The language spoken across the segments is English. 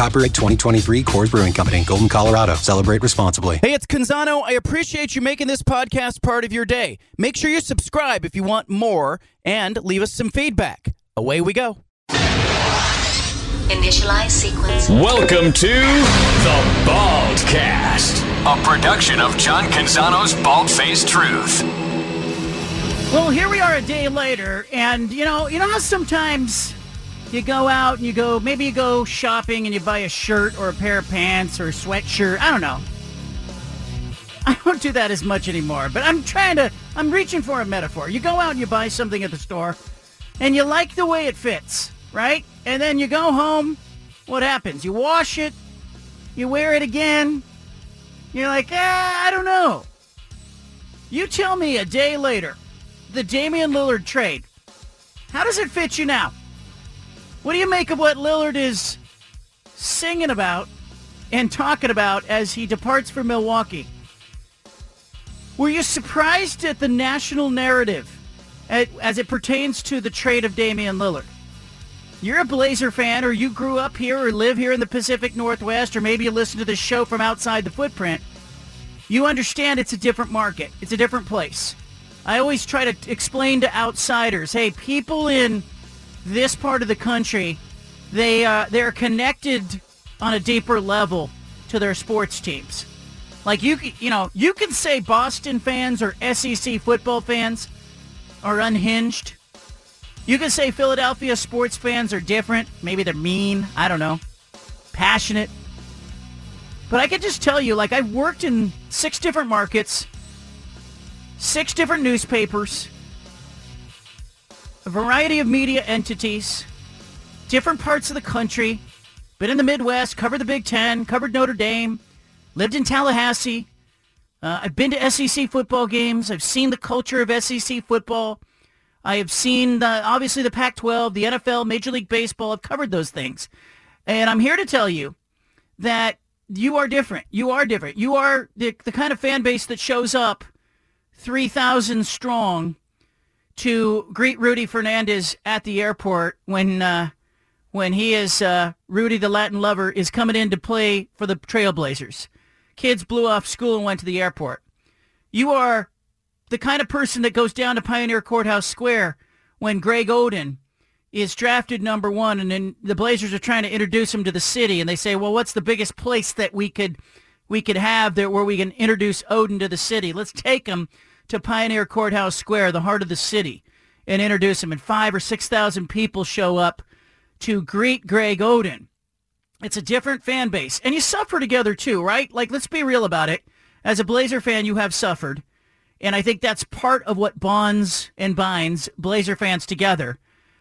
Copyright 2023 Coors Brewing Company, Golden, Colorado. Celebrate responsibly. Hey, it's Canzano. I appreciate you making this podcast part of your day. Make sure you subscribe if you want more and leave us some feedback. Away we go. Initialize sequence. Welcome to the Baldcast, a production of John Canzano's Bald Faced Truth. Well, here we are a day later, and you know, you know how sometimes you go out and you go, maybe you go shopping and you buy a shirt or a pair of pants or a sweatshirt. I don't know. I don't do that as much anymore, but I'm trying to, I'm reaching for a metaphor. You go out and you buy something at the store and you like the way it fits, right? And then you go home. What happens? You wash it, you wear it again. You're like, ah, I don't know. You tell me a day later, the Damian Lillard trade. How does it fit you now? What do you make of what Lillard is singing about and talking about as he departs for Milwaukee? Were you surprised at the national narrative as it pertains to the trade of Damian Lillard? You're a Blazer fan or you grew up here or live here in the Pacific Northwest or maybe you listen to this show from outside the footprint. You understand it's a different market. It's a different place. I always try to explain to outsiders, hey, people in this part of the country, they uh, they're connected on a deeper level to their sports teams. Like you, you know, you can say Boston fans or SEC football fans are unhinged. You can say Philadelphia sports fans are different. Maybe they're mean. I don't know. Passionate. But I can just tell you, like I've worked in six different markets, six different newspapers, a variety of media entities, different parts of the country, been in the Midwest, covered the Big Ten, covered Notre Dame, lived in Tallahassee. Uh, I've been to SEC football games. I've seen the culture of SEC football. I have seen the, obviously the Pac-12, the NFL, Major League Baseball. I've covered those things. And I'm here to tell you that you are different. You are different. You are the, the kind of fan base that shows up 3,000 strong to greet Rudy Fernandez at the airport when uh, when he is uh, Rudy the Latin lover is coming in to play for the Trailblazers. Kids blew off school and went to the airport. You are the kind of person that goes down to Pioneer Courthouse Square when Greg Oden is drafted number one and then the Blazers are trying to introduce him to the city and they say, well, what's the biggest place that we could we could have there where we can introduce Oden to the city? Let's take him to Pioneer Courthouse Square, the heart of the city, and introduce him. And five or 6,000 people show up to greet Greg Oden. It's a different fan base. And you suffer together too, right? Like, let's be real about it. As a Blazer fan, you have suffered. And I think that's part of what bonds and binds Blazer fans together.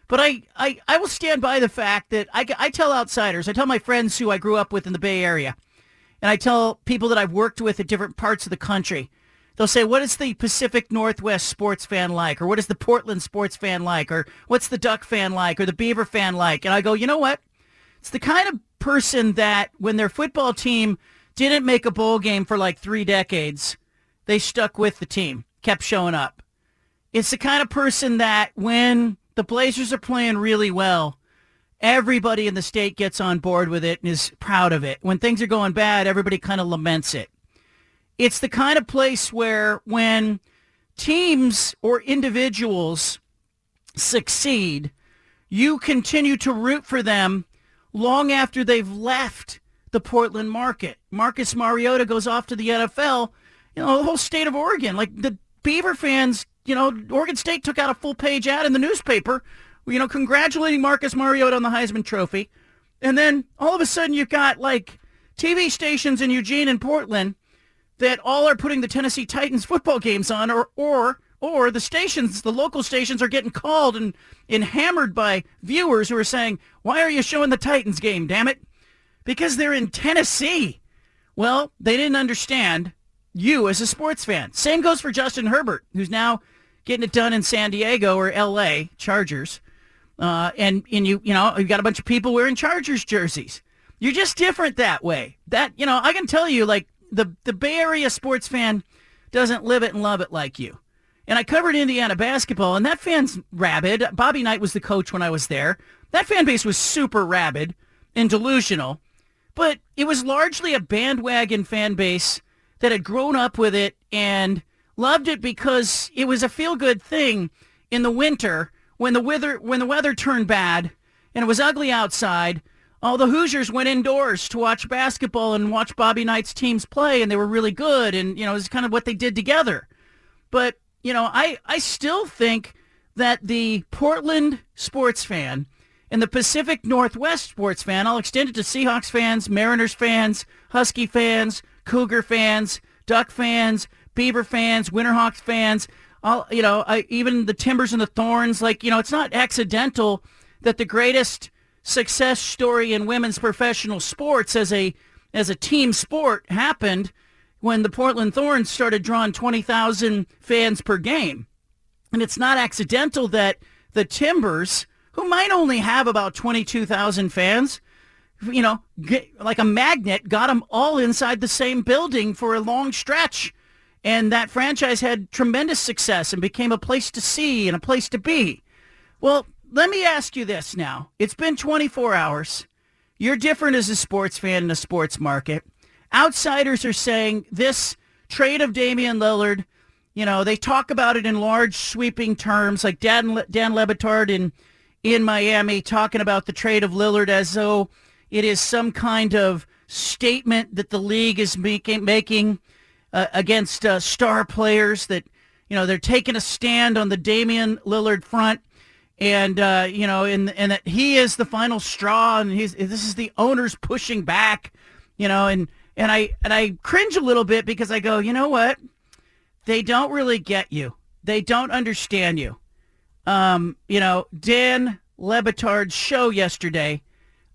But I, I, I will stand by the fact that I, I tell outsiders, I tell my friends who I grew up with in the Bay Area, and I tell people that I've worked with at different parts of the country, they'll say, what is the Pacific Northwest sports fan like? Or what is the Portland sports fan like? Or what's the Duck fan like? Or the Beaver fan like? And I go, you know what? It's the kind of person that when their football team didn't make a bowl game for like three decades, they stuck with the team, kept showing up. It's the kind of person that when the Blazers are playing really well, everybody in the state gets on board with it and is proud of it. When things are going bad, everybody kind of laments it. It's the kind of place where when teams or individuals succeed, you continue to root for them long after they've left the Portland market. Marcus Mariota goes off to the NFL, you know, the whole state of Oregon. Like the Beaver fans, you know, Oregon State took out a full page ad in the newspaper, you know, congratulating Marcus Mariota on the Heisman Trophy. And then all of a sudden you've got like TV stations in Eugene and Portland that all are putting the Tennessee Titans football games on or or or the stations, the local stations are getting called and, and hammered by viewers who are saying, why are you showing the Titans game, damn it? Because they're in Tennessee. Well, they didn't understand you as a sports fan. Same goes for Justin Herbert, who's now getting it done in San Diego or L.A. Chargers. Uh, and and you you know you've got a bunch of people wearing Chargers jerseys. You're just different that way. That you know I can tell you like the the Bay Area sports fan doesn't live it and love it like you. And I covered Indiana basketball, and that fan's rabid. Bobby Knight was the coach when I was there. That fan base was super rabid and delusional, but it was largely a bandwagon fan base that had grown up with it and loved it because it was a feel-good thing in the winter when the weather when the weather turned bad and it was ugly outside. All the Hoosiers went indoors to watch basketball and watch Bobby Knight's teams play, and they were really good. And you know, it's kind of what they did together. But you know, I I still think that the Portland sports fan and the Pacific Northwest sports fan, I'll extend it to Seahawks fans, Mariners fans, Husky fans, Cougar fans, Duck fans, Beaver fans, Winterhawks fans, all you know, I, even the Timbers and the Thorns. Like you know, it's not accidental that the greatest success story in women's professional sports as a as a team sport happened when the Portland Thorns started drawing 20,000 fans per game. And it's not accidental that the Timbers, who might only have about 22,000 fans, you know, get, like a magnet, got them all inside the same building for a long stretch. And that franchise had tremendous success and became a place to see and a place to be. Well, let me ask you this now. It's been 24 hours. You're different as a sports fan in a sports market. Outsiders are saying this trade of Damian Lillard, you know, they talk about it in large sweeping terms, like Dan, Dan Le Batard in, in Miami talking about the trade of Lillard as though it is some kind of statement that the league is making, making uh, against uh, star players that, you know, they're taking a stand on the Damian Lillard front and uh, you know, and and that he is the final straw, and he's this is the owners pushing back, you know, and and I and I cringe a little bit because I go, you know what? They don't really get you. They don't understand you. Um, you know, Dan Le Batard's show yesterday,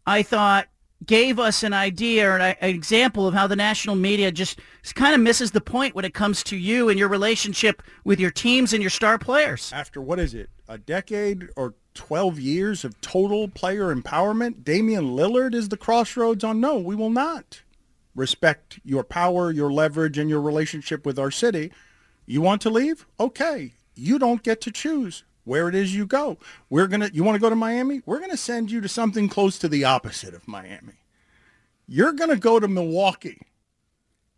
I thought gave us an idea or an, example of how the national media just kind of misses the point when it comes to you and your relationship with your teams and your star players. After what is it, a decade or 12 years of total player empowerment, Damian Lillard is the crossroads on no, we will not respect your power, your leverage, and your relationship with our city. You want to leave? Okay. You don't get to choose where it is you go. We're going to, you want to go to Miami? We're going to send you to something close to the opposite of Miami. You're going to go to Milwaukee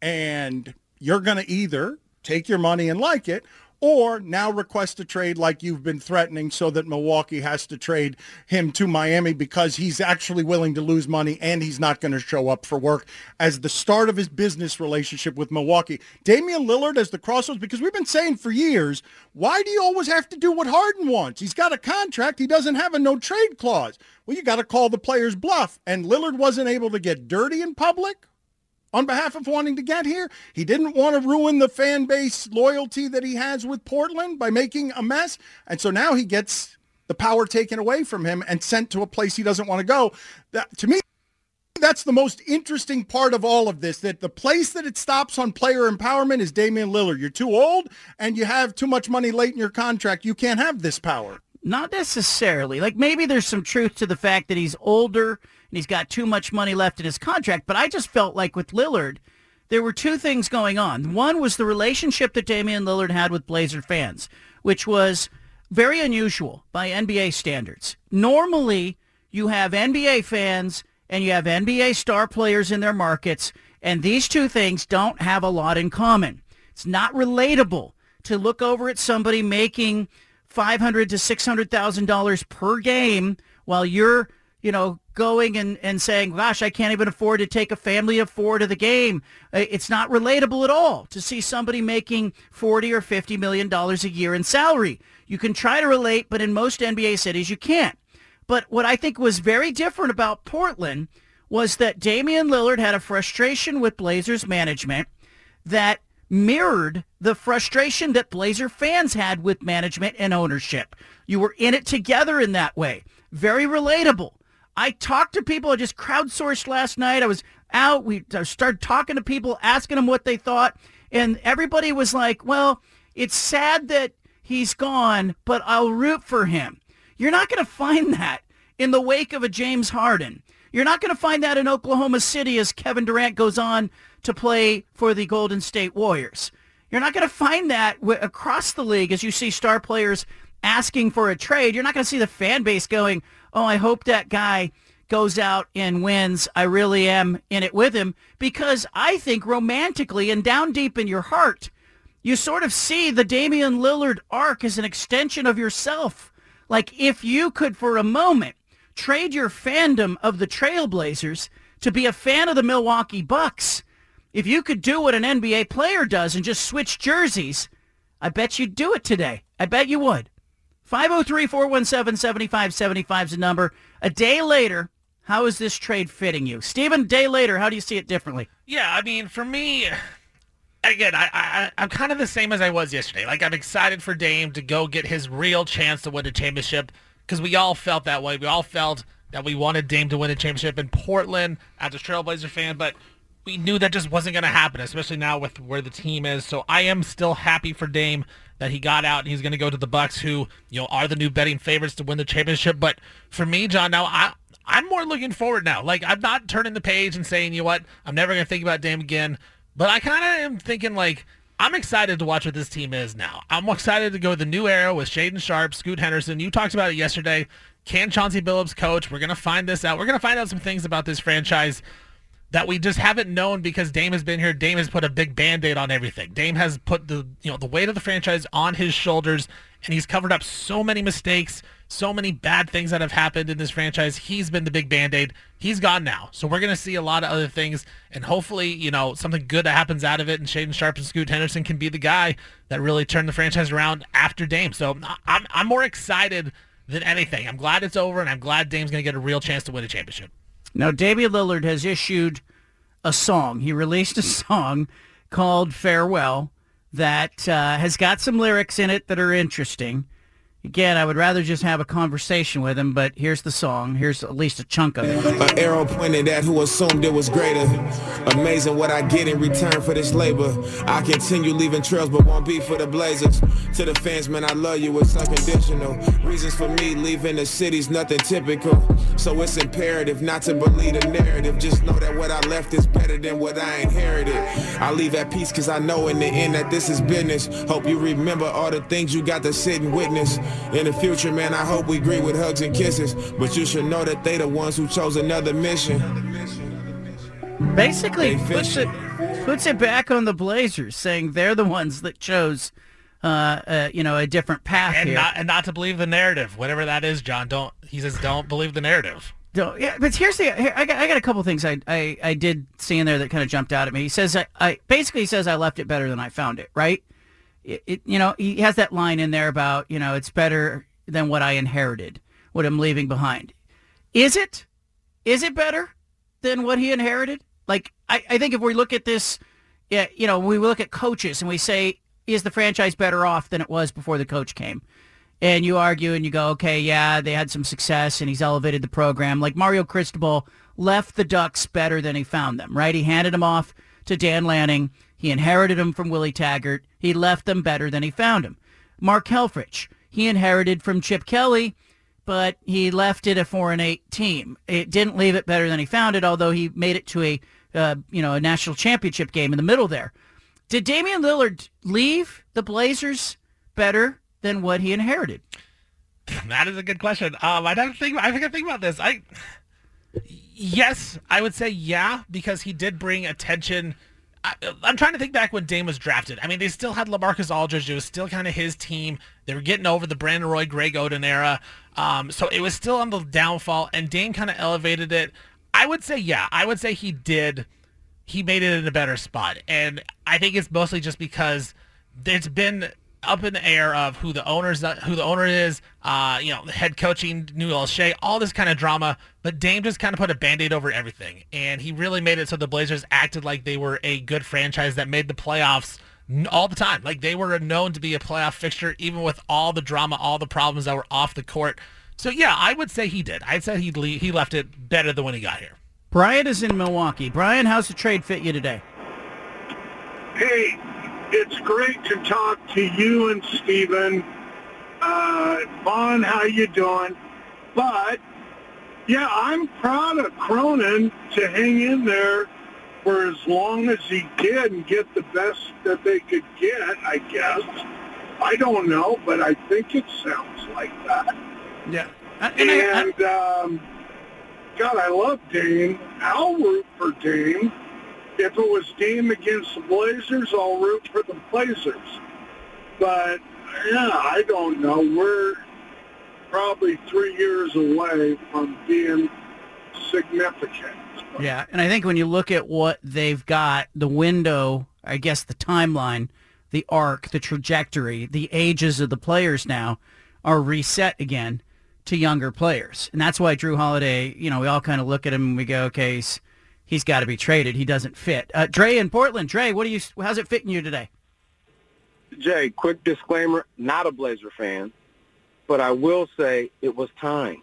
and you're going to either take your money and like it or now request a trade like you've been threatening so that Milwaukee has to trade him to Miami because he's actually willing to lose money and he's not going to show up for work as the start of his business relationship with Milwaukee. Damian Lillard as the crossroads because we've been saying for years, why do you always have to do what Harden wants? He's got a contract. He doesn't have a no trade clause. Well, you got to call the player's bluff. And Lillard wasn't able to get dirty in public on behalf of wanting to get here. He didn't want to ruin the fan base loyalty that he has with Portland by making a mess. And so now he gets the power taken away from him and sent to a place he doesn't want to go. That, to me, that's the most interesting part of all of this, that the place that it stops on player empowerment is Damian Lillard. You're too old and you have too much money late in your contract. You can't have this power. Not necessarily. Like maybe there's some truth to the fact that he's older and he's got too much money left in his contract. But I just felt like with Lillard, there were two things going on. One was the relationship that Damian Lillard had with Blazer fans, which was very unusual by NBA standards. Normally, you have NBA fans and you have NBA star players in their markets, and these two things don't have a lot in common. It's not relatable to look over at somebody making five hundred to six hundred thousand dollars per game while you're you know, going and, and saying, gosh, I can't even afford to take a family of four to the game. Uh, it's not relatable at all to see somebody making 40 or 50 million dollars a year in salary. You can try to relate, but in most NBA cities you can't. But what I think was very different about Portland was that Damian Lillard had a frustration with Blazers management that mirrored the frustration that Blazer fans had with management and ownership. You were in it together in that way. Very relatable. I talked to people. I just crowdsourced last night. I was out. We started talking to people, asking them what they thought. and everybody was like, well, it's sad that he's gone, but I'll root for him. You're not going to find that in the wake of a James Harden. You're not going to find that in Oklahoma City as Kevin Durant goes on to play for the Golden State Warriors. You're not going to find that across the league as you see star players asking for a trade. You're not going to see the fan base going, oh, I hope that guy goes out and wins. I really am in it with him because I think romantically and down deep in your heart, you sort of see the Damian Lillard arc as an extension of yourself. Like if you could for a moment trade your fandom of the Trailblazers to be a fan of the Milwaukee Bucks, if you could do what an NBA player does and just switch jerseys, I bet you'd do it today. I bet you would. 503-417-7575 is the number. A day later, how is this trade fitting you? Steven, a day later, how do you see it differently? Yeah, I mean, for me, again, I, I, I'm kind of the same as I was yesterday. Like, I'm excited for Dame to go get his real chance to win a championship because we all felt that way. We all felt that we wanted Dame to win a championship in Portland as a Trailblazer fan, but we knew that just wasn't going to happen, especially now with where the team is. So I am still happy for Dame that he got out and he's going to go to the Bucks, who you know are the new betting favorites to win the championship. But for me, John, now I I'm more looking forward now. Like I'm not turning the page and saying, you know what, I'm never going to think about Dame again. But I kind of am thinking like I'm excited to watch what this team is now. I'm excited to go the new era with Shaedon Sharpe, Scoot Henderson. You talked about it yesterday. Can Chauncey Billups coach? We're going to find this out. We're going to find out some things about this franchise that we just haven't known because Dame has been here. Dame has put a big band-aid on everything. Dame has put the you know the weight of the franchise on his shoulders and he's covered up so many mistakes, so many bad things that have happened in this franchise. He's been the big band-aid. He's gone now. So we're to see a lot of other things and hopefully, you know, something good that happens out of it and Shaedon Sharpe and Scoot Henderson can be the guy that really turned the franchise around after Dame. So I'm I'm more excited than anything. I'm glad it's over and I'm glad Dame's to get a real chance to win a championship. Now, Damian Lillard has issued a song. He released a song called Farewell that uh, has got some lyrics in it that are interesting. Again, I would rather just have a conversation with him, but here's the song. Here's at least a chunk of it. An arrow pointed at who assumed it was greater. Amazing what I get in return for this labor. I continue leaving trails, but won't be for the Blazers. To the fans, man, I love you. It's unconditional. Reasons for me leaving the city's nothing typical. So it's imperative not to believe the narrative. Just know that what I left is better than what I inherited. I leave at peace because I know in the end that this is business. Hope you remember all the things you got to sit and witness. In the future, man, I hope we greet with hugs and kisses. But you should know that they the ones who chose another mission. Basically, puts it, puts it back on the Blazers, saying they're the ones that chose, uh, uh, you know, a different path And here. not and not to believe the narrative, whatever that is, John. Don't he says don't believe the narrative. Don't- yeah, but here's the here, I got I got a couple things I, I I did see in there that kind of jumped out at me. He says I, I basically he says I left it better than I found it. Right? It, it you know he has that line in there about you know it's better than what I inherited, what I'm leaving behind. Is it? Is it better than what he inherited? Like I, I think if we look at this, yeah, you know, we look at coaches and we say is the franchise better off than it was before the coach came? and you argue and you go, okay, yeah, they had some success and he's elevated the program. Like Mario Cristobal left the Ducks better than he found them, right? He handed them off to Dan Lanning. He inherited them from Willie Taggart. He left them better than he found them. Mark Helfrich, he inherited from Chip Kelly, but he left it a four and eight team. It didn't leave it better than he found it, although he made it to a, uh, you know, a national championship game in the middle there. Did Damian Lillard leave the Blazers better than what he inherited? That is a good question. Um, have to think. I think I think about this. I yes, I would say yeah because he did bring attention. I, I'm trying to think back when Dame was drafted. I mean, they still had LaMarcus Aldridge. It was still kind of his team. They were getting over the Brandon Roy, Greg Oden era. Um, so it was still on the downfall, and Dame kind of elevated it. I would say yeah. I would say he did. He made it in a better spot, and I think it's mostly just because it's been up in the air of who the owners who the owner is, uh, you know, the head coaching, New Shea, all this kind of drama. But Dame just kind of put a band-aid over everything. And he really made it so the Blazers acted like they were a good franchise that made the playoffs all the time. Like they were known to be a playoff fixture, even with all the drama, all the problems that were off the court. So yeah, I would say he did. I'd say he le- he left it better than when he got here. Brian is in Milwaukee. Brian, how's the trade fit you today? Hey, It's great to talk to you and Stephen. Uh, Vaughn, how you doing? But, yeah, I'm proud of Cronin to hang in there for as long as he did and get the best that they could get, I guess. I don't know, but I think it sounds like that. Yeah. And, and um, God, I love Dame. I'll root for Dame. If it was Dame against the Blazers, I'll root for the Blazers. But, yeah, I don't know. We're probably three years away from being significant. Yeah, and I think when you look at what they've got, the window, I guess the timeline, the arc, the trajectory, the ages of the players now are reset again to younger players. And that's why Jrue Holiday, you know, we all kind of look at him and we go, okay, he's, he's got to be traded. He doesn't fit. Uh, Dre in Portland. Dre, what do you, how's it fitting you today? Jay, quick disclaimer, not a Blazer fan, but I will say it was time.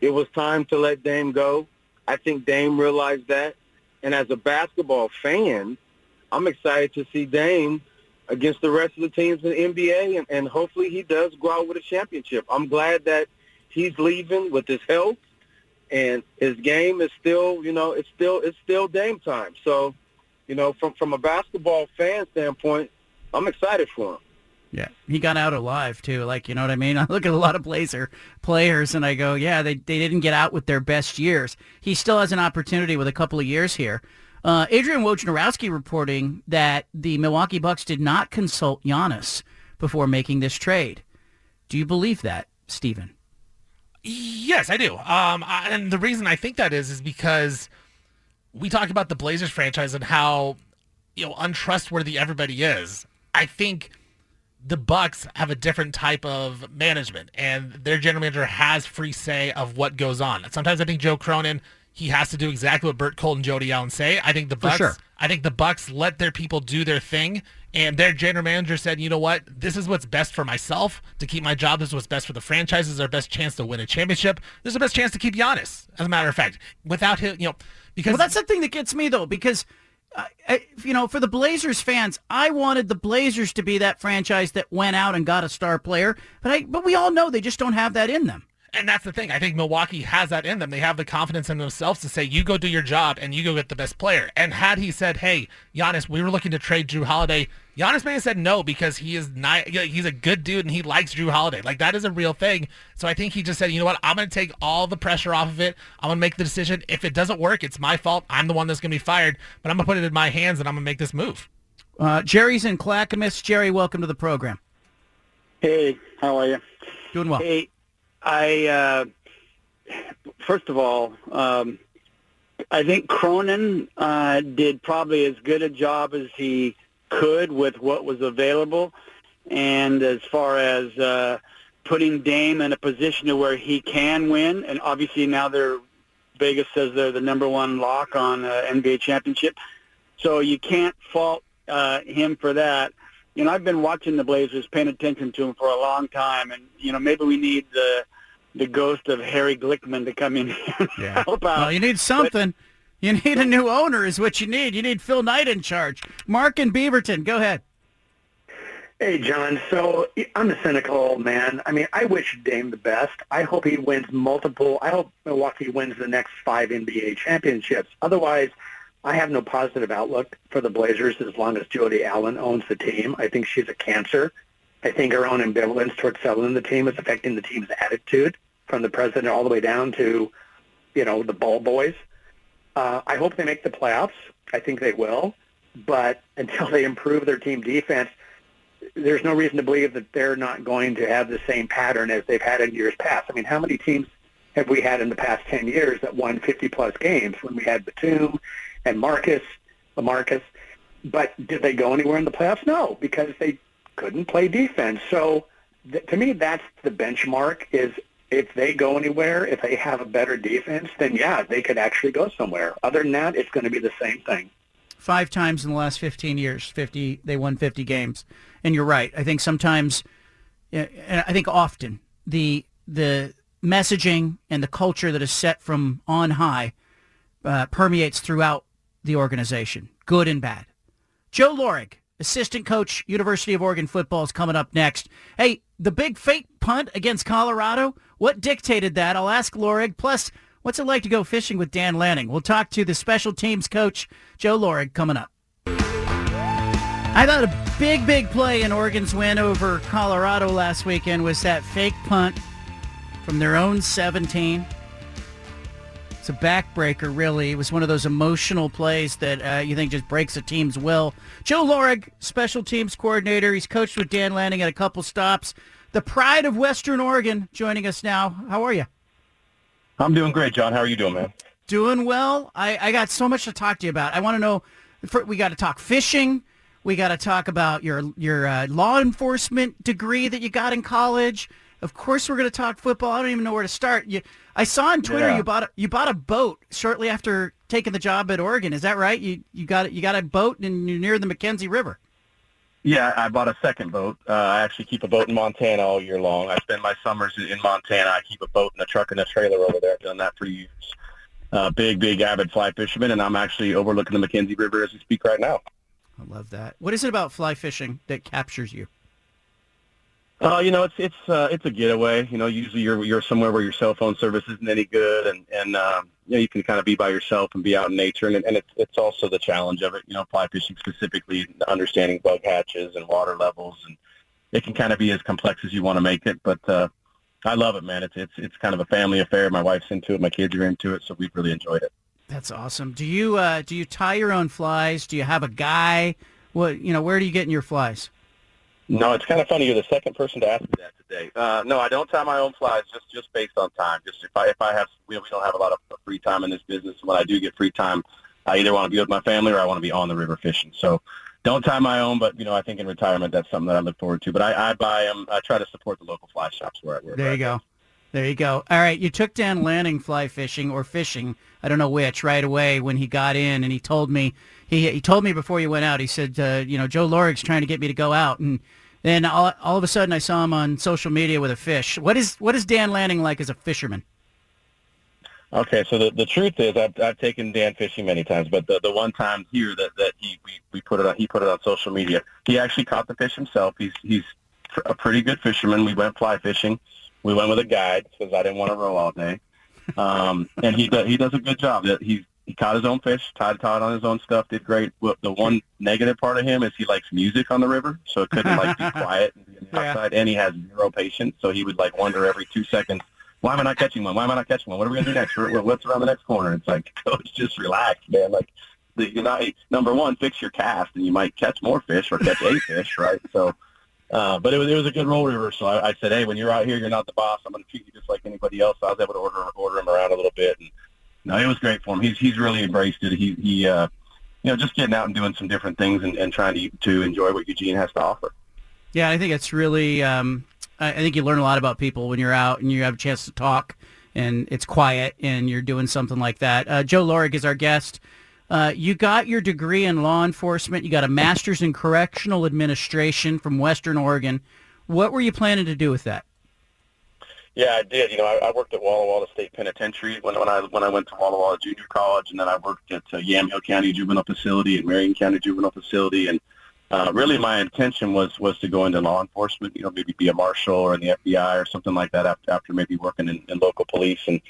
It was time to let Dame go. I think Dame realized that. And as a basketball fan, I'm excited to see Dame against the rest of the teams in the NBA, and, and hopefully he does go out with a championship. I'm glad that he's leaving with his health, and his game is still, you know, it's still it's still Dame time. So, you know, from from a basketball fan standpoint, I'm excited for him. Yeah, he got out alive too. Like you know what I mean. I look at a lot of Blazer players and I go, yeah, they they didn't get out with their best years. He still has an opportunity with a couple of years here. Uh, Adrian Wojnarowski reporting that the Milwaukee Bucks did not consult Giannis before making this trade. Do you believe that, Stephen? Yes, I do. Um, I, and the reason I think that is is because we talk about the Blazers franchise and how you know untrustworthy everybody is. I think the Bucks have a different type of management, and their general manager has free say of what goes on. Sometimes I think Joe Cronin he has to do exactly what Bert Kolde and Jody Allen say. I think the Bucks. sure. I think the Bucks let their people do their thing, and their general manager said, "You know what? This is what's best for myself to keep my job. This is what's best for the franchise. This is our best chance to win a championship. This is the best chance to keep Giannis. As a matter of fact, without him, you know, because well, that's the thing that gets me though, because uh, I, you know, for the Blazers fans, I wanted the Blazers to be that franchise that went out and got a star player, but I, but we all know they just don't have that in them. And that's the thing. I think Milwaukee has that in them. They have the confidence in themselves to say, you go do your job and you go get the best player. And had he said, hey, Giannis, we were looking to trade Jrue Holiday, Giannis may have said no because he is not, he's a good dude and he likes Jrue Holiday. Like that is a real thing. So I think he just said, you know what, I'm going to take all the pressure off of it. I'm going to make the decision. If it doesn't work, it's my fault. I'm the one that's going to be fired, but I'm going to put it in my hands and I'm going to make this move. Uh, Jerry's in Clackamas. Jerry, welcome to the program. Hey, how are you? Doing well. Hey, I uh, first of all, um, I think Cronin uh, did probably as good a job as he could with what was available, and as far as uh, putting Dame in a position to where he can win, and obviously now they're Vegas says they're the number one lock on uh, NBA championship, so you can't fault uh, him for that. You know, I've been watching the Blazers, paying attention to them for a long time, and you know, maybe we need the the ghost of Harry Glickman to come in here and Yeah. help out. Well, you need something. you need a new owner is what you need. You need Phil Knight in charge. Mark and Beaverton, go ahead. Hey, John. So I'm a cynical old man. I mean, I wish Dame the best. I hope he wins multiple. I hope Milwaukee wins the next five NBA championships. Otherwise, I have no positive outlook for the Blazers as long as Jody Allen owns the team. I think she's a cancer. I think her own ambivalence towards selling the team is affecting the team's attitude from the president all the way down to, you know, the ball boys. Uh, I hope they make the playoffs. I think they will. But until they improve their team defense, there's no reason to believe that they're not going to have the same pattern as they've had in years past. I mean, how many teams have we had in the past 10 years that won 50-plus games when we had Batum and Marcus, LaMarcus? But did they go anywhere in the playoffs? No, because they couldn't play defense. So th- to me, that's the benchmark is if they go anywhere, if they have a better defense, then yeah, they could actually go somewhere. Other than that, it's going to be the same thing. Five times in the last 15 years, 50 they won 50 games. And you're right. I think sometimes, and I think often, the the messaging and the culture that is set from on high uh, permeates throughout the organization, good and bad. Joe Lorig assistant coach, University of Oregon football is coming up next. Hey, the big fake punt against Colorado, what dictated that? I'll ask Lorig. Plus, what's it like to go fishing with Dan Lanning? We'll talk to the special teams coach, Joe Lorig, coming up. I thought a big, big play in Oregon's win over Colorado last weekend was that fake punt from their own 17. It's a backbreaker, really. It was one of those emotional plays that uh, you think just breaks a team's will. Joe Lorig, special teams coordinator. He's coached with Dan Lanning at a couple stops. The pride of Western Oregon joining us now. How are you? I'm doing great, John. How are you doing, man? Doing well. I, I got so much to talk to you about. I want to know, we got to talk fishing. We got to talk about your your uh, law enforcement degree that you got in college. Of course, we're going to talk football. I don't even know where to start. You, I saw on Twitter Yeah. you bought a, you bought a boat shortly after taking the job at Oregon. Is that right? You you got you got a boat and you're near the McKenzie River. Yeah, I bought a second boat. Uh, I actually keep a boat in Montana all year long. I spend my summers in- Montana. I keep a boat and a truck and a trailer over there. I've done that for years. Uh, big, big avid fly fisherman, and I'm actually overlooking the McKenzie River as we speak right now. I love that. What is it about fly fishing that captures you? Uh, you know, it's it's uh, it's a getaway. You know, usually you're you're somewhere where your cell phone service isn't any good, and and um, you know you can kind of be by yourself and be out in nature, and and it's it's also the challenge of it. You know, fly fishing specifically, understanding bug hatches and water levels, and it can kind of be as complex as you want to make it. But uh, I love it, man. It's it's it's kind of a family affair. My wife's into it, my kids are into it, so we've really enjoyed it. That's awesome. Do you uh, do you tie your own flies? Do you have a guy? What you know? Where do you get your flies? No, it's kind of funny. You're the second person to ask me that today. Uh, no, I don't tie my own flies just just based on time. Just if I if I have we, we don't have a lot of free time in this business. When I do get free time, I either want to be with my family or I want to be on the river fishing. So don't tie my own, but you know I think in retirement that's something that I look forward to. But I, I buy them. I try to support the local fly shops where I work. There you go. There you go. All right, you took Dan Lanning fly fishing or fishing, I don't know which, right away when he got in, and he told me he he told me before you went out. He said, uh, you know, Joe Lorig's trying to get me to go out, and then all, all of a sudden I saw him on social media with a fish. What is what is Dan Lanning like as a fisherman? Okay, so the, the truth is, I've, I've taken Dan fishing many times, but the, the one time here that, that he we, we put it on, he put it on social media. He actually caught the fish himself. He's he's a pretty good fisherman. We went fly fishing. We went with a guide because I didn't want to row all day, um, and he does, he does a good job. That he he caught his own fish, tied tied on his own stuff, did great. But the one negative part of him is he likes music on the river, so it couldn't like be quiet and be Yeah. outside, and he has zero patience, so he would like wonder every two seconds. Why am I not catching one? Why am I not catching one? What are we gonna do next? What- What's around the next corner? It's like, coach, just relax, man. Like, the, you know, number one, fix your cast, and you might catch more fish or catch a fish, right? So, uh, but it was it was a good roll river. So I, I said, hey, when you're out here, you're not the boss. I'm gonna treat you just like anybody else. I was able to order order him around a little bit, and no, it was great for him. He's he's really embraced it. He he, uh, you know, just getting out and doing some different things and, and trying to to enjoy what Eugene has to offer. Yeah, I think it's really. Um, I think you learn a lot about people when you're out and you have a chance to talk, and it's quiet, and you're doing something like that. Uh, Joe Lorig is our guest. Uh, you got your degree in law enforcement. You got a master's in correctional administration from Western Oregon. What were you planning to do with that? Yeah, I did. You know, I, I worked at Walla Walla State Penitentiary when, when I when I went to Walla Walla Junior College, and then I worked at uh, Yamhill County Juvenile Facility and Marion County Juvenile Facility, and uh, really my intention was was to go into law enforcement. You know, maybe be a marshal or in the FBI or something like that after after maybe working in, in local police, and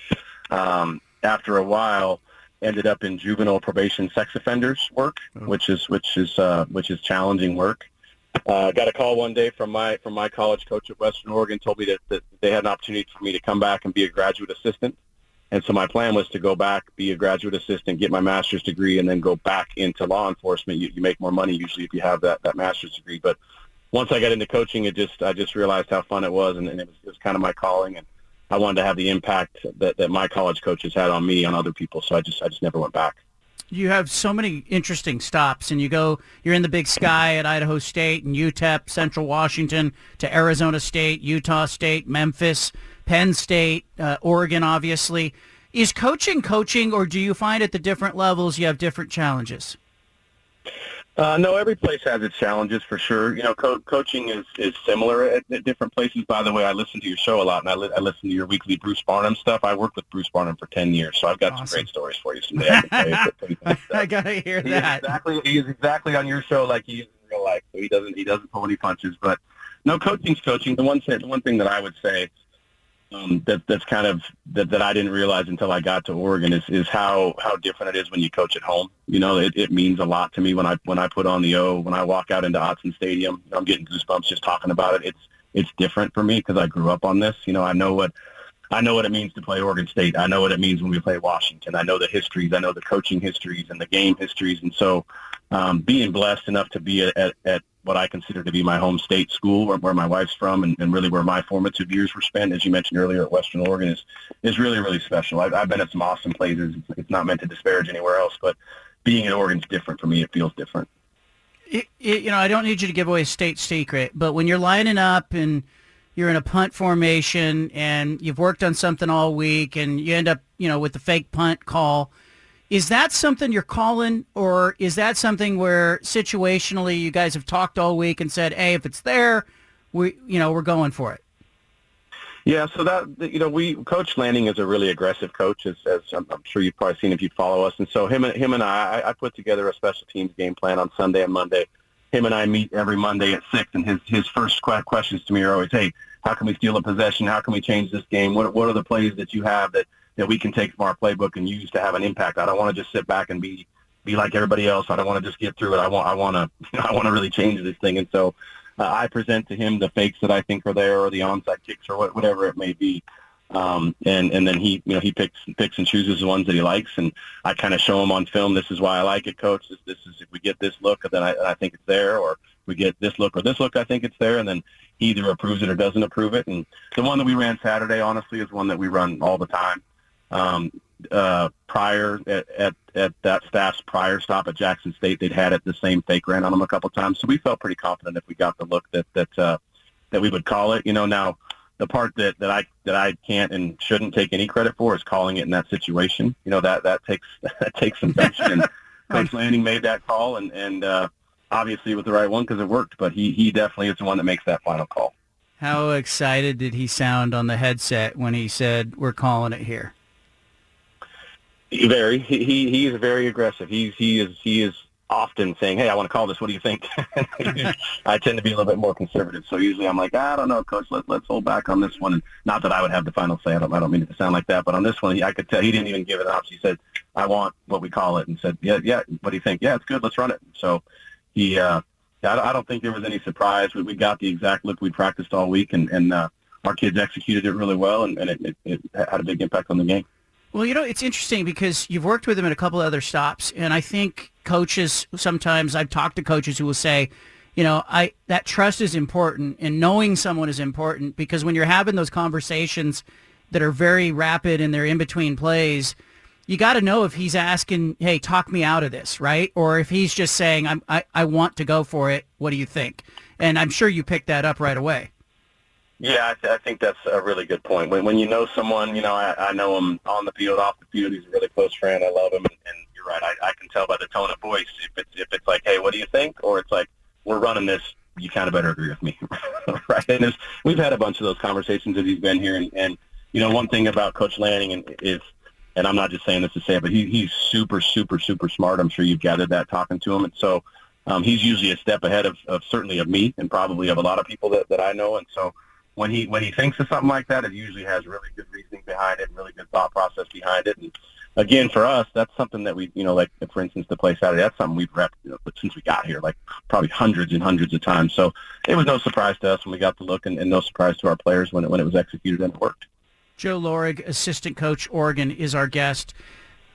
um, after a while ended up in juvenile probation sex offenders work, which is which is uh, which is challenging work. Uh, got a call one day from my from my college coach at Western Oregon. Told me that, that they had an opportunity for me to come back and be a graduate assistant. And so my plan was to go back, be a graduate assistant, get my master's degree, and then go back into law enforcement. You, you make more money usually if you have that, that master's degree. But once I got into coaching, it just I just realized how fun it was, and, and it, was, it was kind of my calling. And I wanted to have the impact that, that my college coaches had on me on other people. So I just I just never went back. You have so many interesting stops, and you go. You're in the Big Sky at Idaho State and UTEP, Central Washington, to Arizona State, Utah State, Memphis, Penn State, uh, Oregon. Obviously, is coaching coaching, or do you find at the different levels you have different challenges? Uh, no, every place has its challenges for sure. You know, co- coaching is, is similar at, at different places. By the way, I listen to your show a lot, and I, li- I listen to your weekly Bruce Barnum stuff. I worked with Bruce Barnum for ten years, so I've got some great stories for you someday. I you. I gotta hear He that. exactly, he is exactly on your show like he is in real life, so he doesn't he doesn't pull any punches. But no, coaching's coaching. The one thing, the one thing that I would say um, that that's kind of that, that I didn't realize until I got to Oregon is is how how different it is when you coach at home. You know, it, it means a lot to me when I when I put on the O when I walk out into Autzen Stadium. I'm getting goosebumps just talking about it. It's it's different for me because I grew up on this. You know, I know what I know what it means to play Oregon State. I know what it means when we play Washington. I know the histories. I know the coaching histories and the game histories. And so, um, being blessed enough to be at, at what I consider to be my home state school, where, where my wife's from, and, and really where my formative years were spent, as you mentioned earlier at Western Oregon, is is really really special. I've, I've been at some awesome places. It's, it's not meant to disparage anywhere else, but being at Oregon's different for me. It feels different. It, it, you know, I don't need you to give away a state secret, but when you're lining up and you're in a punt formation and you've worked on something all week and you end up, you know, with the fake punt call, is that something you're calling or is that something where situationally you guys have talked all week and said, "Hey, if it's there, we, you know, we're going for it." Yeah, so that you know, we Coach Lanning is a really aggressive coach, as, as I'm, I'm sure you've probably seen if you follow us. And so him and him and I, I, put together a special teams game plan on Sunday and Monday. Him and I meet every Monday at six, and his his first questions to me are always, "Hey, how can we steal a possession? How can we change this game? What what are the plays that you have that that we can take from our playbook and use to have an impact? I don't want to just sit back and be be like everybody else. I don't want to just get through it. I want I want to you know, I want to really change this thing. And so uh, I present to him the fakes that I think are there, or the onside kicks, or what, whatever it may be. Um, and and then he you know he picks picks and chooses the ones that he likes, and I kind of show him on film. This is why I like it, coach. This, this is if we get this look, then I, I think it's there, or we get this look or this look, I think it's there, and then he either approves it or doesn't approve it. And the one that we ran Saturday, honestly, is one that we run all the time. Um, uh, prior at, at at that staff's prior stop at Jackson State, they'd had it the same fake ran on them a couple times, so we felt pretty confident if we got the look that that uh, that we would call it. You know, now the part that, that I that I can't and shouldn't take any credit for is calling it in that situation. You know that that takes that takes some gumption. and Coach Lanning made that call, and and uh, obviously with the right one because it worked. But he he definitely is the one that makes that final call. How excited did he sound on the headset when he said, "We're calling it here"? Very. He he, he is very aggressive. He's he is he is often saying, "Hey, I want to call this. What do you think?" I tend to be a little bit more conservative, so usually I'm like, "I don't know, coach. Let, let's hold back on this one." And not that I would have the final say. I don't. I don't mean it to sound like that, but on this one, I could tell he didn't even give it option. He said, "I want what we call it," and said, "Yeah, yeah. What do you think? Yeah, it's good. Let's run it." So he. uh I don't think there was any surprise. We, we got the exact look we practiced all week, and, and uh, our kids executed it really well, and, and it, it, it had a big impact on the game. Well, you know, it's interesting because you've worked with him at a couple other stops, and I think coaches sometimes I've talked to coaches who will say, you know, I that trust is important and knowing someone is important because when you're having those conversations that are very rapid and they're in between plays, you got to know if he's asking, "Hey, talk me out of this," right? Or if he's just saying, "I'm I, I want to go for it. What do you think?" And I'm sure you picked that up right away. Yeah, I, th- I think that's a really good point. When when you know someone, you know, I, I know him on the field, off the field. He's a really close friend. I love him, and, and you're right. I, I can tell by the tone of voice if it's if it's like, "Hey, what do you think?" or it's like, "We're running this." You kind of better agree with me, right? And we've had a bunch of those conversations as he's been here, and, and you know, one thing about Coach Lanning is and I'm not just saying this to say it, but he, he's super, super, super smart. I'm sure you've gathered that talking to him. And so um, he's usually a step ahead of, of certainly of me and probably of a lot of people that, that I know. And so when he when he thinks of something like that, it usually has really good reasoning behind it and really good thought process behind it. And again, for us, that's something that we, you know, like for instance, the play Saturday, that's something we've repped you know, since we got here, like probably hundreds and hundreds of times. So it was no surprise to us when we got the look, and, and no surprise to our players when it when it was executed and it worked. Joe Lorig, assistant coach, Oregon, is our guest.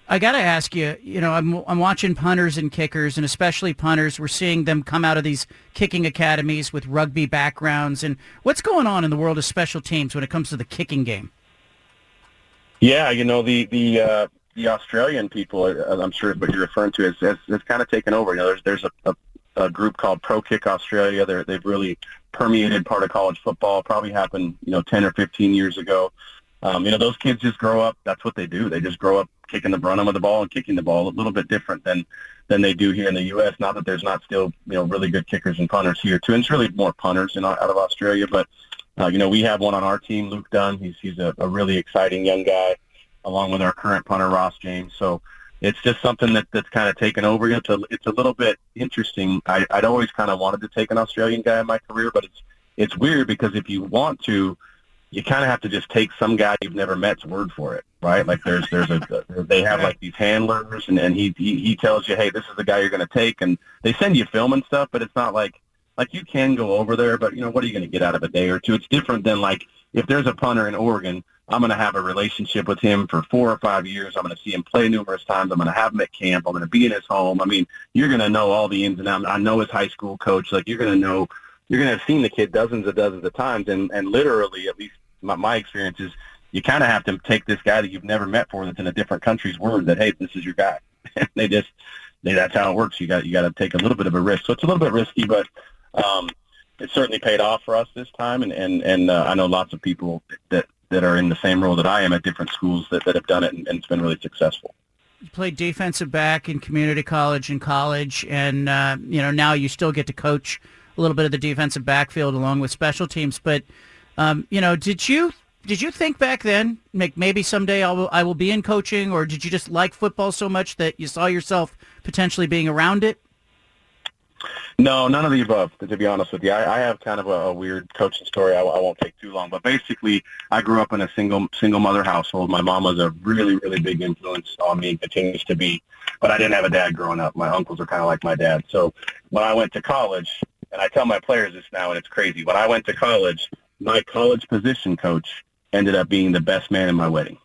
I got to ask you, you know, I'm, I'm watching punters and kickers, and especially punters. We're seeing them come out of these kicking academies with rugby backgrounds. And what's going on in the world of special teams when it comes to the kicking game? Yeah, you know, the, the, uh, the Australian people, uh, I'm sure what you're referring to, has, has, has kind of taken over. You know, there's, there's a, a, a group called Pro Kick Australia. They're, they've really permeated part of college football, probably happened, you know, 10 or 15 years ago. Um, you know, those kids just grow up. That's what they do. They just grow up kicking the brunt of the ball and kicking the ball a little bit different than than they do here in the U.S. Not that there's not still you know really good kickers and punters here too. And it's really more punters in, out of Australia. But uh, you know, we have one on our team, Luke Dunn. He's he's a, a really exciting young guy, along with our current punter Ross James. So it's just something that that's kind of taken over. It's a it's a little bit interesting. I, I'd always kind of wanted to take an Australian guy in my career, but it's it's weird because if you want to, you kind of have to just take some guy you've never met's word for it, right? Like there's there's a they have like these handlers, and and he he, he tells you, hey, this is the guy you're going to take, and they send you film and stuff, but it's not like like you can go over there, but you know what are you going to get out of a day or two? It's different than like if there's a punter in Oregon, I'm going to have a relationship with him for four or five years. I'm going to see him play numerous times. I'm going to have him at camp. I'm going to be in his home. I mean, you're going to know all the ins and outs. I know his high school coach. Like you're going to know, you're going to have seen the kid dozens and dozens of times, and and literally, at least my, my experience is, you kind of have to take this guy that you've never met before that's in a different country's word that hey, this is your guy. they just, they, that's how it works. You got you got to take a little bit of a risk. So it's a little bit risky, but. um it certainly paid off for us this time, and and and uh, I know lots of people that that are in the same role that I am at different schools that, that have done it, and, and it's been really successful. You played defensive back in community college and college, and uh, you know now you still get to coach a little bit of the defensive backfield along with special teams. But um, you know, did you did you think back then, maybe someday I will, I will be in coaching, or did you just like football so much that you saw yourself potentially being around it? No, none of the above. To be honest with you, I, I have kind of a, a weird coaching story. I, I won't take too long, but basically, I grew up in a single single mother household. My mom was a really really big influence on me, and continues to be. But I didn't have a dad growing up. My uncles are kind of like my dad. So when I went to college, and I tell my players this now, and it's crazy. When I went to college, my college position coach ended up being the best man in my wedding.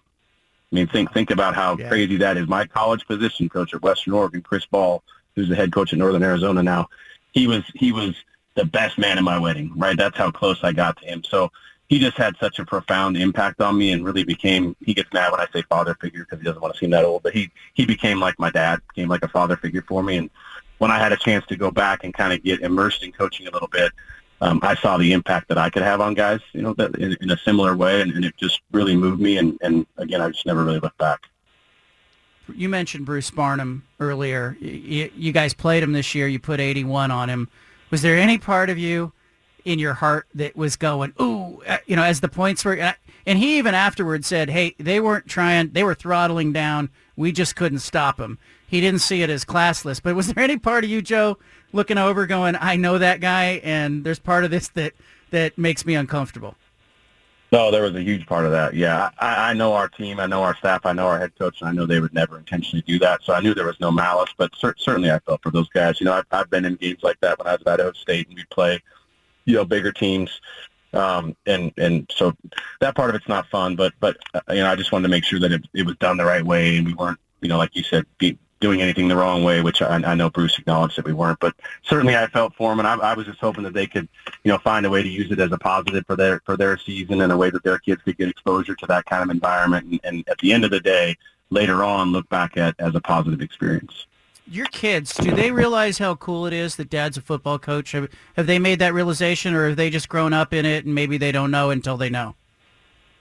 I mean, think think about how yeah. crazy that is. My college position coach at Western Oregon, Chris Ball, who's the head coach at Northern Arizona now, he was he was the best man in my wedding, right? That's how close I got to him. So he just had such a profound impact on me and really became he gets mad when I say father figure because he doesn't want to seem that old, but he he became like my dad, became like a father figure for me and when I had a chance to go back and kind of get immersed in coaching a little bit, um, I saw the impact that I could have on guys, you know, that in, in a similar way, and, and it just really moved me. And, and again, I just never really looked back you mentioned Bruce Barnum earlier. You, you, guys played him this year. You put 81 on him. Was there any part of you in your heart that was going, ooh, uh, you know, as the points were, and he even afterwards said, hey, they weren't trying, they were throttling down. We just couldn't stop him. He didn't see it as classless. But was there any part of you, Joe, looking over going, I know that guy, and there's part of this that, that makes me uncomfortable? No, there was a huge part of that. Yeah, I, I know our team, I know our staff, I know our head coach, and I know they would never intentionally do that. So I knew there was no malice, but cer- certainly I felt for those guys. You know, I've, I've been in games like that when I was at Idaho State, and we play, you know, bigger teams, um, and and so that part of it's not fun. But but uh, you know, I just wanted to make sure that it, it was done the right way, and we weren't, you know, like you said, be, doing anything the wrong way, which I, I know Bruce acknowledged that we weren't. But certainly, I felt for them, and I, I was just hoping that they could, you know, find a way to use it as a positive for their for their season and a way that their kids could get exposure to that kind of environment, and, and at the end of the day, later on, look back at as a positive experience. Your kids, do they realize how cool it is that dad's a football coach? Have, have they made that realization, or have they just grown up in it and maybe they don't know until they know?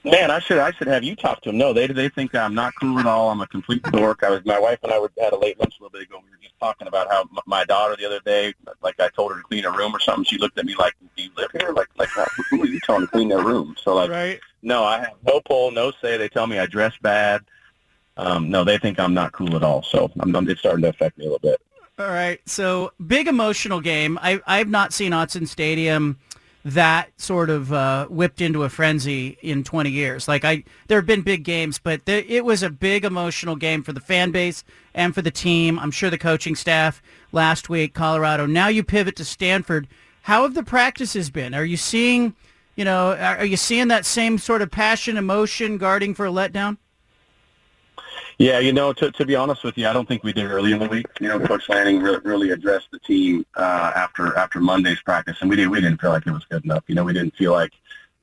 Man, I should I should have you talk to them. No, they they think I'm not cool at all. I'm a complete dork. I was my wife and I were had a late lunch a little bit ago. We were just talking about how my daughter the other day, like I told her to clean her room or something. She looked at me like, "Do you live here? Like like who are you telling to clean their room?" So like, right. no, I have no pull, no say. They tell me I dress bad. Um, no, they think I'm not cool at all. So I'm, I'm, it's starting to affect me a little bit. All right. So big emotional game. I I've not seen Autzen Stadium that sort of uh, whipped into a frenzy in 20 years. Like I, there have been big games, but there, it was a big emotional game for the fan base and for the team. I'm sure the coaching staff last week, Colorado. Now you pivot to Stanford. How have the practices been? Are you seeing, you know, are you seeing that same sort of passion, emotion, guarding for a letdown? Yeah, you know, to, to be honest with you, I don't think we did early in the week. You know, Coach Lanning re- really addressed the team uh, after after Monday's practice, and we did we didn't feel like it was good enough. You know, we didn't feel like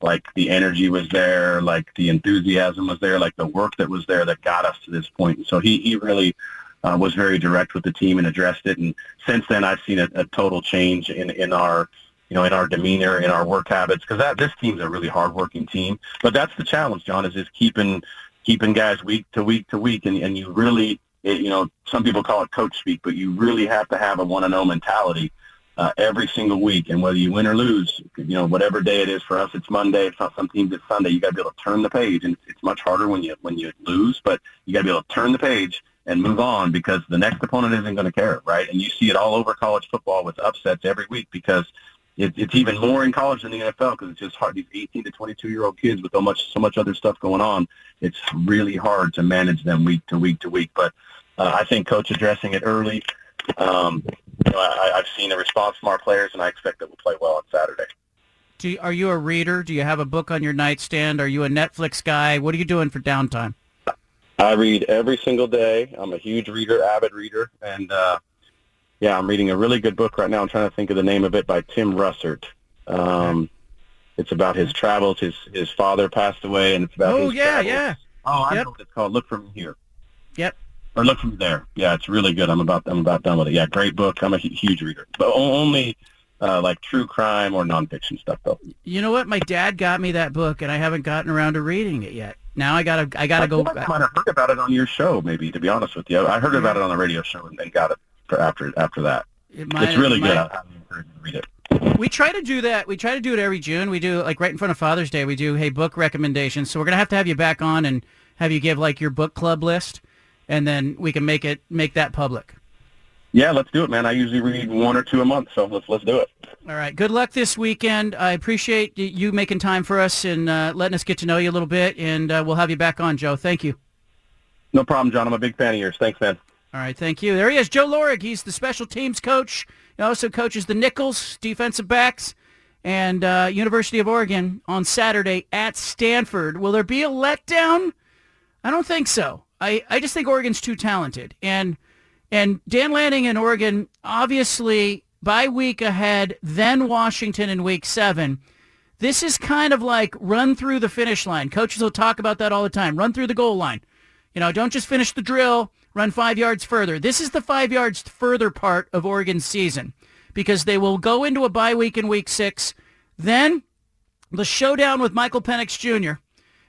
like the energy was there, like the enthusiasm was there, like the work that was there that got us to this point. So he he really uh, was very direct with the team and addressed it. And since then, I've seen a, a total change in in our you know, in our demeanor, in our work habits, because that this team's a really hardworking team. But that's the challenge, John, is is keeping keeping guys week to week to week, and, and you really, it, you know, some people call it coach speak, but you really have to have a one and zero mentality uh, every single week. And whether you win or lose, you know, whatever day it is for us, it's Monday. It's not some teams it's Sunday. You got to be able to turn the page, and it's, it's much harder when you when you lose, but you got to be able to turn the page and move on because the next opponent isn't going to care, right? And you see it all over college football with upsets every week because it, it's even more in college than the NFL because it's just hard. These 18 to 22 year old kids with so much so much other stuff going on, it's really hard to manage them week to week to week. But uh, I think coach addressing it early. Um, you know, I, I've seen a response from our players, and I expect that we'll play well on Saturday. Do you, are you a reader? Do you have a book on your nightstand? Are you a Netflix guy? What are you doing for downtime? I read every single day. I'm a huge reader, avid reader, and uh, yeah, I'm reading a really good book right now. I'm trying to think of the name of it by Tim Russert. Um, it's about his travels. His his father passed away, and it's about Oh his yeah, travels. yeah. Oh, I Yep. know what it's called. Look from here. Yep. Or look from there. Yeah, it's really good. I'm about I'm about done with it. Yeah, great book. I'm a huge reader, but only uh, like true crime or nonfiction stuff though. You know what? My dad got me that book, and I haven't gotten around to reading it yet. Now I gotta I gotta I go. like I might have heard about it on your show, maybe. To be honest with you, I heard about it on the radio show and then got it for after after that. It might- it's really it good. I, I encourage you to read it. We try to do that. We try to do it every June. We do like right in front of Father's Day. We do hey book recommendations. So we're gonna have to have you back on and have you give like your book club list, and then we can make it make that public. Yeah, let's do it, man. I usually read one or two a month, so let's let's do it. All right. Good luck this weekend. I appreciate you making time for us and uh, letting us get to know you a little bit. And uh, we'll have you back on, Joe. Thank you. No problem, John. I'm a big fan of yours. Thanks, man. All right, thank you. There he is, Joe Lorig. He's the special teams coach. He also coaches the Nichols defensive backs and uh, University of Oregon on Saturday at Stanford. Will there be a letdown? I don't think so. I, I just think Oregon's too talented. And and Dan Lanning in Oregon, obviously by week ahead, then Washington in week seven. This is kind of like run through the finish line. Coaches will talk about that all the time. Run through the goal line. You know, don't just finish the drill, run five yards further. This is the five yards further part of Oregon's season because they will go into a bye week in week six. Then the showdown with Michael Penix Jr.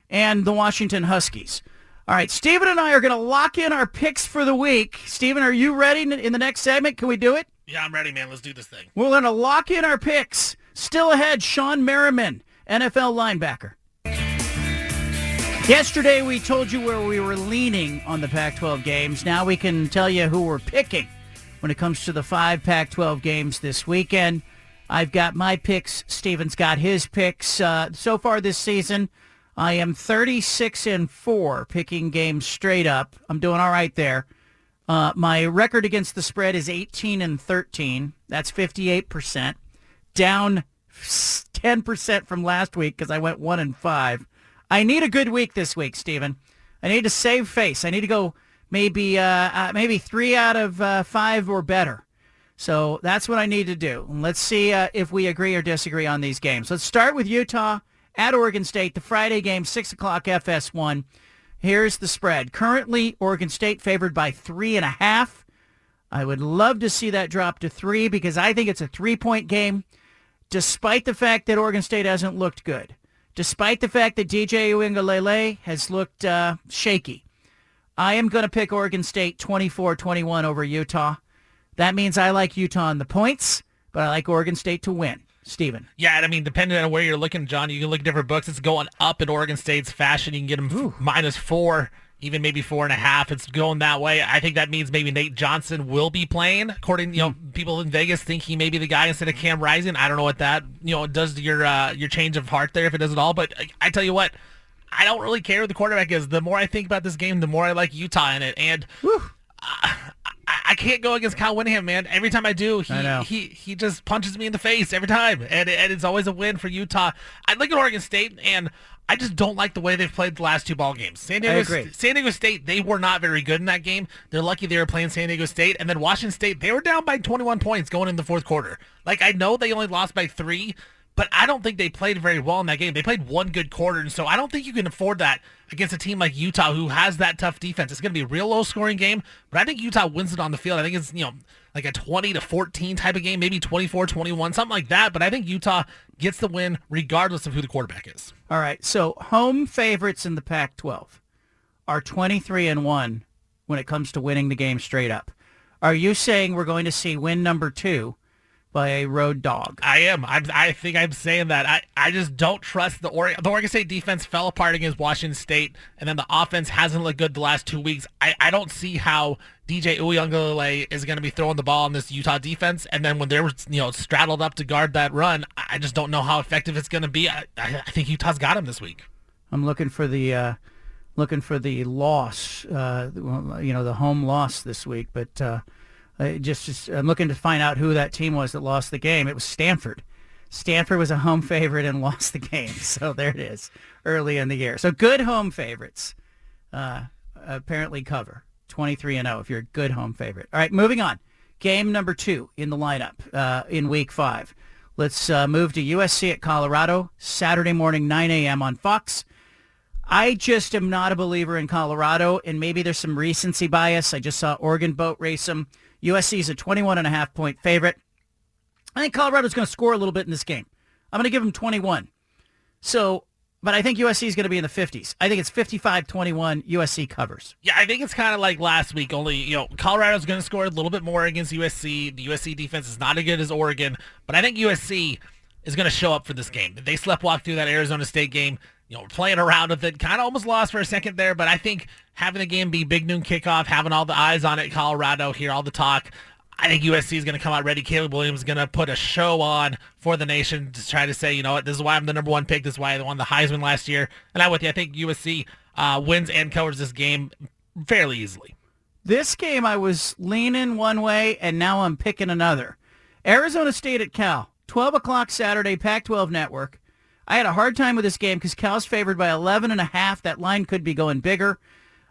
and the Washington Huskies. All right, Stephen and I are going to lock in our picks for the week. Stephen, are you ready in the next segment? Can we do it? Yeah, I'm ready, man. Let's do this thing. We're going to lock in our picks. Still ahead, Shawne Merriman, NFL linebacker. Yesterday, we told you where we were leaning on the Pac-12 games. Now we can tell you who we're picking when it comes to the five Pac-12 games this weekend. I've got my picks. Steven's got his picks. Uh, so far this season, I am 36 and 4 picking games straight up. I'm doing all right there. Uh, my record against the spread is 18 and 13. That's 58%. Down 10% from last week because I went 1 and 5. I need a good week this week, Steven. I need to save face. I need to go maybe uh, uh, maybe 3 out of uh, 5 or better. So that's what I need to do. Let's see uh, if we agree or disagree on these games. Let's start with Utah at Oregon State, the Friday game, 6 o'clock FS1. Here's the spread. Currently, Oregon State favored by three and a half. I would love to see that drop to three because I think it's a three-point game, despite the fact that Oregon State hasn't looked good, despite the fact that DJ Uiagalelei has looked uh, shaky. I am going to pick Oregon State 24-21 over Utah. That means I like Utah in the points, but I like Oregon State to win. Steven. Yeah, and I mean, depending on where you're looking, John, you can look at different books. It's going up in Oregon State's fashion. You can get them minus four, even maybe four and a half. It's going that way. I think that means maybe Nate Johnson will be playing. According, you know, people in Vegas think he may be the guy instead of Cam Rising. I don't know what that, you know, does to your uh, your change of heart there if it does at all. But I, I tell you what, I don't really care who the quarterback is. The more I think about this game, the more I like Utah in it. And I, I can't go against Kyle Whittingham, man. Every time I do, he I he he just punches me in the face every time, and and it's always a win for Utah. I look at Oregon State, and I just don't like the way they've played the last two ball games. San Diego. San Diego State, they were not very good in that game. They're lucky they were playing San Diego State, and then Washington State, they were down by 21 points going in the fourth quarter. Like I know they only lost by three, but I don't think they played very well in that game. They played one good quarter, and so I don't think you can afford that against a team like Utah who has that tough defense. It's going to be a real low scoring game, but I think Utah wins it on the field. I think it's, you know, like a 20 to 14 type of game, maybe 24-21, something like that, but I think Utah gets the win regardless of who the quarterback is. All right. So home favorites in the Pac-12 are 23 and 1 when it comes to winning the game straight up. Are you saying we're going to see win number 2 by a road dog. I am. I'm, I think I'm saying that. I, I just don't trust the Oregon. The Oregon State defense fell apart against Washington State, and then the offense hasn't looked good the last two weeks. I, I don't see how DJ Uiagalelei is going to be throwing the ball on this Utah defense, and then when they're you know straddled up to guard that run, I just don't know how effective it's going to be. I, I, I think Utah's got him this week. I'm looking for the uh, looking for the loss, uh, you know, the home loss this week, but. Uh, uh, just, just I'm looking to find out who that team was that lost the game. It was Stanford. Stanford was a home favorite and lost the game. So there it is, early in the year. So good home favorites uh, apparently cover 23 and 0 if you're a good home favorite. All right, moving on. Game number two in the lineup uh, in Week Five. Let's uh, move to USC at Colorado Saturday morning 9 a.m. on Fox. I just am not a believer in Colorado, and maybe there's some recency bias. I just saw Oregon boat race them. USC is a 21 and a half point favorite. I think Colorado's going to score a little bit in this game. I'm going to give them 21. So, but I think USC is going to be in the 50s. I think it's 55-21 USC covers. Yeah, I think it's kind of like last week. Only you know, Colorado's going to score a little bit more against USC. The USC defense is not as good as Oregon, but I think USC is going to show up for this game. They slept walk through that Arizona State game you know, playing around with it. Kind of almost lost for a second there, but I think having the game be big noon kickoff, having all the eyes on it, Colorado, hear all the talk. I think USC is going to come out ready. Caleb Williams is going to put a show on for the nation to try to say, you know what, this is why I'm the number one pick. This is why I won the Heisman last year. And I'm with you. I think USC uh, wins and covers this game fairly easily. This game, I was leaning one way, and now I'm picking another. Arizona State at Cal, 12 o'clock Saturday, Pac-12 Network. I had a hard time with this game because Cal's favored by 11 and a half. That line could be going bigger.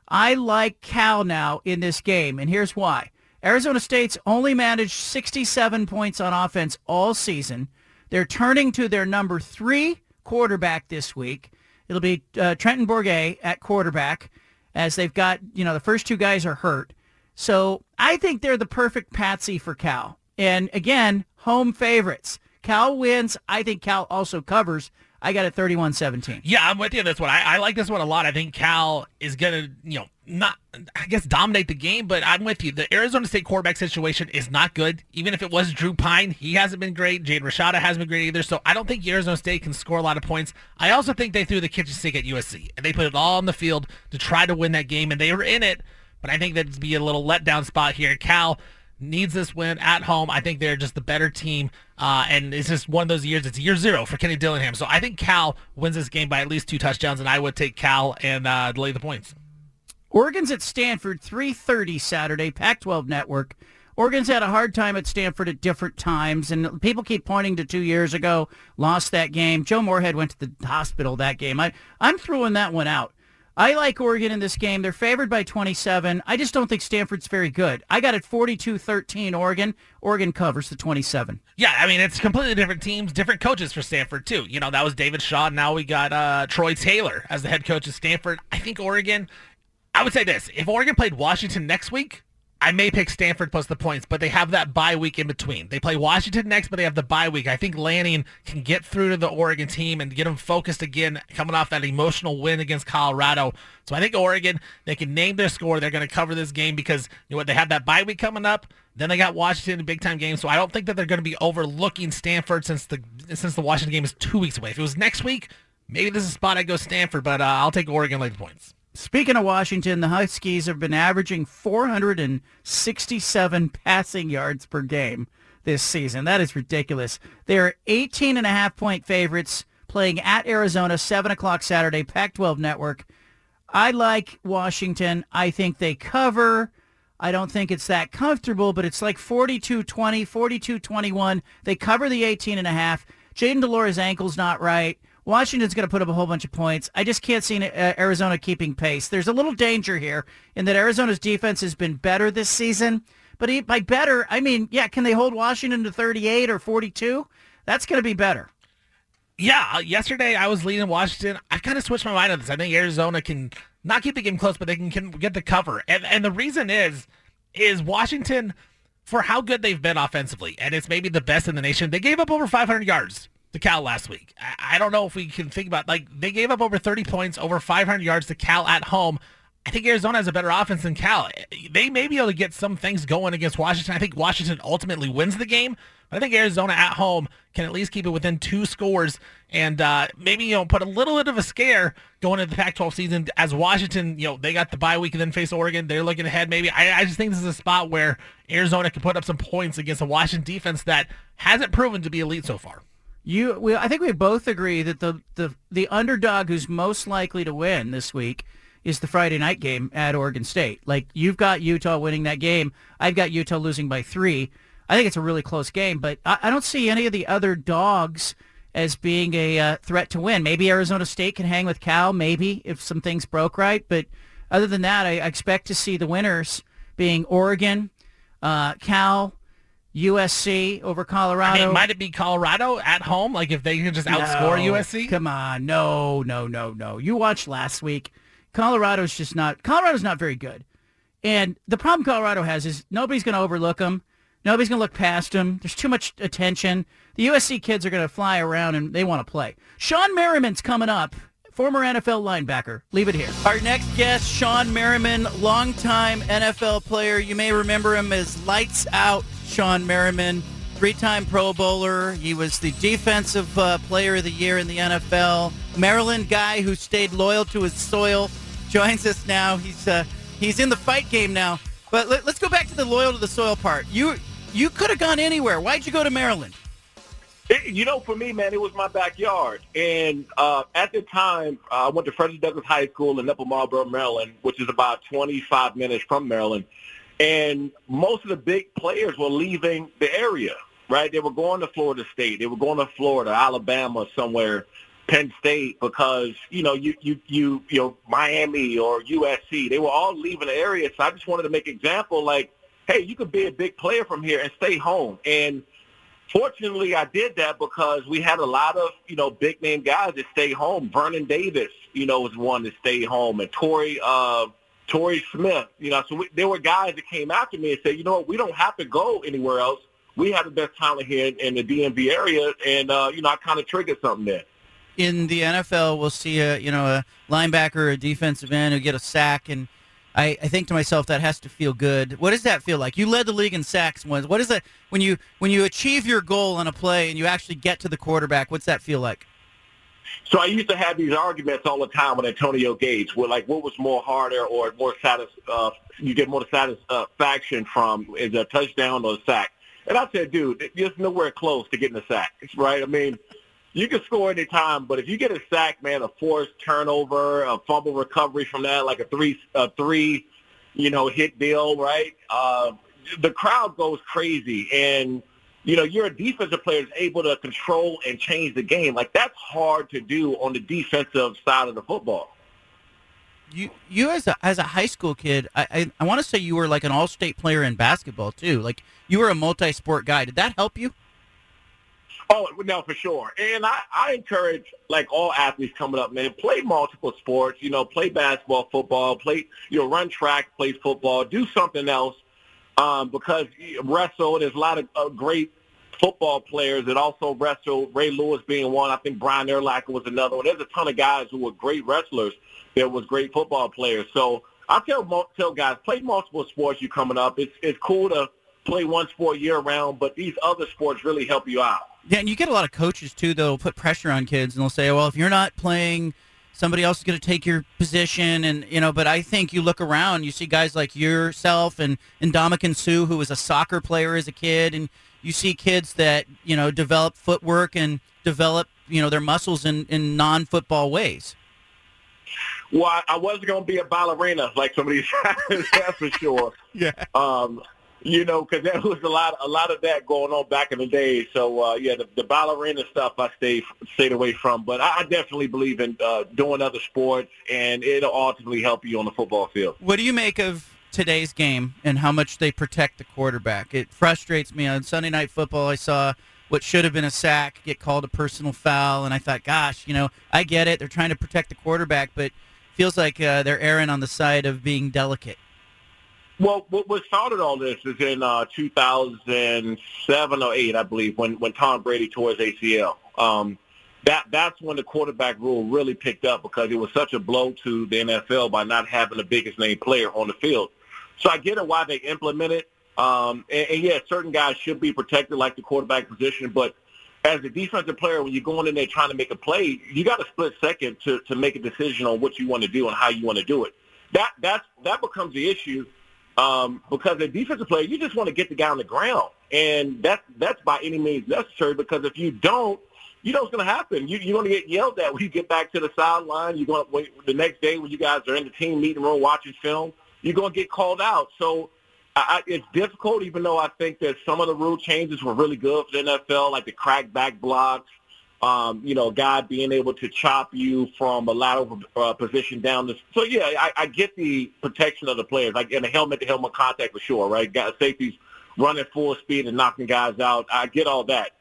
I like Cal now in this game, and here's why. Arizona State's only managed 67 points on offense all season. They're turning to their number three quarterback this week. It'll be uh, Trenton Bourguet at quarterback as they've got, you know, the first two guys are hurt. So I think they're the perfect patsy for Cal. And again, home favorites. Cal wins. I think Cal also covers. I got it 31-17. Yeah, I'm with you on this one. I, I like this one a lot. I think Cal is to, you know, not, I guess, dominate the game, but I'm with you. The Arizona State quarterback situation is not good. Even if it was Drew Pyne, he hasn't been great. Jade Rashada hasn't been great either. So I don't think Arizona State can score a lot of points. I also think they threw the kitchen sink at USC, and they put it all on the field to try to win that game, and they were in it. But I think that'd be a little letdown spot here. Cal needs this win at home. I think they're just the better team. Uh, and it's just one of those years. It's year zero for Kenny Dillingham. So I think Cal wins this game by at least two touchdowns, and I would take Cal and uh, delay the points. Oregon's at Stanford, 3.30 Saturday, Pac-12 Network. Oregon's had a hard time at Stanford at different times, and people keep pointing to two years ago, lost that game. Joe Moorhead went to the hospital that game. I, I'm throwing that one out. I like Oregon in this game. They're favored by 27. I just don't think Stanford's very good. I got it 42-13 Oregon. Oregon covers the 27. Yeah, I mean, it's completely different teams, different coaches for Stanford, too. You know, that was David Shaw. Now we got uh, Troy Taylor as the head coach of Stanford. I think Oregon, I would say this. If Oregon played Washington next week, I may pick Stanford plus the points, but they have that bye week in between. They play Washington next, but they have the bye week. I think Lanning can get through to the Oregon team and get them focused again, coming off that emotional win against Colorado. So I think Oregon, they can name their score. They're going to cover this game because you know what? They have that bye week coming up. Then they got Washington in a big time game. So I don't think that they're going to be overlooking Stanford since the since the Washington game is two weeks away. If it was next week, maybe this is a spot I go Stanford, but uh, I'll take Oregon late points. Speaking of Washington, the Huskies have been averaging 467 passing yards per game this season. That is ridiculous. They're 18 and a half point favorites playing at Arizona, 7 o'clock Saturday, Pac-12 Network. I like Washington. I think they cover. I don't think it's that comfortable, but it's like 42-20, 42-21. They cover the 18 and a half. Jayden de Laura's ankle's not right. Washington's going to put up a whole bunch of points. I just can't see uh, Arizona keeping pace. There's a little danger here in that Arizona's defense has been better this season. But by better, I mean, yeah, can they hold Washington to 38 or 42? That's going to be better. Yeah, uh, yesterday I was leading Washington. I kind of switched my mind on this. I think Arizona can not keep the game close, but they can, can get the cover. And and the reason is is Washington for how good they've been offensively, and it's maybe the best in the nation. They gave up over 500 yards to Cal last week. I don't know if we can think about like they gave up over 30 points, over 500 yards to Cal at home. I think Arizona has a better offense than Cal. They may be able to get some things going against Washington. I think Washington ultimately wins the game. But I think Arizona at home can at least keep it within two scores and uh, maybe you know put a little bit of a scare going into the Pac-12 season as Washington. You know they got the bye week and then face Oregon. They're looking ahead. Maybe I, I just think this is a spot where Arizona can put up some points against a Washington defense that hasn't proven to be elite so far. You, we, I think we both agree that the, the the underdog who's most likely to win this week is the Friday night game at Oregon State. Like you've got Utah winning that game. I've got Utah losing by three. I think it's a really close game, but I, I don't see any of the other dogs as being a uh, threat to win. Maybe Arizona State can hang with Cal, maybe if some things broke right. But other than that, I, I expect to see the winners being Oregon, uh, Cal, USC over Colorado. I mean, might it be Colorado at home? Like if they can just outscore No, USC? Come on, no, no, no, no. You watched last week. Colorado's just not. Colorado's not very good. And the problem Colorado has is nobody's going to overlook them. Nobody's going to look past them. There's too much attention. The USC kids are going to fly around and they want to play. Shawne Merriman's coming up. Former NFL linebacker. Leave it here. Our next guest, Shawne Merriman, longtime NFL player. You may remember him as Lights Out Shawne Merriman, three-time Pro Bowler. He was the Defensive uh, Player of the Year in the NFL. Maryland guy who stayed loyal to his soil joins us now. He's uh, he's in the fight game now. But let, us go back to the loyal to the soil part. You you could have gone anywhere. Why'd you go to Maryland? It, you know, for me, man, it was my backyard. And uh, at the time, uh, I went to Frederick Douglass High School in Upper Marlboro, Maryland, which is about 25 minutes from Maryland. And most of the big players were leaving the area, right? They were going to Florida State. They were going to Florida, Alabama, somewhere, Penn State, because, you know, you, you, you, you know, Miami or USC, they were all leaving the area. So I just wanted to make example like, hey, you could be a big player from here and stay home. And fortunately, I did that because we had a lot of, you know, big name guys that stayed home. Vernon Davis, you know, was one that stayed home, and Torrey, uh, Torrey Smith, you know. So we, there were guys that came after me and said, you know what, we don't have to go anywhere else. We have the best talent here in, in the DMV area, and uh, you know, I kind of triggered something there. in the NFL, we'll see a you know a linebacker or a defensive end who get a sack, and I, I think to myself that has to feel good. What does that feel like? You led the league in sacks once. What is that when you when you achieve your goal on a play and you actually get to the quarterback? What's that feel like? So I used to have these arguments all the time with Antonio Gates, where like what was more harder or more satis- uh, you get more satisfaction from is a touchdown or a sack. And I said, dude, there's nowhere close to getting a sack, right? I mean, you can score any time, but if you get a sack, man, a forced turnover, a fumble recovery from that, like a three, a three, you know, hit deal, right? Uh, the crowd goes crazy, and you know, you're a defensive player that's able to control and change the game. Like that's hard to do on the defensive side of the football. You you as a as a high school kid, I I, I want to say you were like an all state player in basketball too. Like you were a multi sport guy. Did that help you? Oh no, for sure. And I, I encourage like all athletes coming up, man, play multiple sports. You know, play basketball, football, play you know, run track, play football, do something else. Um, because wrestle, there's a lot of uh, great football players that also wrestle. Ray Lewis being one. I think Brian Urlacher was another one. There's a ton of guys who were great wrestlers. There was great football players. So I tell tell guys play multiple sports. You coming up, it's it's cool to play one sport year round, but these other sports really help you out. Yeah, and you get a lot of coaches too that'll put pressure on kids and they'll say, "Well, if you're not playing, somebody else is going to take your position." And you know, but I think you look around, you see guys like yourself and and Ndamukong Suh, who was a soccer player as a kid, and you see kids that you know develop footwork and develop you know their muscles in in non-football ways. Well, I, wasn't going to be a ballerina like some of these guys, that's for sure. Yeah. Um, you know, because there was a lot, a lot of that going on back in the day. So uh, yeah, the, the ballerina stuff I stayed stayed away from. But I, I definitely believe in uh, doing other sports, and it'll ultimately help you on the football field. What do you make of today's game and how much they protect the quarterback? It frustrates me. On Sunday Night Football, I saw what should have been a sack get called a personal foul, and I thought, gosh, you know, I get it. They're trying to protect the quarterback, but feels like uh, they're erring on the side of being delicate. Well, what, started all this is in uh, 2007 or 8, I believe, when, when Tom Brady tore his ACL. Um, that that's when the quarterback rule really picked up because it was such a blow to the NFL by not having the biggest name player on the field. So I get it why they implement it. Um, and, and yeah, certain guys should be protected, like the quarterback position. But as a defensive player, when you're going in there trying to make a play, you got a split second to to make a decision on what you want to do and how you want to do it. That that's that becomes the issue um, because a defensive player, you just want to get the guy on the ground, and that's that's by any means necessary. Because if you don't, you know what's going to happen. You, you're going to get yelled at when you get back to the sideline. You're going to wait the next day when you guys are in the team meeting room watching film. You're going to get called out. So I, it's difficult, even though I think that some of the rule changes were really good for the NFL, like the crackback blocks. Um, you know, guy being able to chop you from a lateral uh, position down. The, so yeah, I, I get the protection of the players, like in a helmet-to-helmet contact for sure, right? Got safeties running full speed and knocking guys out. I get all that.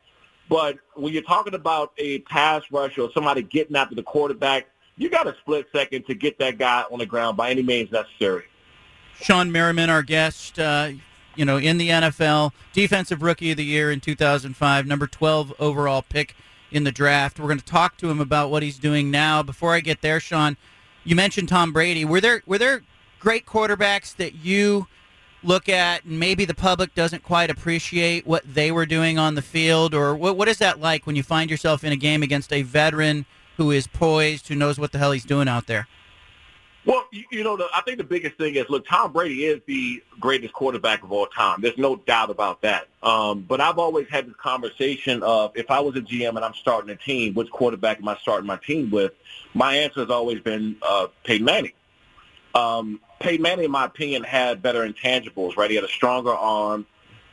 But when you're talking about a pass rush or somebody getting after the quarterback, you got a split second to get that guy on the ground by any means necessary. Shawne Merriman, our guest, uh, you know, in the NFL, Defensive Rookie of the Year in 2005, number 12 overall pick in the draft. We're going to talk to him about what he's doing now. Before I get there, Shawne, you mentioned Tom Brady. Were there were there great quarterbacks that you look at and maybe the public doesn't quite appreciate what they were doing on the field or what what is that like when you find yourself in a game against a veteran who is poised, who knows what the hell he's doing out there? Well, you, you know, the, I think the biggest thing is, look, Tom Brady is the greatest quarterback of all time. There's no doubt about that. Um, but I've always had this conversation of if I was a GM and I'm starting a team, which quarterback am I starting my team with? My answer has always been uh, Peyton Manning. Um, Peyton Manning, in my opinion, had better intangibles, right? He had a stronger arm.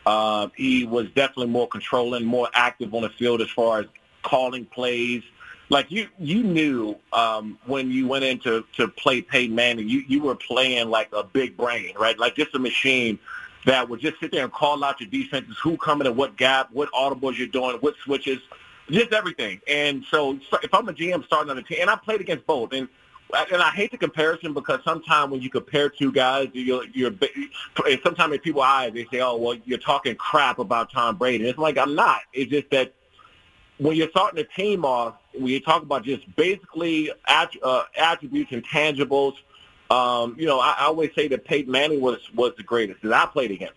Uh, he was definitely more controlling, more active on the field as far as calling plays, like you you knew um, when you went in to, to play Peyton Manning, you, you were playing like a big brain, right? Like just a machine that would just sit there and call out your defenses, who coming in what gap, what audibles you're doing, what switches, just everything. And so if I'm a GM starting on a team, and I played against both, and and I hate the comparison because sometimes when you compare two guys, you're, you're and sometimes in people's eyes they say, oh well, you're talking crap about Tom Brady. And it's like I'm not. It's just that when you're starting a team off, when you talk about just basically att- uh, attributes and tangibles, um, you know, I, I always say that Peyton Manning was was the greatest that I played against.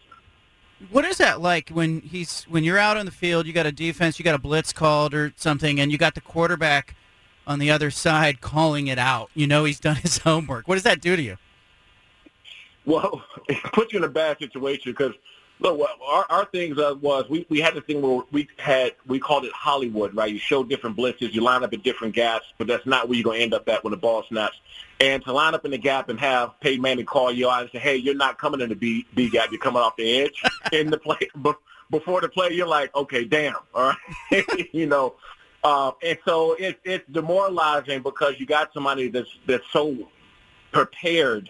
What is that like when he's when you're out on the field? You got a defense, you got a blitz called or something, and you got the quarterback on the other side calling it out. You know he's done his homework. What does that do to you? Well, it puts you in a bad situation because Look, our, our things uh, was we, we had this thing where we had we called it Hollywood, right? You show different blitzes, you line up in different gaps, but that's not where you're gonna end up at when the ball snaps. And to line up in the gap and have Peyton Manning call you out and say, "Hey, you're not coming in the B, B gap, you're coming off the edge." in the play before the play, you're like, "Okay, damn, all right," you know. Uh, and so it, it's demoralizing because you got somebody that's that's so prepared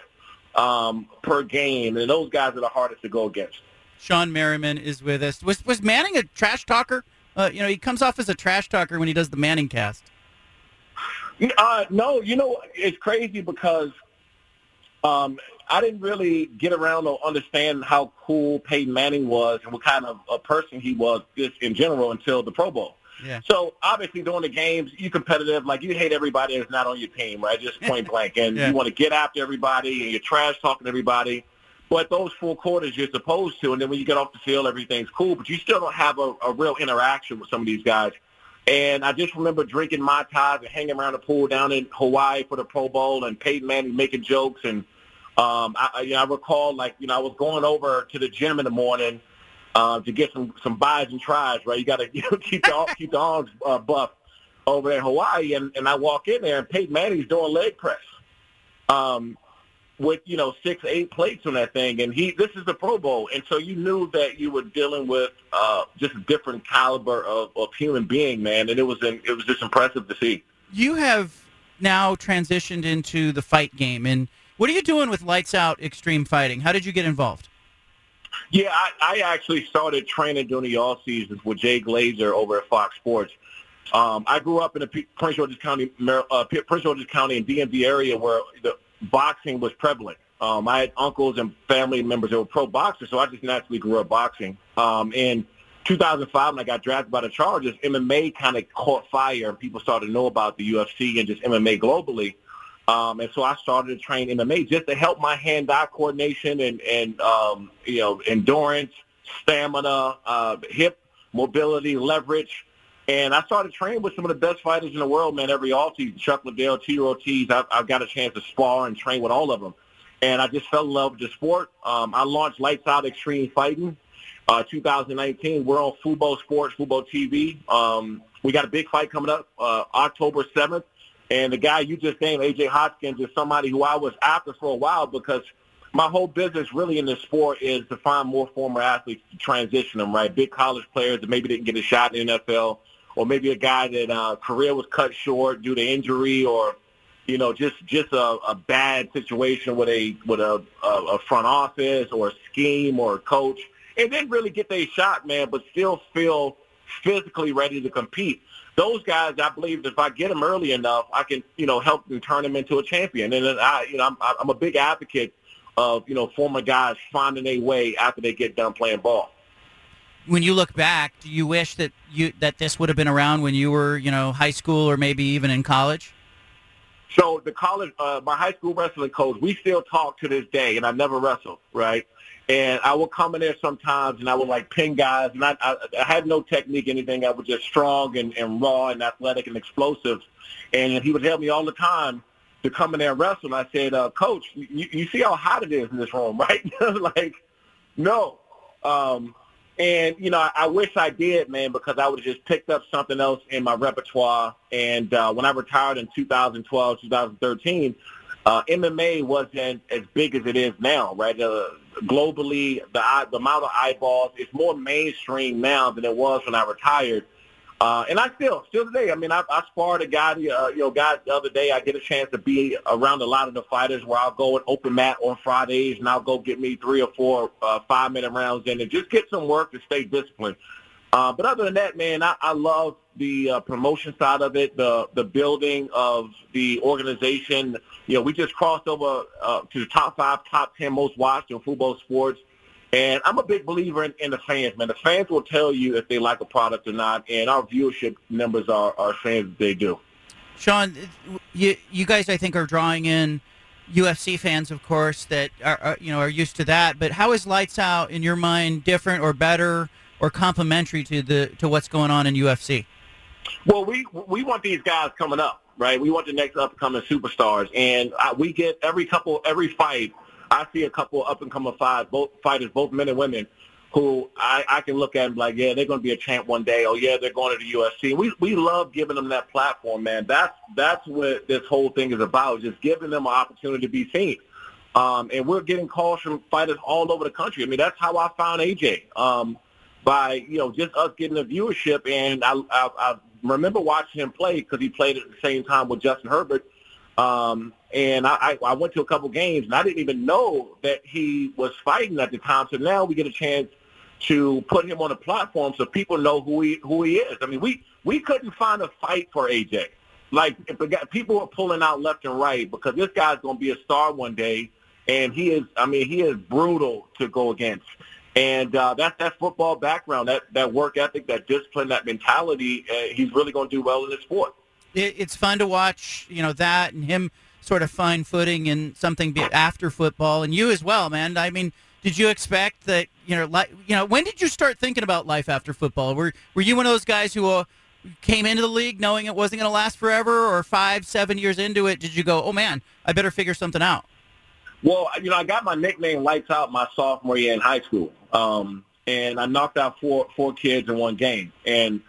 um, per game, and those guys are the hardest to go against. Shawne Merriman is with us. Was was Manning a trash talker? Uh, you know, he comes off as a trash talker when he does the Manning cast. Uh, no, you know, it's crazy because um, I didn't really get around to understand how cool Peyton Manning was and what kind of a person he was just in general until the Pro Bowl. Yeah. So obviously during the games, you competitive, like you hate everybody that's not on your team, right? Just point blank. And yeah. you want to get after everybody and you're trash talking everybody. But those four quarters you're supposed to, and then when you get off the field, everything's cool, but you still don't have a, a real interaction with some of these guys. And I just remember drinking Mai Tais and hanging around the pool down in Hawaii for the Pro Bowl and Peyton Manning making jokes. And um, I, you know, I recall, like, you know, I was going over to the gym in the morning uh, to get some some buys and tries, right? You got to you know, keep the keep the arms uh, buff over there in Hawaii, and, and I walk in there and Peyton Manning's doing leg press. Um, with you know six eight plates on that thing and he this is the pro bowl and so you knew that you were dealing with uh just a different caliber of, of human being man and it was in, it was just impressive to see. You have now transitioned into the fight game and what are you doing with lights out extreme fighting? How did you get involved? Yeah i, I actually started training during the off seasons with jay glazer over at fox sports. Um, I grew up in the Prince George's County, uh, Prince George's County and DMV area where the boxing was prevalent. Um, I had uncles and family members that were pro boxers, so I just naturally grew up boxing. Um, and 2005 when I got drafted by the Chargers, MMA kind of caught fire and people started to know about the UFC and just MMA globally. Um, and so I started to train MMA just to help my hand-eye coordination and, and um, you know, endurance, stamina, uh, hip mobility, leverage. And I started training with some of the best fighters in the world, man, every offseason. Chuck Liddell, T. Ortiz. I've, I've got a chance to spar and train with all of them. And I just fell in love with the sport. Um, I launched Lights Out Extreme Fighting uh, 2019. We're on Fubo Sports, Fubo TV. Um, we got a big fight coming up uh, October 7th. And the guy you just named, AJ Hoskins, is somebody who I was after for a while because my whole business really in this sport is to find more former athletes to transition them, right? Big college players that maybe didn't get a shot in the NFL, or maybe a guy that uh, career was cut short due to injury or, you know, just just a, a bad situation with a with a, a, a front office or a scheme or a coach, and then really get their shot, man, but still feel physically ready to compete those guys, I believe, if I get them early enough, I can, you know, help them turn them into a champion. And then I, you know, I'm, I'm a big advocate of, you know, former guys finding a way after they get done playing ball. When you look back, do you wish that you that this would have been around when you were, you know, high school or maybe even in college? So the college, uh, my high school wrestling coach, we still talk to this day, and I never wrestled, right? And I would come in there sometimes, and I would like pin guys, and I, I, I had no technique, anything. I was just strong and, and raw and athletic and explosive. And he would help me all the time to come in there and wrestle. And I said, uh, Coach, you, you see how hot it is in this room, right? like, no. Um, and you know, I, I wish I did, man, because I would have just picked up something else in my repertoire. And uh, when I retired in 2012, 2013, uh, MMA wasn't as big as it is now, right? Uh, globally, the, the amount of eyeballs is more mainstream now than it was when I retired. Uh, and I still, still today, I mean, I, I sparred a guy, uh, you know, guy the other day. I get a chance to be around a lot of the fighters where I'll go and open mat on Fridays, and I'll go get me three or four uh, five-minute rounds in and just get some work to stay disciplined. Uh, but other than that, man, I, I love the uh, promotion side of it, the the building of the organization. You know, we just crossed over uh, to the top five, top ten most watched in football sports. And I'm a big believer in, in the fans, man. The fans will tell you if they like a product or not, and our viewership numbers are, are saying that they do. Shawne, you you guys, I think, are drawing in UFC fans, of course, that are, are you know are used to that. But how is Lights Out in your mind different or better or complementary to the to what's going on in UFC? Well, we we want these guys coming up, right? We want the next up and coming superstars, and I, we get every couple every fight. I see a couple up and coming five, both fighters, both men and women, who I, I can look at and be like, yeah, they're going to be a champ one day. Oh yeah, they're going to the UFC. We we love giving them that platform, man. That's that's what this whole thing is about. Just giving them an opportunity to be seen. Um, and we're getting calls from fighters all over the country. I mean, that's how I found AJ. Um, by you know just us getting the viewership, and I, I, I remember watching him play because he played at the same time with Justin Herbert. Um, and I, I went to a couple games, and I didn't even know that he was fighting at the time. So now we get a chance to put him on a platform so people know who he who he is. I mean, we we couldn't find a fight for AJ. Like if the people were pulling out left and right because this guy's going to be a star one day, and he is. I mean, he is brutal to go against. And uh, that's that football background, that, that work ethic, that discipline, that mentality. Uh, he's really going to do well in this sport. It, it's fun to watch, you know, that and him sort of find footing in something after football, and you as well, man. I mean, did you expect that? You know, like, you know, when did you start thinking about life after football? Were Were you one of those guys who uh, came into the league knowing it wasn't going to last forever, or five, seven years into it, did you go, oh man, I better figure something out? Well, you know, I got my nickname Lights Out my sophomore year in high school, um, and I knocked out four four kids in one game. And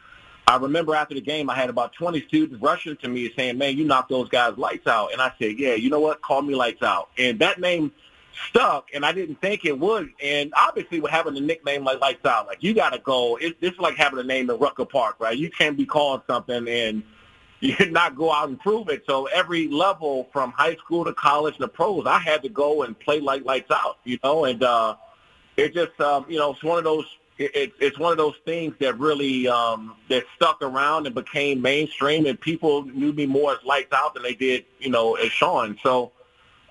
I remember after the game, I had about 20 students rushing to me saying, "Man, you knocked those guys lights out." And I said, "Yeah, you know what? Call me Lights Out." And that name stuck, and I didn't think it would. And obviously, with having a nickname like Lights Out, like you got to go. It, it's like having a name in Rucker Park, right? You can't be called something and you not go out and prove it. So every level from high school to college to pros, I had to go and play like lights out, you know, and uh, it just, um, you know, it's one of those, it, it's one of those things that really, um, that stuck around and became mainstream and people knew me more as lights out than they did, you know, as Shawne. So,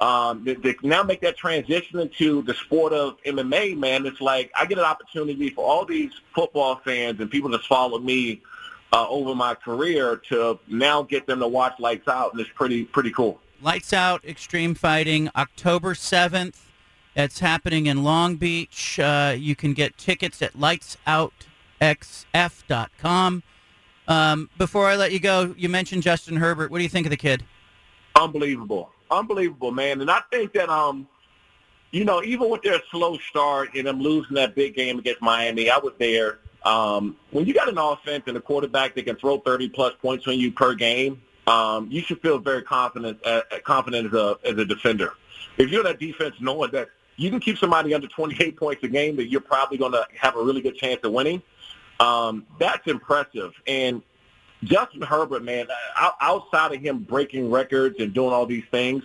um, they, they now make that transition into the sport of MMA, man. It's like I get an opportunity for all these football fans and people that's followed me uh, over my career to now get them to watch Lights Out, and it's pretty pretty cool. Lights Out Extreme Fighting, October 7th. That's happening in Long Beach. Uh, you can get tickets at lightsoutxf.com. Um, before I let you go, you mentioned Justin Herbert. What do you think of the kid? Unbelievable, unbelievable, man. And I think that um, you know, even with their slow start and them losing that big game against Miami, I was there. Um, when you got an offense and a quarterback that can throw 30 plus points on you per game, um, you should feel very confident, uh, confident as a as a defender. If you're that defense, knowing that you can keep somebody under 28 points a game, that you're probably going to have a really good chance of winning. Um, that's impressive. And Justin Herbert, man, outside of him breaking records and doing all these things,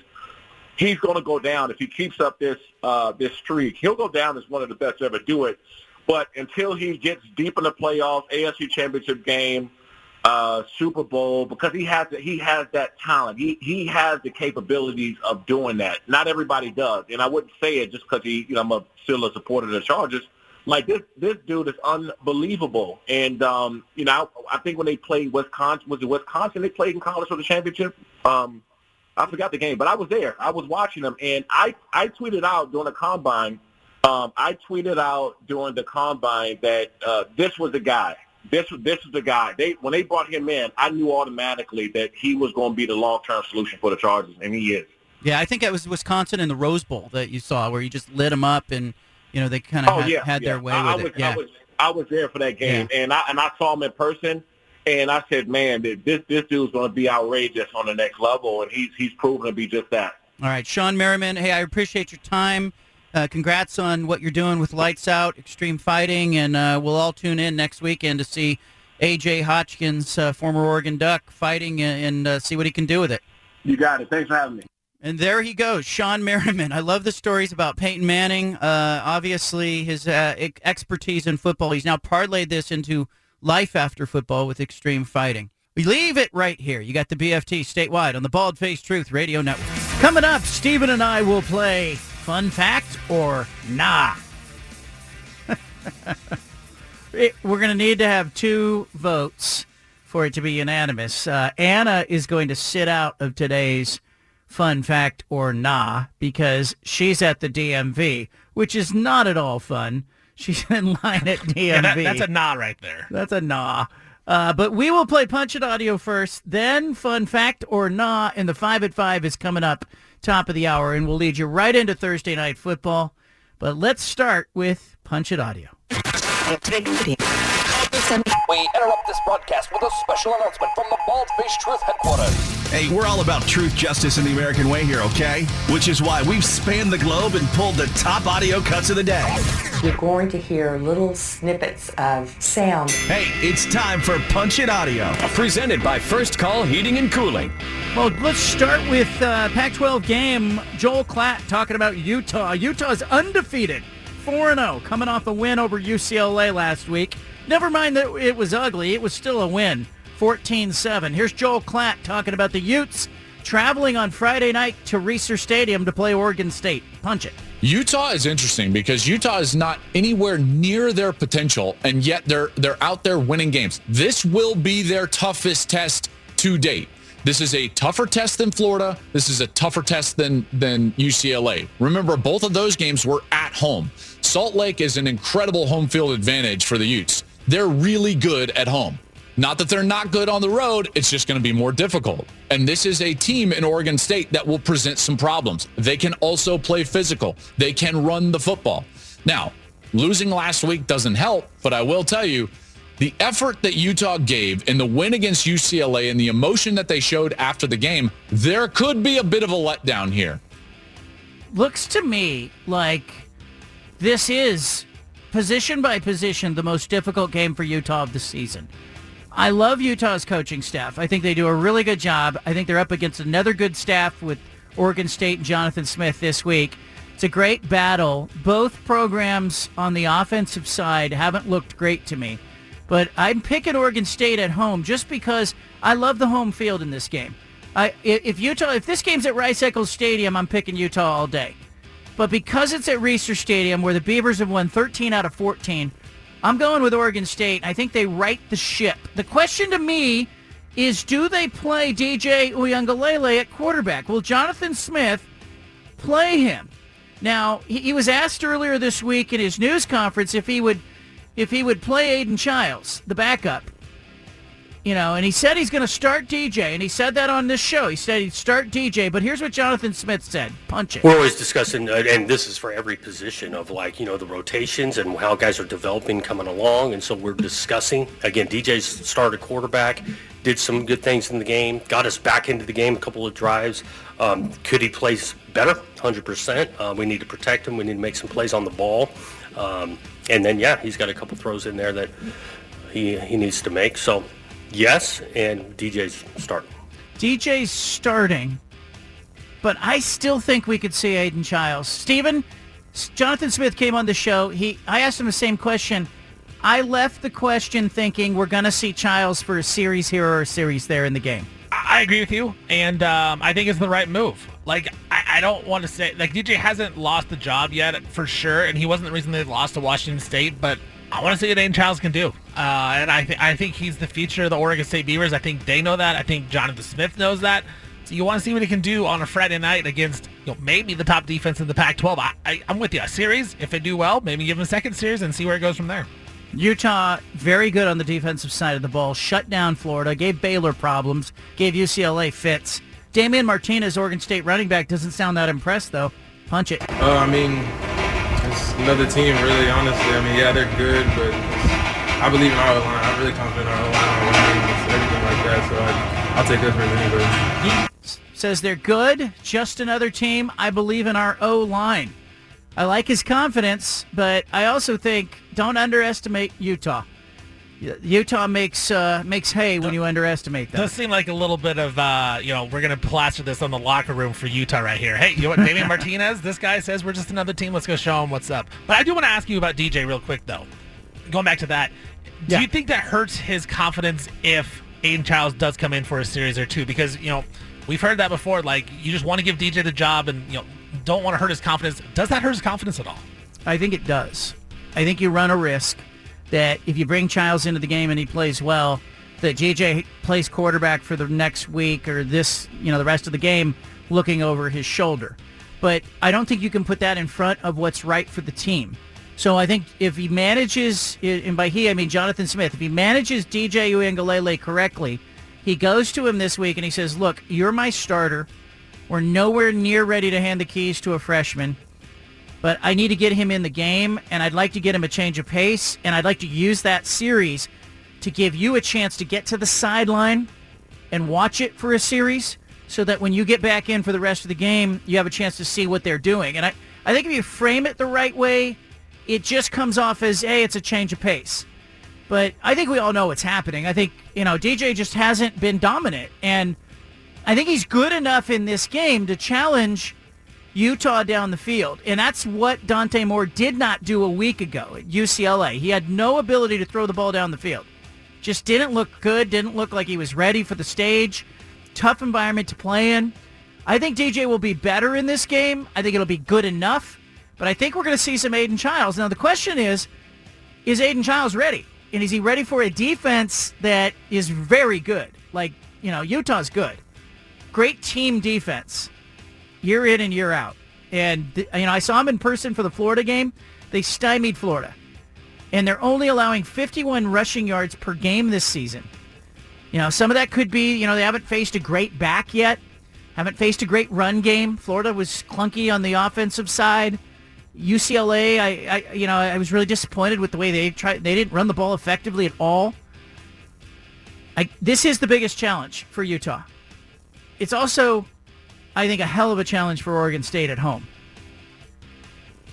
he's going to go down if he keeps up this uh, this streak. He'll go down as one of the best to ever do it. But until he gets deep in the playoffs, AFC Championship game, uh, Super Bowl, because he has he has that talent. He he has the capabilities of doing that. Not everybody does, and I wouldn't say it just because he, you know, I'm a, still a supporter of the Chargers. Like this, this dude is unbelievable. And um, you know, I, I think when they played Wisconsin, was it Wisconsin? They played in college for the championship. Um, I forgot the game, but I was there. I was watching them, and I I tweeted out during the combine. Um, I tweeted out during the combine that uh, this was the guy. This was this was the guy. They when they brought him in, I knew automatically that he was going to be the long term solution for the Chargers, and he is. Yeah, I think it was Wisconsin in the Rose Bowl that you saw, where you just lit them up and you know, they kind of oh, had, yeah, had yeah. their way I, with I was, it. Yeah. I was, I was there for that game, yeah. and I and I saw him in person, and I said, man, this this dude's going to be outrageous on the next level, and he's he's proven to be just that. All right, Shawne Merriman. Hey, I appreciate your time. Uh, congrats on what you're doing with Lights Out, Extreme Fighting, and uh, we'll all tune in next weekend to see AJ Hotchkiss, uh, former Oregon Duck, fighting and, and uh, see what he can do with it. You got it. Thanks for having me. And there he goes, Shawne Merriman. I love the stories about Peyton Manning. Uh, obviously, his uh, expertise in football. He's now parlayed this into life after football with extreme fighting. We leave it right here. You got the BFT statewide on the Bald Face Truth Radio Network. Coming up, Stephen and I will play Fun Fact or Nah. We're going to need to have two votes for it to be unanimous. Uh, Anna is going to sit out of today's fun fact or nah because she's at the DMV, which is not at all fun. She's in line at DMV. Yeah, that, that's a nah right there. That's a nah. Uh, but we will play Punch It Audio first, then Fun Fact or Nah, and the 5 at 5 is coming up top of the hour, and we'll lead you right into Thursday Night Football. But let's start with Punch It Audio. We interrupt this broadcast with a special announcement from the Bald Face Truth headquarters. Hey, we're all about truth, justice, and the American way here, okay? Which is why we've spanned the globe and pulled the top audio cuts of the day. You're going to hear little snippets of sound. Hey, it's time for Punch It Audio. Presented by First Call Heating and Cooling. Well, let's start with uh, Pac-12 game. Joel Klatt talking about Utah. Utah's undefeated, 4-0, coming off a win over UCLA last week. Never mind that it was ugly. It was still a win. 14-7. Here's Joel Klatt talking about the Utes traveling on Friday night to Reser Stadium to play Oregon State. Punch it. Utah is interesting because Utah is not anywhere near their potential, and yet they're they're out there winning games. This will be their toughest test to date. This is a tougher test than Florida. This is a tougher test than than UCLA. Remember, both of those games were at home. Salt Lake is an incredible home field advantage for the Utes they're really good at home. Not that they're not good on the road, it's just going to be more difficult. And this is a team in Oregon State that will present some problems. They can also play physical. They can run the football. Now, losing last week doesn't help, but I will tell you, the effort that Utah gave in the win against UCLA and the emotion that they showed after the game, there could be a bit of a letdown here. Looks to me like this is position by position, the most difficult game for Utah of the season. I love Utah's coaching staff. I think they do a really good job. I think they're up against another good staff with Oregon State and Jonathan Smith this week. It's a great battle. Both programs on the offensive side haven't looked great to me. But I'm picking Oregon State at home just because I love the home field in this game. I, if Utah, if this game's at Rice Eccles Stadium, I'm picking Utah all day. But because it's at Reser Stadium, where the Beavers have won 13 out of 14, I'm going with Oregon State. I think they right the ship. The question to me is, do they play DJ Uiagalelei at quarterback? Will Jonathan Smith play him? Now, he was asked earlier this week in his news conference if he would if he would play Aidan Chiles, the backup. You know, and he said he's going to start DJ, and he said that on this show. He said he'd start DJ, but here's what Jonathan Smith said. Punch it. We're always discussing, uh, and this is for every position of like, you know, the rotations and how guys are developing, coming along. And so we're discussing. Again, DJ's started quarterback, did some good things in the game, got us back into the game, a couple of drives. Um, could he play better? 100%. Uh, we need to protect him. We need to make some plays on the ball. Um, and then, yeah, he's got a couple throws in there that he, he needs to make. So, yes, and DJ's starting. DJ's starting, but I still think we could see Aidan Chiles. Steven, Jonathan Smith came on the show. He, I asked him the same question. I left the question thinking we're going to see Chiles for a series here or a series there in the game. I agree with you, and um, I think it's the right move. Like, I, I don't want to say, like, DJ hasn't lost the job yet for sure, and he wasn't the reason they lost to Washington State, but I want to see what Aidan Chiles can do. Uh, and I, th- I think he's the future of the Oregon State Beavers. I think they know that. I think Jonathan Smith knows that. So you want to see what he can do on a Friday night against you know, maybe the top defense in the Pac-12. I, I, I'm with you. A series, if they do well, maybe give him a second series and see where it goes from there. Utah, very good on the defensive side of the ball. Shut down Florida, gave Baylor problems, gave UCLA fits. Damion Martinez, Oregon State running back, doesn't sound that impressed, though. Punch it. Uh, I mean, it's another team, really, honestly. I mean, yeah, they're good, but I believe in our line. I'm really confident in our line, our line, everything like that. So I, I'll take this for anybody. Says they're good, just another team. I believe in our O line. I like his confidence, but I also think don't underestimate Utah. Utah makes uh, makes hay when you underestimate them. Does seem like a little bit of uh, you know we're gonna plaster this on the locker room for Utah right here. Hey, you know what, Damion Martinez? This guy says we're just another team. Let's go show him what's up. But I do want to ask you about DJ real quick though. Going back to that, do Yeah. you think that hurts his confidence if Aidan Chiles does come in for a series or two? Because you know we've heard that before. Like you just want to give DJ the job and you know don't want to hurt his confidence. Does that hurt his confidence at all? I think it does. I think you run a risk that if you bring Chiles into the game and he plays well, that JJ plays quarterback for the next week or this, you know, the rest of the game looking over his shoulder. But I don't think you can put that in front of what's right for the team. So I think if he manages, and by he I mean Jonathan Smith, if he manages DJ Uiagalelei correctly, he goes to him this week and he says, look, you're my starter. We're nowhere near ready to hand the keys to a freshman but I need to get him in the game, and I'd like to get him a change of pace, and I'd like to use that series to give you a chance to get to the sideline and watch it for a series so that when you get back in for the rest of the game, you have a chance to see what they're doing. And I, I think if you frame it the right way, it just comes off as, hey, it's a change of pace. But I think we all know what's happening. I think, you know, DJ just hasn't been dominant. And I think he's good enough in this game to challenge Utah down the field. And that's what Dante Moore did not do a week ago at UCLA. He had no ability to throw the ball down the field. Just didn't look good, didn't look like he was ready for the stage. Tough environment to play in. I think DJ will be better in this game. I think it'll be good enough. But I think we're going to see some Aidan Chiles. Now, the question is, is Aidan Chiles ready? And is he ready for a defense that is very good? Like, you know, Utah's good. Great team defense year in and year out. And you know, I saw him in person for the Florida game. They stymied Florida, and they're only allowing 51 rushing yards per game this season. You know, some of that could be you know they haven't faced a great back yet, haven't faced a great run game. Florida was clunky on the offensive side. UCLA, I, I you know I was really disappointed with the way they tried. They didn't run the ball effectively at all. I, this is the biggest challenge for Utah. It's also I think, a hell of a challenge for Oregon State at home.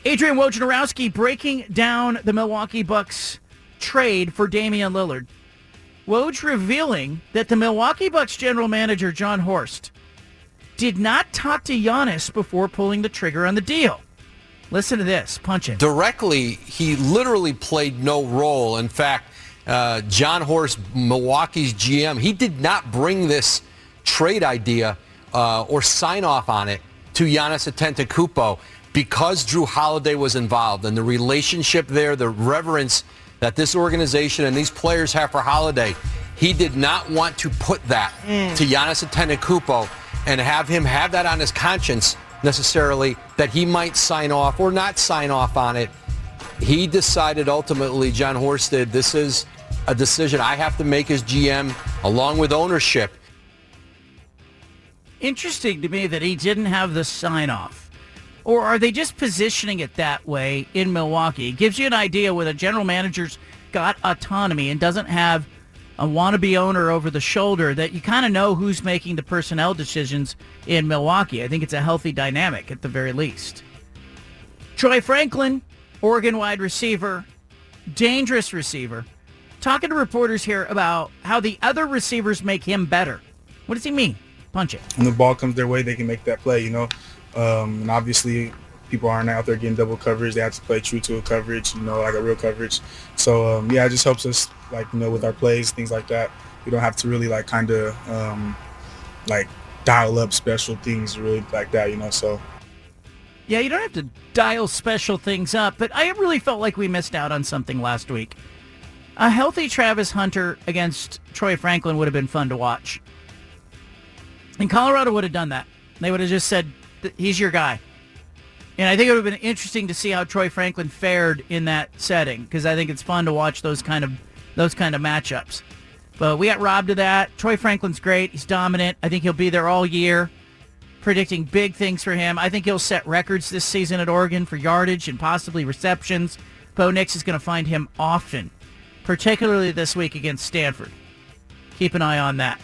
Adrian Wojnarowski breaking down the Milwaukee Bucks trade for Damian Lillard. Woj revealing that the Milwaukee Bucks general manager, Jon Horst, did not talk to Giannis before pulling the trigger on the deal. Listen to this. Punch it. Directly, he literally played no role. In fact, uh, Jon Horst, Milwaukee's GM, he did not bring this trade idea uh, or sign off on it to Giannis Antetokounmpo because Jrue Holiday was involved and the relationship there, the reverence that this organization and these players have for Holiday. He did not want to put that to Giannis Antetokounmpo and have him have that on his conscience necessarily that he might sign off or not sign off on it. He decided ultimately, Jon Horst did, this is a decision I have to make as GM along with ownership. Interesting to me that he didn't have the sign off. Or are they just positioning it that way in Milwaukee? It gives you an idea when a general manager's got autonomy and doesn't have a wannabe owner over the shoulder that you kind of know who's making the personnel decisions in Milwaukee. I think it's a healthy dynamic at the very least. Troy Franklin, Oregon wide receiver, dangerous receiver, talking to reporters here about how the other receivers make him better. What does he mean? Punch it. when the ball comes their way, they can make that play, you know. Um, and obviously, people aren't out there getting double coverage. They have to play true to a coverage, you know, like a real coverage. So um, yeah, it just helps us, like you know, with our plays, things like that. We don't have to really like kind of um, like dial up special things really like that, you know. So Yeah, you don't have to dial special things up, but I really felt like we missed out on something last week. A healthy Travis Hunter against Troy Franklin would have been fun to watch. And Colorado would have done that. They would have just said, he's your guy. And I think it would have been interesting to see how Troy Franklin fared in that setting because I think it's fun to watch those kind of those kind of matchups. But we got robbed of that. Troy Franklin's great. He's dominant. I think he'll be there all year predicting big things for him. I think he'll set records this season at Oregon for yardage and possibly receptions. Bo Nix is going to find him often, particularly this week against Stanford. Keep an eye on that.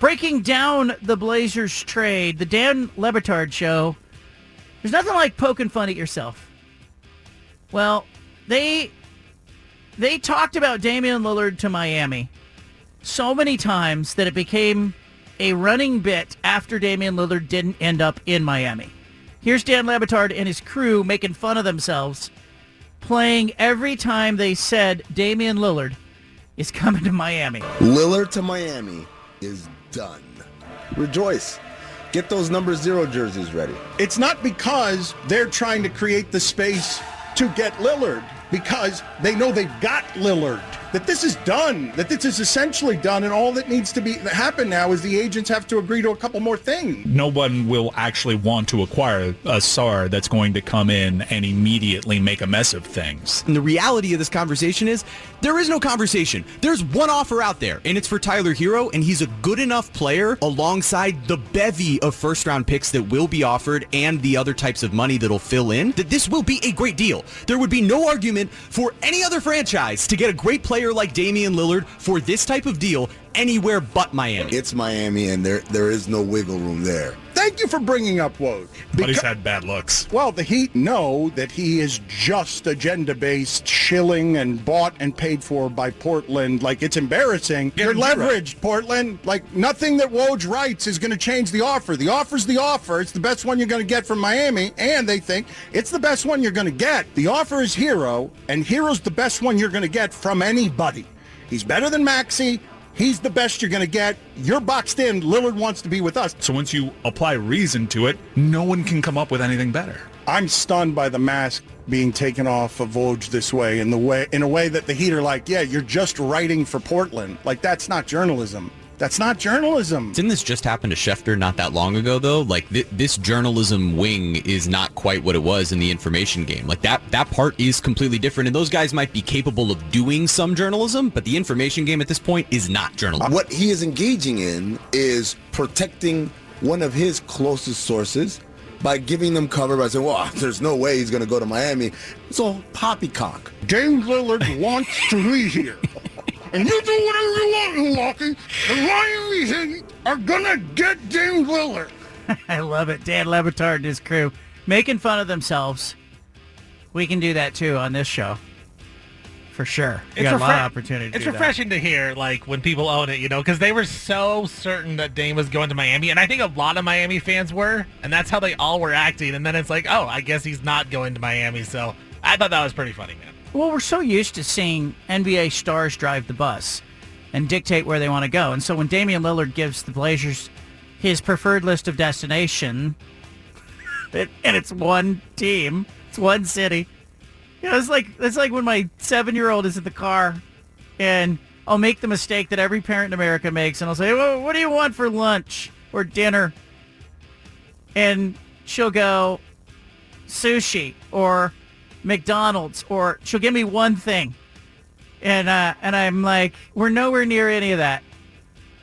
Breaking down the Blazers trade, the Dan Le Batard show. There's nothing like poking fun at yourself. Well, they they talked about Damian Lillard to Miami so many times that it became a running bit after Damian Lillard didn't end up in Miami. Here's Dan Le Batard and his crew making fun of themselves, playing every time they said Damian Lillard is coming to Miami. Lillard to Miami is done. Rejoice. Get those number zero jerseys ready. It's not because they're trying to create the space to get Lillard, because they know they've got Lillard. That this is done. That this is essentially done, and all that needs to be happen now is the agents have to agree to a couple more things. no one will actually want to acquire a SAR that's going to come in and immediately make a mess of things. And the reality of this conversation is there is no conversation. There's one offer out there, and it's for Tyler Herro, and he's a good enough player alongside the bevy of first round picks that will be offered and the other types of money that'll fill in, that this will be a great deal. There would be no argument for any other franchise to get a great player like Damian Lillard for this type of deal anywhere but Miami. It's Miami, and there there is no wiggle room there. Thank you for bringing up Woj. But he's had bad looks. Well, the Heat know that he is just agenda-based, shilling and bought and paid for by Portland. Like, it's embarrassing. You're him zero. leveraged, Portland. Like, nothing that Woj writes is going to change the offer. The offer's the offer. It's the best one you're going to get from Miami, and they think it's the best one you're going to get. The offer is Herro, and Herro's the best one you're going to get from anybody. He's better than Maxey. He's the best you're going to get. You're boxed in. Lillard wants to be with us. So once you apply reason to it, no one can come up with anything better. I'm stunned by the mask being taken off of Woj this way in the way in a way that the Heat are like, yeah, you're just writing for Portland. Like that's not journalism. That's not journalism. Didn't this just happen to Schefter not that long ago, though? Like th- this journalism wing is not quite what it was in the information game. Like that that part is completely different, and those guys might be capable of doing some journalism, but the information game at this point is not journalism. What he is engaging in is protecting one of his closest sources by giving them cover by saying, well, there's no way he's going to go to Miami. It's all poppycock. James Lillard wants to be here. And you do whatever you want, Milwaukee. The Miami Heat are gonna get James Lillard. I love it. Dan Le Batard and his crew making fun of themselves. We can do that too on this show. For sure. We got a lot of opportunity to It's do that. refreshing to hear, like, when people own it, you know, because they were so certain that Dame was going to Miami, and I think a lot of Miami fans were, and that's how they all were acting. And then it's like, oh, I guess he's not going to Miami. So I thought that was pretty funny, man. Well, we're so used to seeing NBA stars drive the bus. and dictate where they want to go. And so when Damian Lillard gives the Blazers his preferred list of destination, and it's one team, it's one city. You know, it's like it's like when my seven year old is in the car, and I'll make the mistake that every parent in America makes, and I'll say, well, "What do you want for lunch or dinner?" And she'll go, "Sushi or McDonald's," or she'll give me one thing, and uh, and I'm like, "We're nowhere near any of that."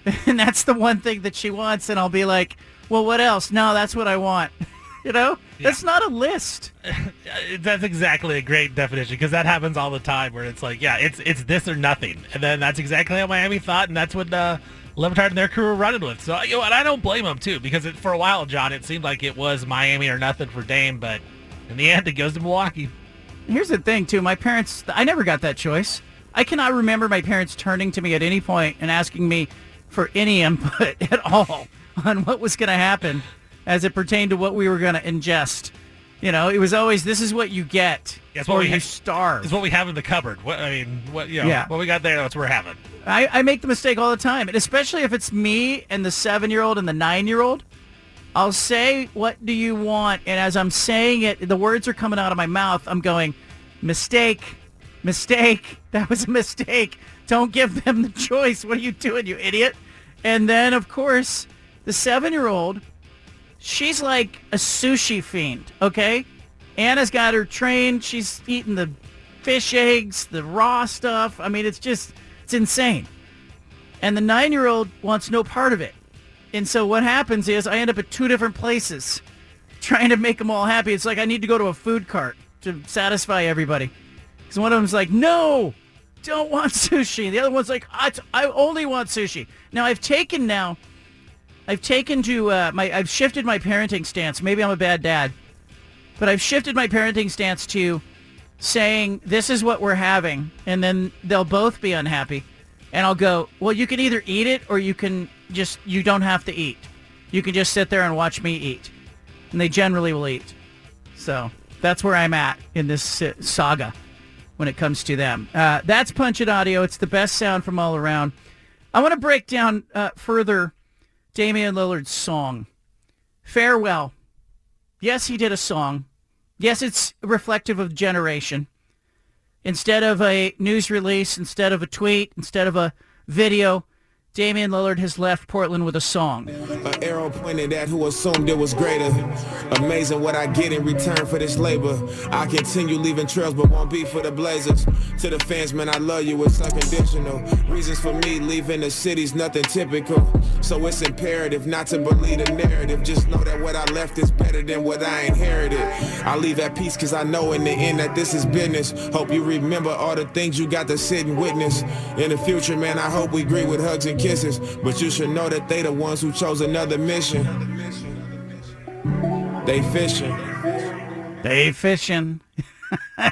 and that's the one thing that she wants, and I'll be like, "Well, what else?" No, that's what I want. you know, that's not a list. That's exactly a great definition because that happens all the time where it's like, yeah, it's it's this or nothing, and then that's exactly how Miami thought, and that's what uh, Le Batard and their crew were running with. So you know, and I don't blame them too because it, for a while, John, it seemed like it was Miami or nothing for Dame, but in the end, it goes to Milwaukee. Here's the thing, too. My parents, I never got that choice. I cannot remember my parents turning to me at any point and asking me for any input at all on what was going to happen as it pertained to what we were going to ingest. You know, it was always, this is what you get, That's or what we you ha- starve. It's what we have in the cupboard. What I mean, what you know, Yeah. what we got there, that's what we're having. I, I make the mistake all the time, and especially if it's me and the seven-year-old and the nine-year-old. I'll say, "What do you want?" And as I'm saying it, the words are coming out of my mouth. I'm going, "Mistake, mistake. That was a mistake. Don't give them the choice. What are you doing, you idiot?" And then, of course, the seven-year-old, she's like a sushi fiend. Okay, Anna's got her trained. She's eating the fish eggs, the raw stuff. I mean, it's just, it's insane. And the nine-year-old wants no part of it. And so what happens is I end up at two different places trying to make them all happy. It's like I need to go to a food cart to satisfy everybody. Because one of them's like, no, don't want sushi. And the other one's like, I, I only want sushi. Now I've taken now, I've taken to uh, my, I've shifted my parenting stance. Maybe I'm a bad dad, but I've shifted my parenting stance to saying this is what we're having, and then they'll both be unhappy, and I'll go, well, you can either eat it or you can just you don't have to eat. You can just sit there and watch me eat, and they generally will eat. So that's where I'm at in this saga when it comes to them. Uh, that's Punch It Audio. It's the best sound from all around. I want to break down uh, further Damian Lillard's song, Farewell. Yes, he did a song. Yes, it's reflective of generation. Instead of a news release, instead of a tweet, instead of a video, Damian Lillard has left Portland with a song. An arrow pointed at who assumed it was greater. Amazing what I get in return for this labor. I continue leaving trails, but won't be for the Blazers. To the fans, man, I love you, it's unconditional. Reasons for me leaving the city's nothing typical. So it's imperative not to believe the narrative. Just know that what I left is better than what I inherited. I leave at peace cause I know in the end that this is business. Hope you remember all the things you got to sit and witness. In the future, man, I hope we greet with hugs and kisses. But you should know that they the ones who chose another mission. They fishing. They fishing.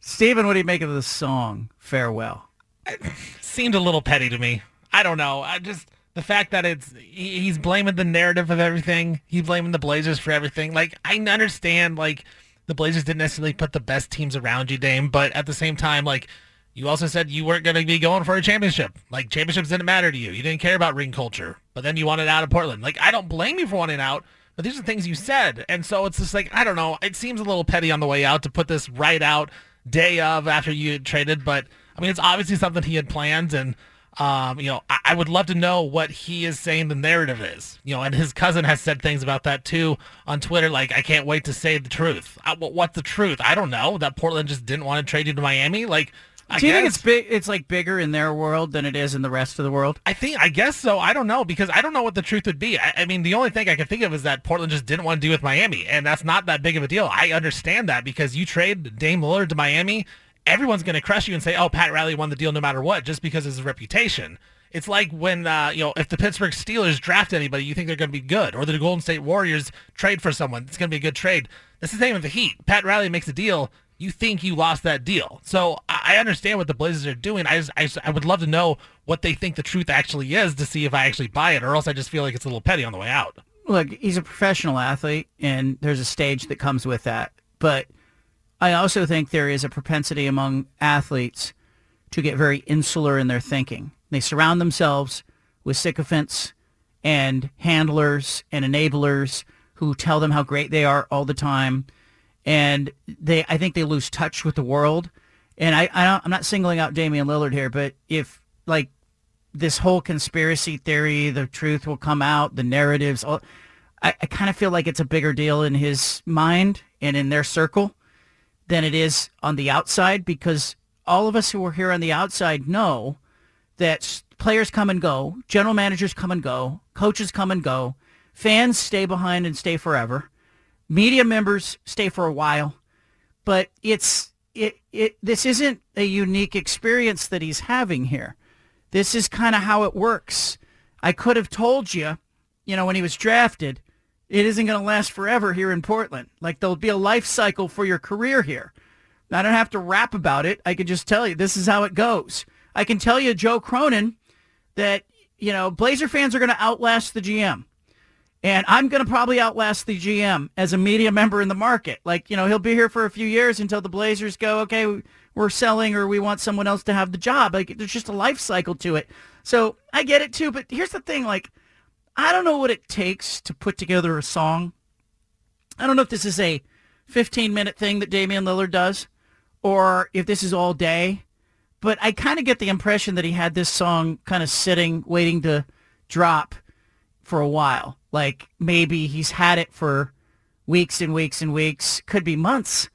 Steven, what do you make of this song, Farewell? It seemed a little petty to me. I don't know. I just the fact that it's he, he's blaming the narrative of everything. He's blaming the Blazers for everything. Like I understand like the Blazers didn't necessarily put the best teams around you, Dame, but at the same time like you also said you weren't going to be going for a championship. Like championships didn't matter to you. You didn't care about ring culture. But then you wanted out of Portland. Like I don't blame you for wanting out, but these are things you said. And so it's just like I don't know. It seems a little petty on the way out to put this right out day of after you traded, but I mean it's obviously something he had planned and um, you know, I, I would love to know what he is saying the narrative is. You know, and his cousin has said things about that too on Twitter. Like, I can't wait to say the truth. I, what's the truth? I don't know. That Portland just didn't want to trade you to Miami. Like, I do you think it's big? It's like bigger in their world than it is in the rest of the world. I think I guess so. I don't know because I don't know what the truth would be. I, I mean, the only thing I can think of is that Portland just didn't want to do with Miami, and that's not that big of a deal. I understand that because you trade Dame Lillard to Miami, everyone's going to crush you and say, "Oh, Pat Riley won the deal no matter what," just because of his reputation. It's like when uh, you know if the Pittsburgh Steelers draft anybody, you think they're going to be good, or the Golden State Warriors trade for someone, it's going to be a good trade. That's the same with the Heat. Pat Riley makes a deal. You think you lost that deal, so I understand what the Blazers are doing. I just, I, just, I would love to know what they think the truth actually is to see if I actually buy it, or else I just feel like it's a little petty on the way out. Look, he's a professional athlete, and there's a stage that comes with that. But I also think there is a propensity among athletes to get very insular in their thinking. They surround themselves with sycophants and handlers and enablers who tell them how great they are all the time. And they, I think they lose touch with the world. And I, I I'm not singling out Damian Lillard here, but if like this whole conspiracy theory, the truth will come out, the narratives, all, I, I kind of feel like it's a bigger deal in his mind and in their circle than it is on the outside because all of us who are here on the outside know that players come and go, general managers come and go, coaches come and go, fans stay behind and stay forever, media members stay for a while, but it's it, it this isn't a unique experience that he's having here. This is kind of how it works. I could have told you, you know, when he was drafted, it isn't going to last forever here in Portland. Like there'll be a life cycle for your career here. I don't have to rap about it. I can just tell you this is how it goes. I can tell you, Joe Cronin, that you know Blazer fans are going to outlast the GM, and I'm going to probably outlast the GM as a media member in the market. Like you know, he'll be here for a few years until the Blazers go, okay, we're selling or we want someone else to have the job. Like there's just a life cycle to it. So I get it too. But here's the thing, like I don't know what it takes to put together a song. I don't know if this is a 15 minute thing that Damian Lillard does or if this is all day. But I kind of get the impression that he had this song kind of sitting, waiting to drop for a while. Like maybe he's had it for weeks and weeks and weeks, could be months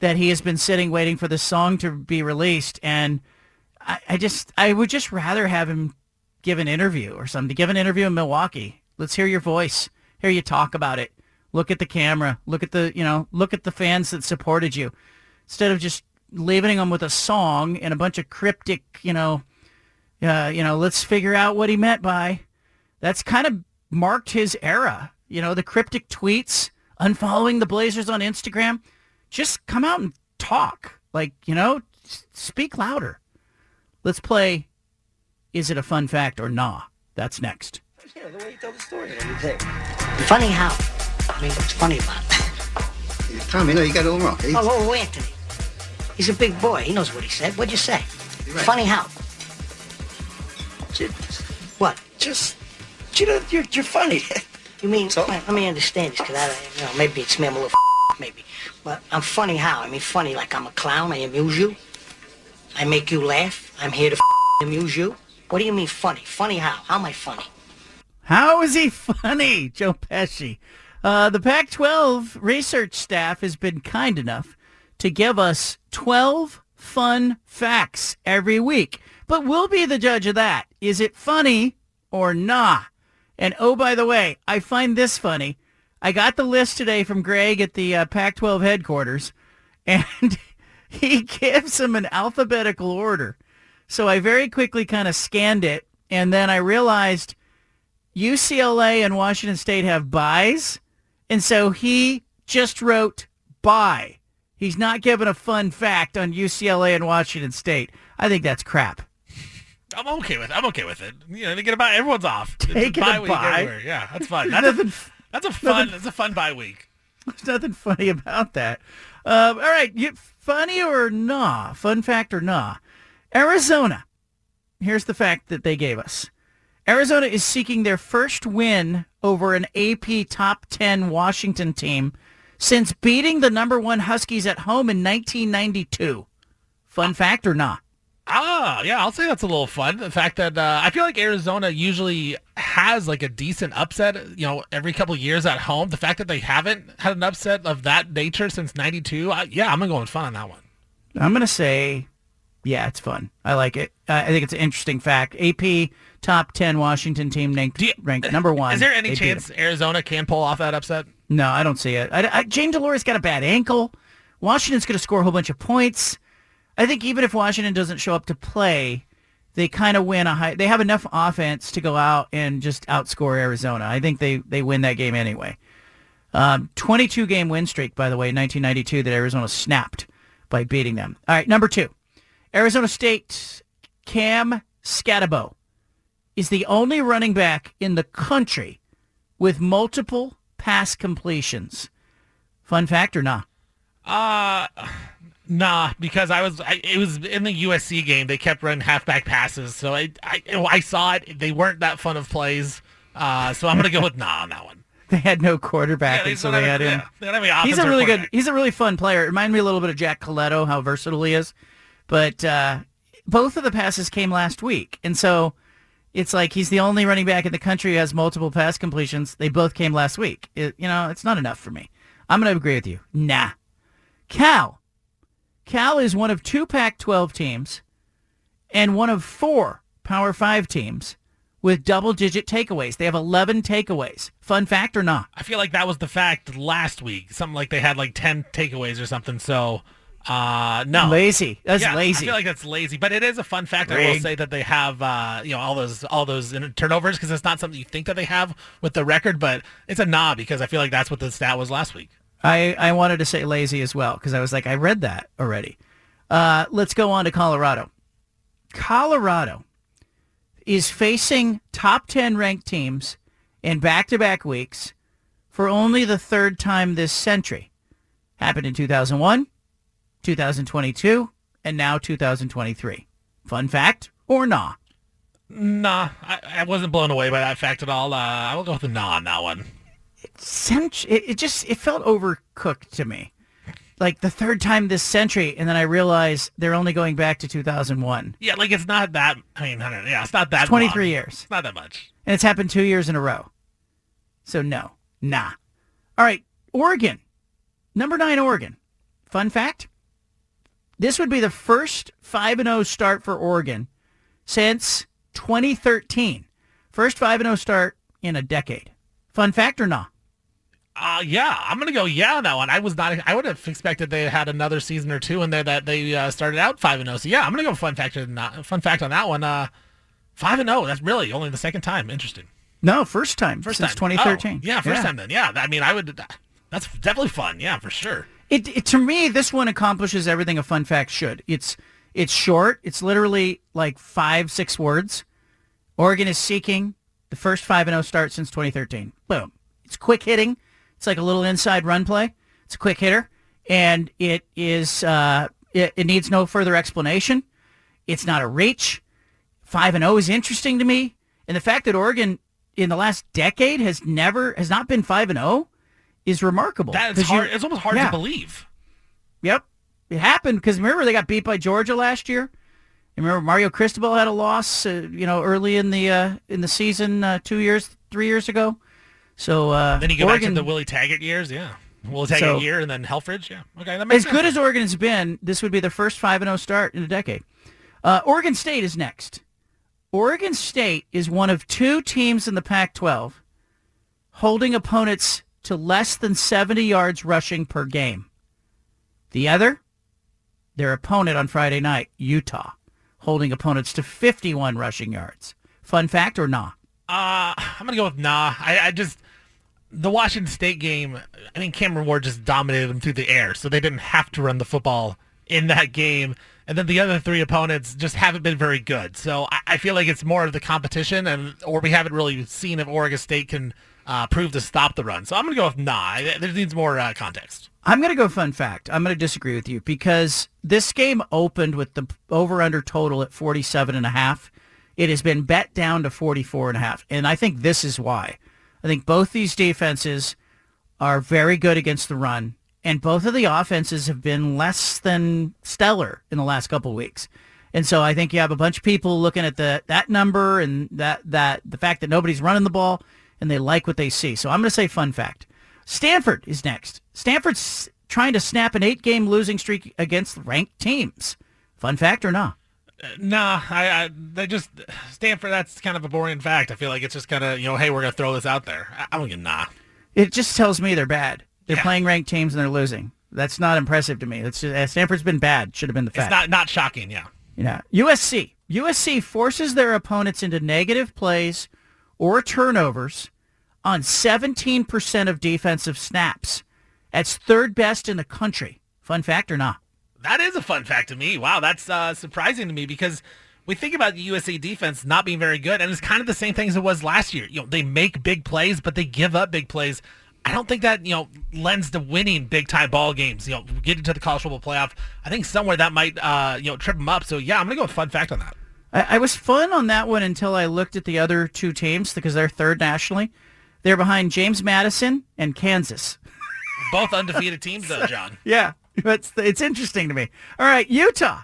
that he has been sitting waiting for this song to be released. And I, I just, I would just rather have him give an interview or something. Give an interview in Milwaukee. Let's hear your voice. Hear you talk about it. Look at the camera. Look at the, you know, look at the fans that supported you. Instead of just leaving them with a song and a bunch of cryptic, you know, uh, you know, let's figure out what he meant by. That's kind of marked his era. You know, the cryptic tweets, unfollowing the Blazers on Instagram. Just come out and talk. Like, you know, speak louder. Let's play Is It a Fun Fact or Nah? That's next. Yeah, the way you tell the story and everything. Funny how? I mean, what's funny about it? Tommy, no, you got it all wrong. Oh, oh, oh, Anthony. He's a big boy. He knows what he said. What'd you say? Funny how? Just, what? Just, you know, you're, you're funny. you mean, let, let me understand this, because I, you know, maybe it's me, I'm a little maybe. But I'm funny how? I mean, funny like I'm a clown, I amuse you. I make you laugh. I'm here to amuse you. What do you mean funny? Funny how? How am I funny? How is he funny, Joe Pesci? Uh, the Pac-12 research staff has been kind enough to give us 12 fun facts every week. But we'll be the judge of that. Is it funny or nah? And oh, by the way, I find this funny. I got the list today from Greg at the uh, Pac-12 headquarters, and he gives them an alphabetical order. So I very quickly kind of scanned it, and then I realized UCLA and Washington State have buys, and so he just wrote bye. He's not giving a fun fact on UCLA and Washington State. I think that's crap. I'm okay with. It. I'm okay with it. You know, they get about everyone's off. It's a Taking a bye week bye. everywhere. Yeah, that's fun. That's, nothing- a, that's a fun. nothing- That's a fun bye week. There's nothing funny about that. Um, all right, you, funny or nah? Fun fact or nah? Arizona. Here's the fact that they gave us. Arizona is seeking their first win over an AP top 10 Washington team since beating the number one Huskies at home in 1992. Fun fact or nah? Ah, yeah, I'll say that's a little fun. The fact that uh, I feel like Arizona usually has like a decent upset, you know, every couple of years at home. The fact that they haven't had an upset of that nature since '92, yeah, I'm gonna go with fun on that one. I'm going to say, yeah, it's fun. I like it. Uh, I think it's an interesting fact. AP top 10 Washington team ranked, ranked number one. Is there any They chance Arizona can pull off that upset? No, I don't see it. I, I, Jayden de Laura got a bad ankle. Washington's going to score a whole bunch of points. I think even if Washington doesn't show up to play, they kind of win a high. They have enough offense to go out and just outscore Arizona. I think they they win that game anyway. Um, 22 game win streak, by the way, in 1992 that Arizona snapped by beating them. All right, number two, Arizona State Cam Skattebo is the only running back in the country with multiple pass completions. Fun fact or not? Uh, Nah, because I was I, it was in the USC game. They kept running halfback passes, so I I, I saw it. They weren't that fun of plays. Uh, so I'm gonna go with nah on that one. They had no quarterback, Yeah, and so they had him. yeah, they don't have he's a really good. He's a really fun player. It reminded me a little bit of Jack Colletto, how versatile he is. But uh, both of the passes came last week, and so it's like he's the only running back in the country who has multiple pass completions. They both came last week. It, you know, it's not enough for me. I'm going to agree with you. Nah. Cal. Cal is one of two Pac-12 teams and one of four Power 5 teams with double-digit takeaways. They have 11 takeaways. Fun fact or not? I feel like that was the fact last week. Something like they had like ten takeaways or something. So uh no. Lazy. That's Yeah, lazy. I feel like that's lazy, but it is a fun fact. I will say that they have uh, you know all those all those turnovers because it's not something you think that they have with the record, but it's a nah because I feel like that's what the stat was last week. I, I wanted to say lazy as well because I was like, I read that already. Uh, let's go on to Colorado. Colorado is facing top 10 ranked teams in back-to-back weeks for only the third time this century. Happened in 2001, 2022, and now 2023. Fun fact or nah? Nah, I, I wasn't blown away by that fact at all. Uh, I will go with a nah on that one. Cent- it, it just it felt overcooked to me. Like the third time this century, and then I realized they're only going back to 2001. Yeah, like it's not that. I mean, I don't know. Yeah, it's not that. 23 long. years. It's not that much. And it's happened two years in a row. So no, nah. All right, Oregon. Number nine, Oregon. Fun fact. This would be the first 5 and 0 start for Oregon since 2013. First 5 and 0 start in a decade. Fun fact or not? Uh, yeah, I'm gonna go yeah on that one. I was not. I would have expected they had another season or two in there that they uh, started out five and zero. So yeah, I'm gonna go fun fact. on that- Fun fact on that one. Uh, five and zero. That's really only the second time. Interesting. No, first time First since time. 2013. Oh, yeah, first time then. Yeah, I mean, I would. That's definitely fun. Yeah, for sure. It, it to me, this one accomplishes everything a fun fact should. It's it's short. It's literally like five six words. Oregon is seeking the first five and zero start since 2013. Boom. It's quick hitting. It's like a little inside run play. It's a quick hitter, and it is uh, it, it needs no further explanation. It's not a reach. Five and zero is interesting to me, and the fact that Oregon in the last decade has never has not been five and zero is remarkable. That's you- hard. It's almost hard Yeah. to believe. Yep. It happened because remember they got beat by Georgia last year. And remember Mario Cristobal had a loss, uh, you know, early in the uh, in the season uh, two years, three years ago. So uh, Then you go Oregon, back to the Willie Taggart years. Yeah, Willie Taggart So- year, and then Helfrich. Yeah. Okay, that makes as good as Oregon's been, this would be the first five and zero start in a decade. Uh, Oregon State is next. Oregon State is one of two teams in the Pac-12 holding opponents to less than 70 yards rushing per game. The other, their opponent on Friday night, Utah, holding opponents to 51 rushing yards. Fun fact or not? Uh, I'm gonna go with nah. I, I just the Washington State game. I mean, Cameron Ward just dominated them through the air, so they didn't have to run the football in that game. And then the other three opponents just haven't been very good. So I, I feel like it's more of the competition, and or we haven't really seen if Oregon State can uh, prove to stop the run. So I'm gonna go with nah. There needs more uh, context. I'm going to go fun fact. I'm going to disagree with you because this game opened with the over under total at 47 and a half. It has been bet down to 44 and a half. And I think this is why. I think both these defenses are very good against the run and both of the offenses have been less than stellar in the last couple weeks. And so I think you have a bunch of people looking at the that number and that that the fact that nobody's running the ball and they like what they see. So I'm going to say fun fact. Stanford is next. Stanford's trying to snap an eight-game losing streak against ranked teams. Fun fact or not? Nah, I, I they just Stanford. That's kind of a boring fact. I feel like it's just kind of you know, hey, we're gonna throw this out there. I, I'm gonna nah. It just tells me they're bad. They're playing ranked teams and they're losing. That's not impressive to me. That's just, uh, Stanford's been bad. Should have been the fact. It's not not shocking. Yeah. Yeah. USC. USC forces their opponents into negative plays or turnovers on 17% of defensive snaps. That's third best in the country. Fun fact or not? That is a fun fact to me. Wow, that's uh, surprising to me because we think about the USA defense not being very good, and it's kind of the same thing as it was last year. You know, they make big plays, but they give up big plays. I don't think that you know lends to winning big time ball games. You know, getting to the college football playoff. I think somewhere that might uh, you know trip them up. So yeah, I'm gonna go with fun fact on that. I, I was fun on that one until I looked at the other two teams because they're third nationally. They're behind James Madison and Kansas. Both undefeated teams, though, John. Yeah, it's it's interesting to me. All right, Utah.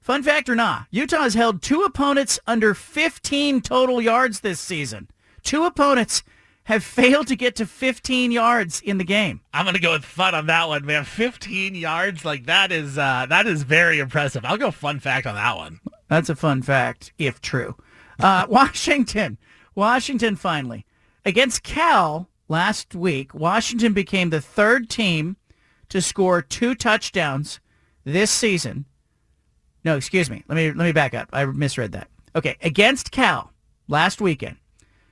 Fun fact or not, Utah has held two opponents under 15 total yards this season. Two opponents have failed to get to 15 yards in the game. I'm gonna go with fun on that one, man. 15 yards, like that is uh, that is very impressive. I'll go fun fact on that one. That's a fun fact, if true. Uh, Washington. Washington finally. Against Cal last week, Washington became the third team to score two touchdowns this season. No, excuse me. Let me let me back up. I misread that. Okay, against Cal last weekend,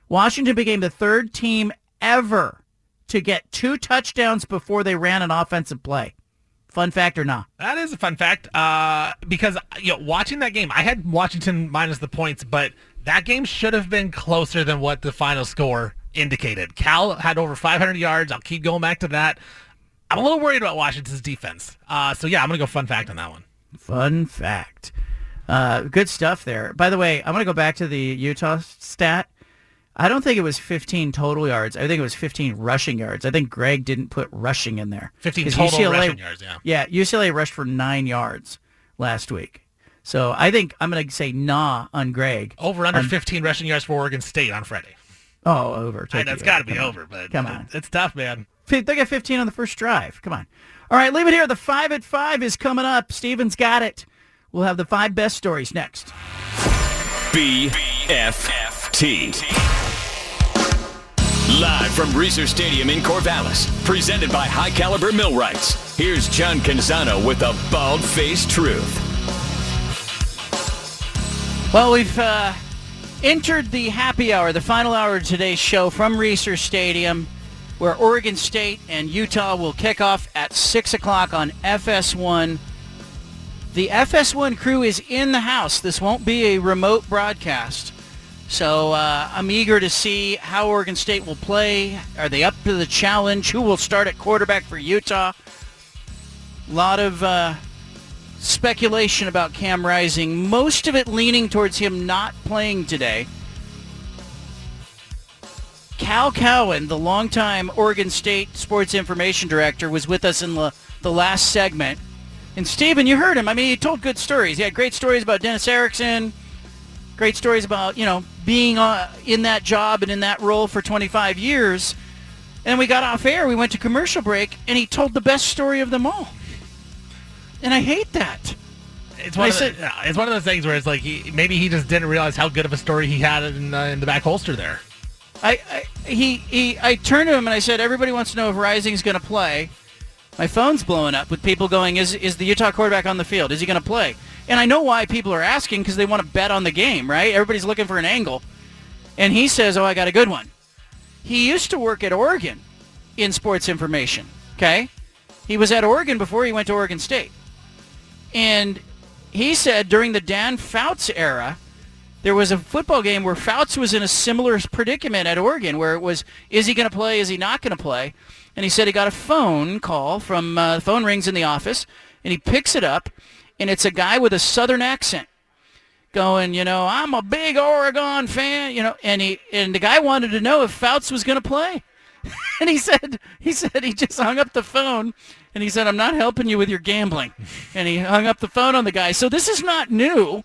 Washington became the third team ever to get two touchdowns before they ran an offensive play. Fun fact or not? That is a fun fact. Uh, because you know, watching that game, I had Washington minus the points, but that game should have been closer than what the final score indicated. Cal had over 500 yards. I'll keep going back to that. I'm a little worried about Washington's defense. Uh, so yeah, I'm gonna go fun fact on that one. Fun fact. Uh, good stuff there. By the way, I'm going to go back to the Utah stat. I don't think it was 15 total yards. I think it was 15 rushing yards. I think Greg didn't put rushing in there. 15 'Cause total rushing yards, yeah. Yeah, UCLA rushed for nine yards last week. So I think I'm going to say nah on Greg. Over under On- 15 rushing yards for Oregon State on Friday. Oh, over. I Take know it it's got to be over, but Come on. it's tough, man. They got 15 on the first drive. Come on. All right, leave it here. The five at five is coming up. Steven's got it. We'll have the five best stories next. BFFT. Live from Reser Stadium in Corvallis, presented by High Caliber Millwrights. Here's John Canzano with a bald-faced truth. Well, we've uh, entered the happy hour, the final hour of today's show from Reser Stadium, where Oregon State and Utah will kick off at 6 o'clock on FS1. The FS1 crew is in the house. This won't be a remote broadcast. So uh, I'm eager to see how Oregon State will play. Are they up to the challenge? Who will start at quarterback for Utah? A lot of uh, speculation about Cam Rising, most of it leaning towards him not playing today. Hal Cowan, the longtime Oregon State sports information director, was with us in the, the last segment. And Steven, you heard him. I mean, he told good stories. He had great stories about Dennis Erickson, great stories about, you know, being uh, in that job and in that role for 25 years. And we got off air. We went to commercial break, and he told the best story of them all. And I hate that. It's one, of the, said- it's one of those things where it's like he, maybe he just didn't realize how good of a story he had in, uh, in the back holster there. I, he he I turned to him and I said, everybody wants to know if Rising's going to play. My phone's blowing up with people going, is is the Utah quarterback on the field? Is he going to play? And I know why people are asking because they want to bet on the game, right? Everybody's looking for an angle. And he says, oh, I got a good one. He used to work at Oregon in sports information. Okay, he was at Oregon before he went to Oregon State, and he said during the Dan Fouts era, there was a football game where Fouts was in a similar predicament at Oregon, where it was, is he going to play? Is he not going to play? And he said he got a phone call from uh, the phone rings in the office, and he picks it up, and it's a guy with a southern accent going, you know, I'm a big Oregon fan, you know, and he and the guy wanted to know if Fouts was going to play. and he said he said he just hung up the phone and he said I'm not helping you with your gambling. And he hung up the phone on the guy. So this is not new.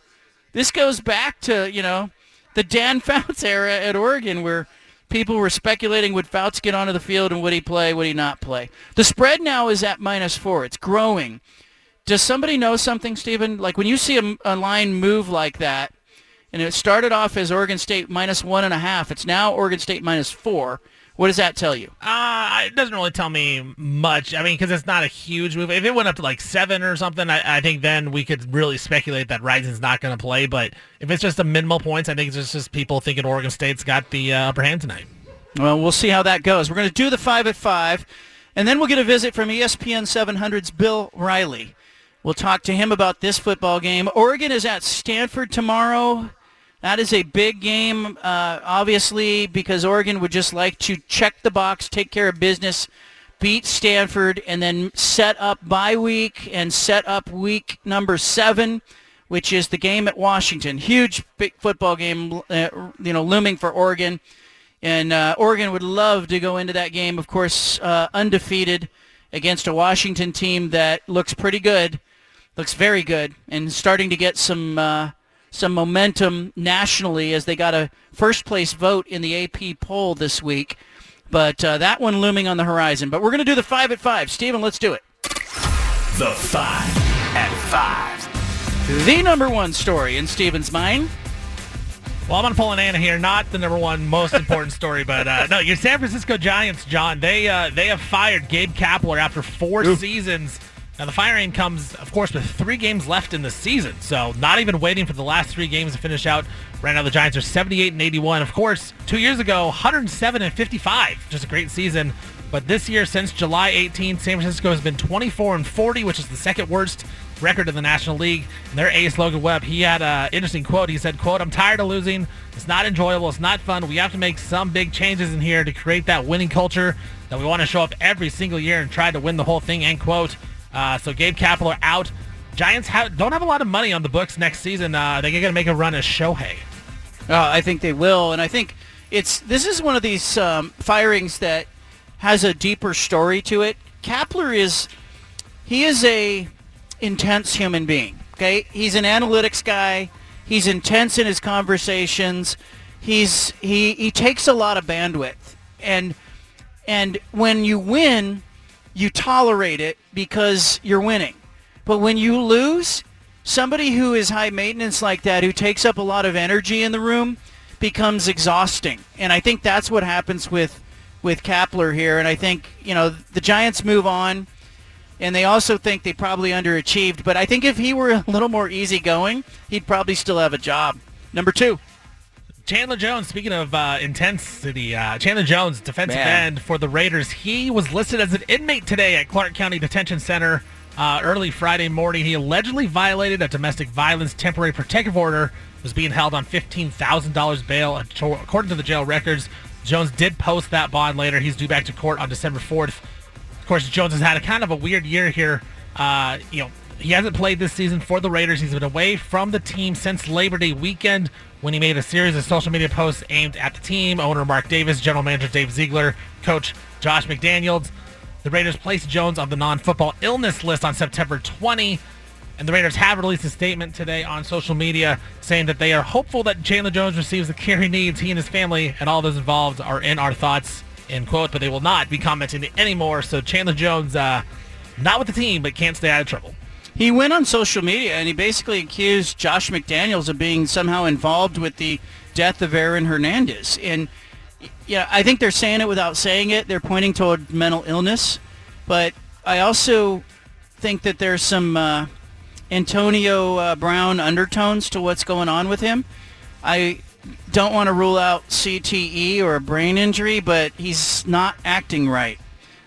This goes back to, you know, the Dan Fouts era at Oregon where people were speculating would Fouts get onto the field and would he play, would he not play. The spread now is at minus 4. It's growing. Does somebody know something, Stephen? Like when you see a, a line move like that, and it started off as Oregon State minus one and a half, it's now Oregon State minus four. What does that tell you? Uh, it doesn't really tell me much. I mean, because it's not a huge move. If it went up to like seven or something, I, I think then we could really speculate that Rising's not going to play. But if it's just a minimal points, I think it's just, just people thinking Oregon State's got the uh, upper hand tonight. Well, we'll see how that goes. We're going to do the five at five, and then we'll get a visit from ESPN 700's Bill Riley. We'll talk to him about this football game. Oregon is at Stanford tomorrow. That is a big game, uh, obviously, because Oregon would just like to check the box, take care of business, beat Stanford, and then set up bye week and set up week number seven, which is the game at Washington. Huge big football game, uh, you know, looming for Oregon. And uh, Oregon would love to go into that game, of course, uh, undefeated against a Washington team that looks pretty good, looks very good, and starting to get some uh, some momentum nationally as they got a first place vote in the AP poll this week. But uh, that one looming on the horizon. But we're going to do the five at five. Steven, let's do it. The five at five. The number one story in Steven's mind. Well, I'm going to pull an Anna here. Not the number one most important story, but uh, no, your San Francisco Giants, John. They uh, they have fired Gabe Kapler after four Oof. seasons. Now the firing comes, of course, with three games left in the season, so not even waiting for the last three games to finish out. Right now, the Giants are 78 and 81. Of course, two years ago, 107 and 55, just a great season. But this year, since July 18th, San Francisco has been 24 and 40, which is the second worst record in the National League. And their ace, Logan Webb, he had an interesting quote. He said, quote, I'm tired of losing. It's not enjoyable. It's not fun. We have to make some big changes in here to create that winning culture that we want to show up every single year and try to win the whole thing, end quote. Uh, so Gabe Kapler out. Giants have, don't have a lot of money on the books next season. Uh, they're going to make a run as Shohei. Uh, I think they will, and I think it's this is one of these um, firings that has a deeper story to it. Kapler is he is a intense human being. Okay, he's an analytics guy. He's intense in his conversations. He's he he takes a lot of bandwidth, and and when you win, you tolerate it because you're winning. But when you lose, somebody who is high maintenance like that, who takes up a lot of energy in the room, becomes exhausting. And I think that's what happens with with Kapler here. And I think you know the Giants move on, and they also think they probably underachieved. But I think if he were a little more easygoing, he'd probably still have a job. Number two. Chandler Jones, speaking of uh, intensity, uh, Chandler Jones, defensive Man. end for the Raiders, he was listed as an inmate today at Clark County Detention Center uh, early Friday morning. He allegedly violated a domestic violence temporary protective order, was being held on $15,000 bail. According to the jail records, Jones did post that bond later. He's due back to court on December 4th. Of course, Jones has had a kind of a weird year here. Uh, you know, he hasn't played this season for the Raiders. He's been away from the team since Labor Day weekend when he made a series of social media posts aimed at the team. Owner Mark Davis, general manager Dave Ziegler, coach Josh McDaniels. The Raiders placed Jones on the non-football illness list on September 20. And the Raiders have released a statement today on social media saying that they are hopeful that Chandler Jones receives the care he needs. He and his family and all those involved are in our thoughts, end quote. But they will not be commenting anymore. So Chandler Jones, uh, not with the team, but can't stay out of trouble. He went on social media and he basically accused Josh McDaniels of being somehow involved with the death of Aaron Hernandez. And yeah, I think they're saying it without saying it. They're pointing toward mental illness, but I also think that there's some uh, Antonio uh, Brown undertones to what's going on with him. I don't want to rule out CTE or a brain injury, but he's not acting right.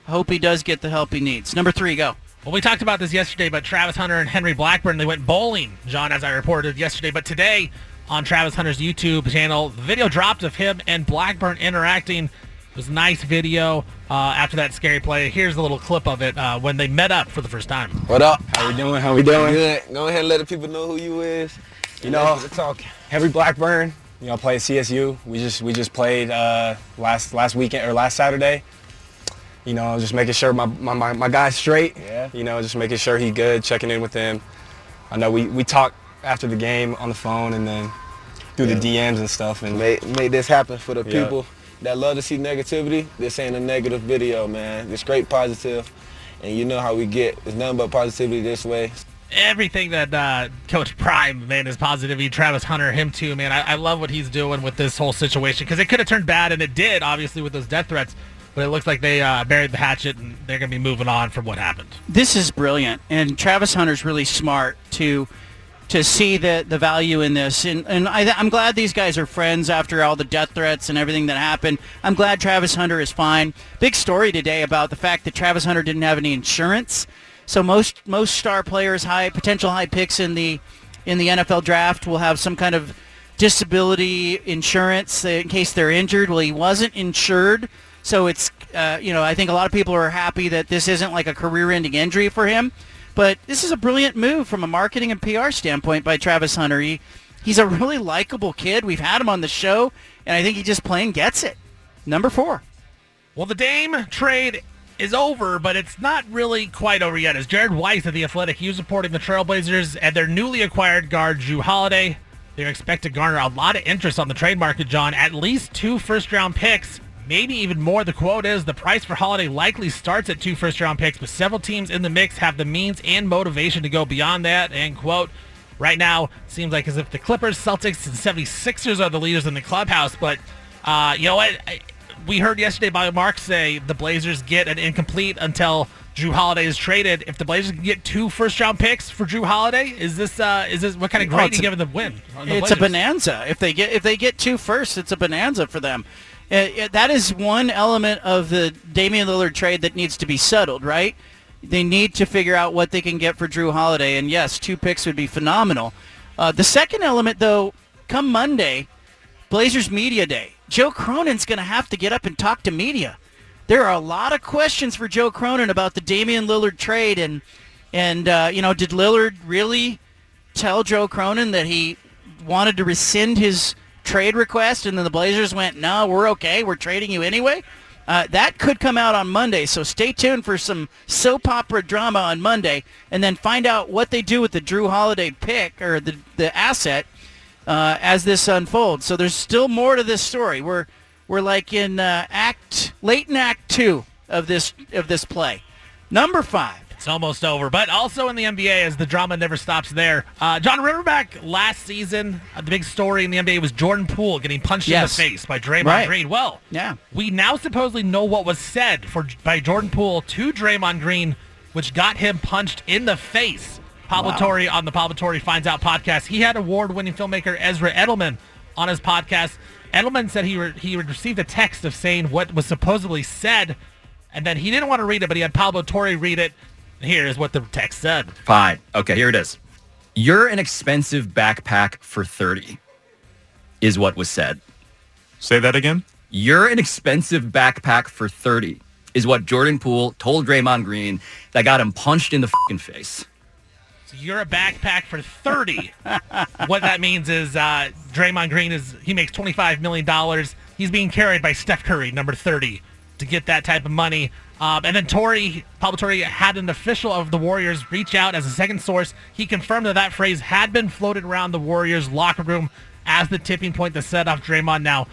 I hope he does get the help he needs. Number three, go. Well, we talked about this yesterday, but Travis Hunter and Henry Blackburn, they went bowling, John, as I reported yesterday. But today on Travis Hunter's YouTube channel, the video dropped of him and Blackburn interacting. It was a nice video uh, after that scary play. Here's a little clip of it uh, when they met up for the first time. What up? How we doing? How we doing? Good. Go ahead and let the people know who you is. You know, talk. Henry Blackburn. You know, play at CSU. We just we just played uh, last last weekend or last Saturday. You know, just making sure my, my, my, my guy's straight. Yeah. You know, just making sure he good, checking in with him. I know we, we talked after the game on the phone and then through the DMs and stuff. And Make, make this happen for the Yeah. people that love to see negativity. This ain't a negative video, man. It's great positive. And you know how we get. It's nothing but positivity this way. everything that uh, Coach Prime, man, is positivity. Travis Hunter, him too, man. I, I love what he's doing with this whole situation because it could have turned bad, and it did, obviously, with those death threats. But it looks like they uh, buried the hatchet, and they're going to be moving on from what happened. this is brilliant, and Travis Hunter's really smart to to see the the value in this. And and I, I'm glad these guys are friends after all the death threats and everything that happened. I'm glad Travis Hunter is fine. Big story today about the fact that Travis Hunter didn't have any insurance. So most most star players, high potential high picks in the in the NFL draft will have some kind of disability insurance in case they're injured. Well, he wasn't insured, so it's uh, you know I think a lot of people are happy that this isn't like a career-ending injury for him. But this is a brilliant move from a marketing and PR standpoint by Travis Hunter. He, he's a really likable kid. We've had him on the show, and I think he just plain gets it. Number four. Well, the Dame trade is over, but it's not really quite over yet. As Jared Weiss of The Athletic, he was reporting the Trailblazers and their newly acquired guard, Jrue Holiday. They're expected to garner a lot of interest on the trade market, John. At least two first-round picks, maybe even more. The quote is, the price for Holiday likely starts at two first-round picks, but several teams in the mix have the means and motivation to go beyond that, and quote, right now, seems like as if the Clippers, Celtics, and 76ers are the leaders in the clubhouse, but uh, you know what? I, we heard yesterday by Mark say the Blazers get an incomplete until Jrue Holiday is traded. If the Blazers can get two first round picks for Jrue Holiday, is this uh, is this what kind of grade are you a- giving the win? the It's a bonanza. If they get if they get two first, it's a bonanza for them. Uh, that is one element of the Damian Lillard trade that needs to be settled, right? They need to figure out what they can get for Jrue Holiday, and yes, two picks would be phenomenal. Uh, the second element, though, come Monday, Blazers Media Day. Joe Cronin's going to have to get up and talk to media. There are a lot of questions for Joe Cronin about the Damian Lillard trade, and and uh, you know, did Lillard really tell Joe Cronin that he wanted to rescind his trade request, and then the Blazers went, "No, we're okay. We're trading you anyway." Uh, that could come out on Monday, so stay tuned for some soap opera drama on Monday, and then find out what they do with the Jrue Holiday pick or the the asset uh, as this unfolds. So there's still more to this story. We're we're like in uh, act late in Act Two of this of this play. Number five. It's almost over, but also in the NBA, as the drama never stops there. Uh, John, remember back last season, uh, the big story in the NBA was Jordan Poole getting punched Yes. in the face by Draymond Right. Green. Well, Yeah. we now supposedly know what was said for by Jordan Poole to Draymond Green, which got him punched in the face. Pablo Wow. Torre on the Pablo Torre Finds Out podcast. He had award-winning filmmaker Ezra Edelman on his podcast. Edelman said he re- he received a text of saying what was supposedly said, and then he didn't want to read it, but he had Pablo Torre read it. Here is what the text said. Fine. Okay, here it is. You're an expensive backpack for 30 is what was said. Say that again? You're an expensive backpack for 30 is what Jordan Poole told Draymond Green that got him punched in the fucking face. So you're a backpack for 30. what that means is uh, Draymond Green is he makes 25 million dollars. He's being carried by Steph Curry, number 30, to get that type of money. Um, and then Torre, Pablo Torre had an official of the Warriors reach out as a second source. He confirmed that that phrase had been floated around the Warriors locker room as the tipping point that set off Draymond. Now,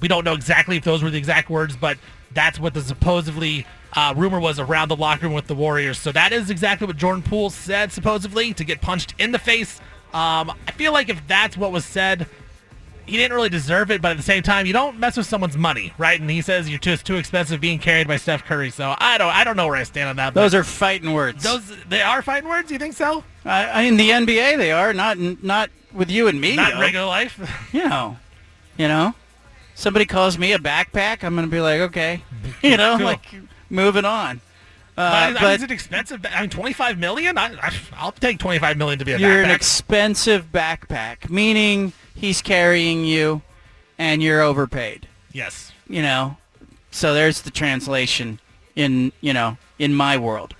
we don't know exactly if those were the exact words, but that's what the supposedly uh, rumor was around the locker room with the Warriors. So that is exactly what Jordan Poole said, supposedly, to get punched in the face. Um, I feel like if that's what was said, he didn't really deserve it, but at the same time, you don't mess with someone's money, right? And he says you're just too expensive being carried by Steph Curry. So I don't, I don't know where I stand on that. Those are fighting words. those they are fighting words. You think so? Uh, in the NBA, they are not not with you and me. Not in regular life. You know, you know, somebody calls me a backpack, I'm gonna be like, okay, you know, Cool. like moving on. but, Uh, I mean, is it expensive? I mean, 25 million. I, I, I'll take 25 million to be a you're an expensive backpack, meaning he's carrying you, and you're overpaid. yes. You know, so there's the translation in you know in my world.